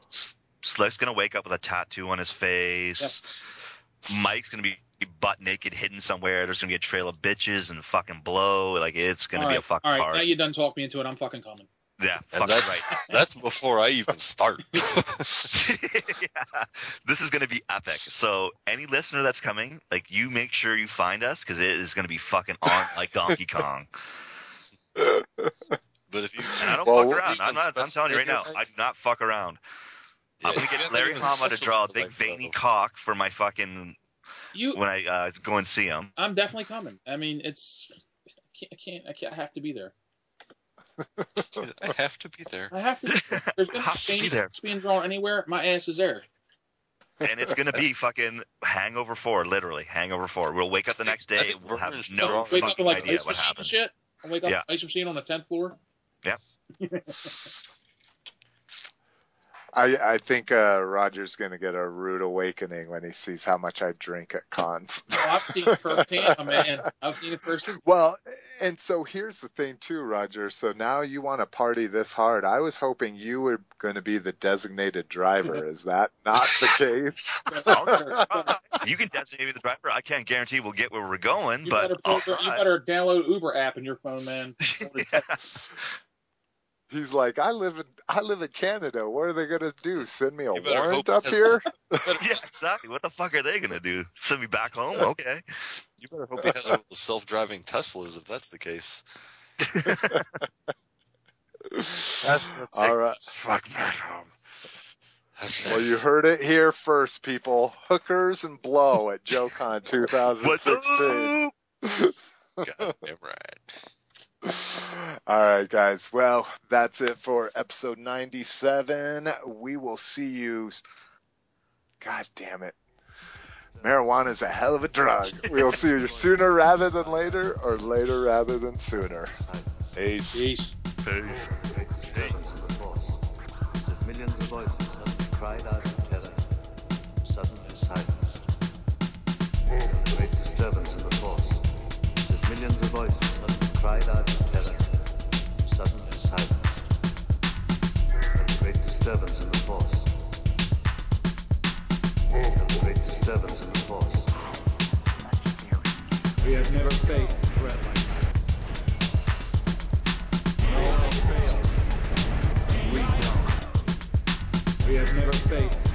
Slick's gonna wake up with a tattoo on his face. yes. Mike's gonna be butt naked, hidden somewhere. There's gonna be a trail of bitches and fucking blow. Like it's gonna be right, a fucking all right. party. Now you done talked me into it. I'm fucking coming. Yeah, And fucking that's right. that's before I even start. yeah, this is going to be epic. So any listener that's coming, like you make sure you find us because it is going to be fucking on like Donkey Kong. but if you And I don't Well, fuck around. I'm not. I'm telling you right now. I do not fuck around. Yeah, I'm gonna get Larry even Hama to draw a big specified, veiny though. cock for my fucking You, when I uh, go and see him. I'm definitely coming. I mean, it's. I can't. I can't. I, can't, I have to be there. I have to be there. I have to. Be there. There's gonna be to be there. being drawn anywhere. My ass is there. and it's gonna be fucking Hangover Four, literally Hangover Four. We'll wake up the next day. think We'll have no drawing- Wake up fucking like idea ice what machine and happened. shit. I wake up Yeah. ice machine on the tenth floor. I I think uh, Roger's going to get a rude awakening when he sees how much I drink at cons. Oh, I've seen it firsthand, man. I've seen it firsthand. Well, and so here's the thing too, Roger. So now you want to party this hard. I was hoping you were going to be the designated driver. Is that not the case? you can designate me the driver. I can't guarantee we'll get where we're going, You but better, you better download Uber app in your phone, man. Yeah. He's like, I live in I live in Canada. What are they going to do? Send me a warrant up here? yeah, exactly. What the fuck are they gonna do? Send me back home? Okay. You better hope he has one of those self-driving Teslas if that's the case. Tesla, take All right. this fuck back home. Well, you heard it here first, people. Hookers and blow at JoeCon What's 2016. up? goddamn right. All right, guys. Well, that's it for episode 97. We will see you. God damn it. Marijuana is a hell of a drug. We'll see you sooner rather than later or later rather than sooner. Peace. Peace. Peace. great disturbance in the force, as if millions of voices suddenly cried out in terror, suddenly silence. A great disturbance in the force, as if millions of voices suddenly cried out disturbance in the force. A great disturbance in the force. We have never faced a threat like this. We have never faced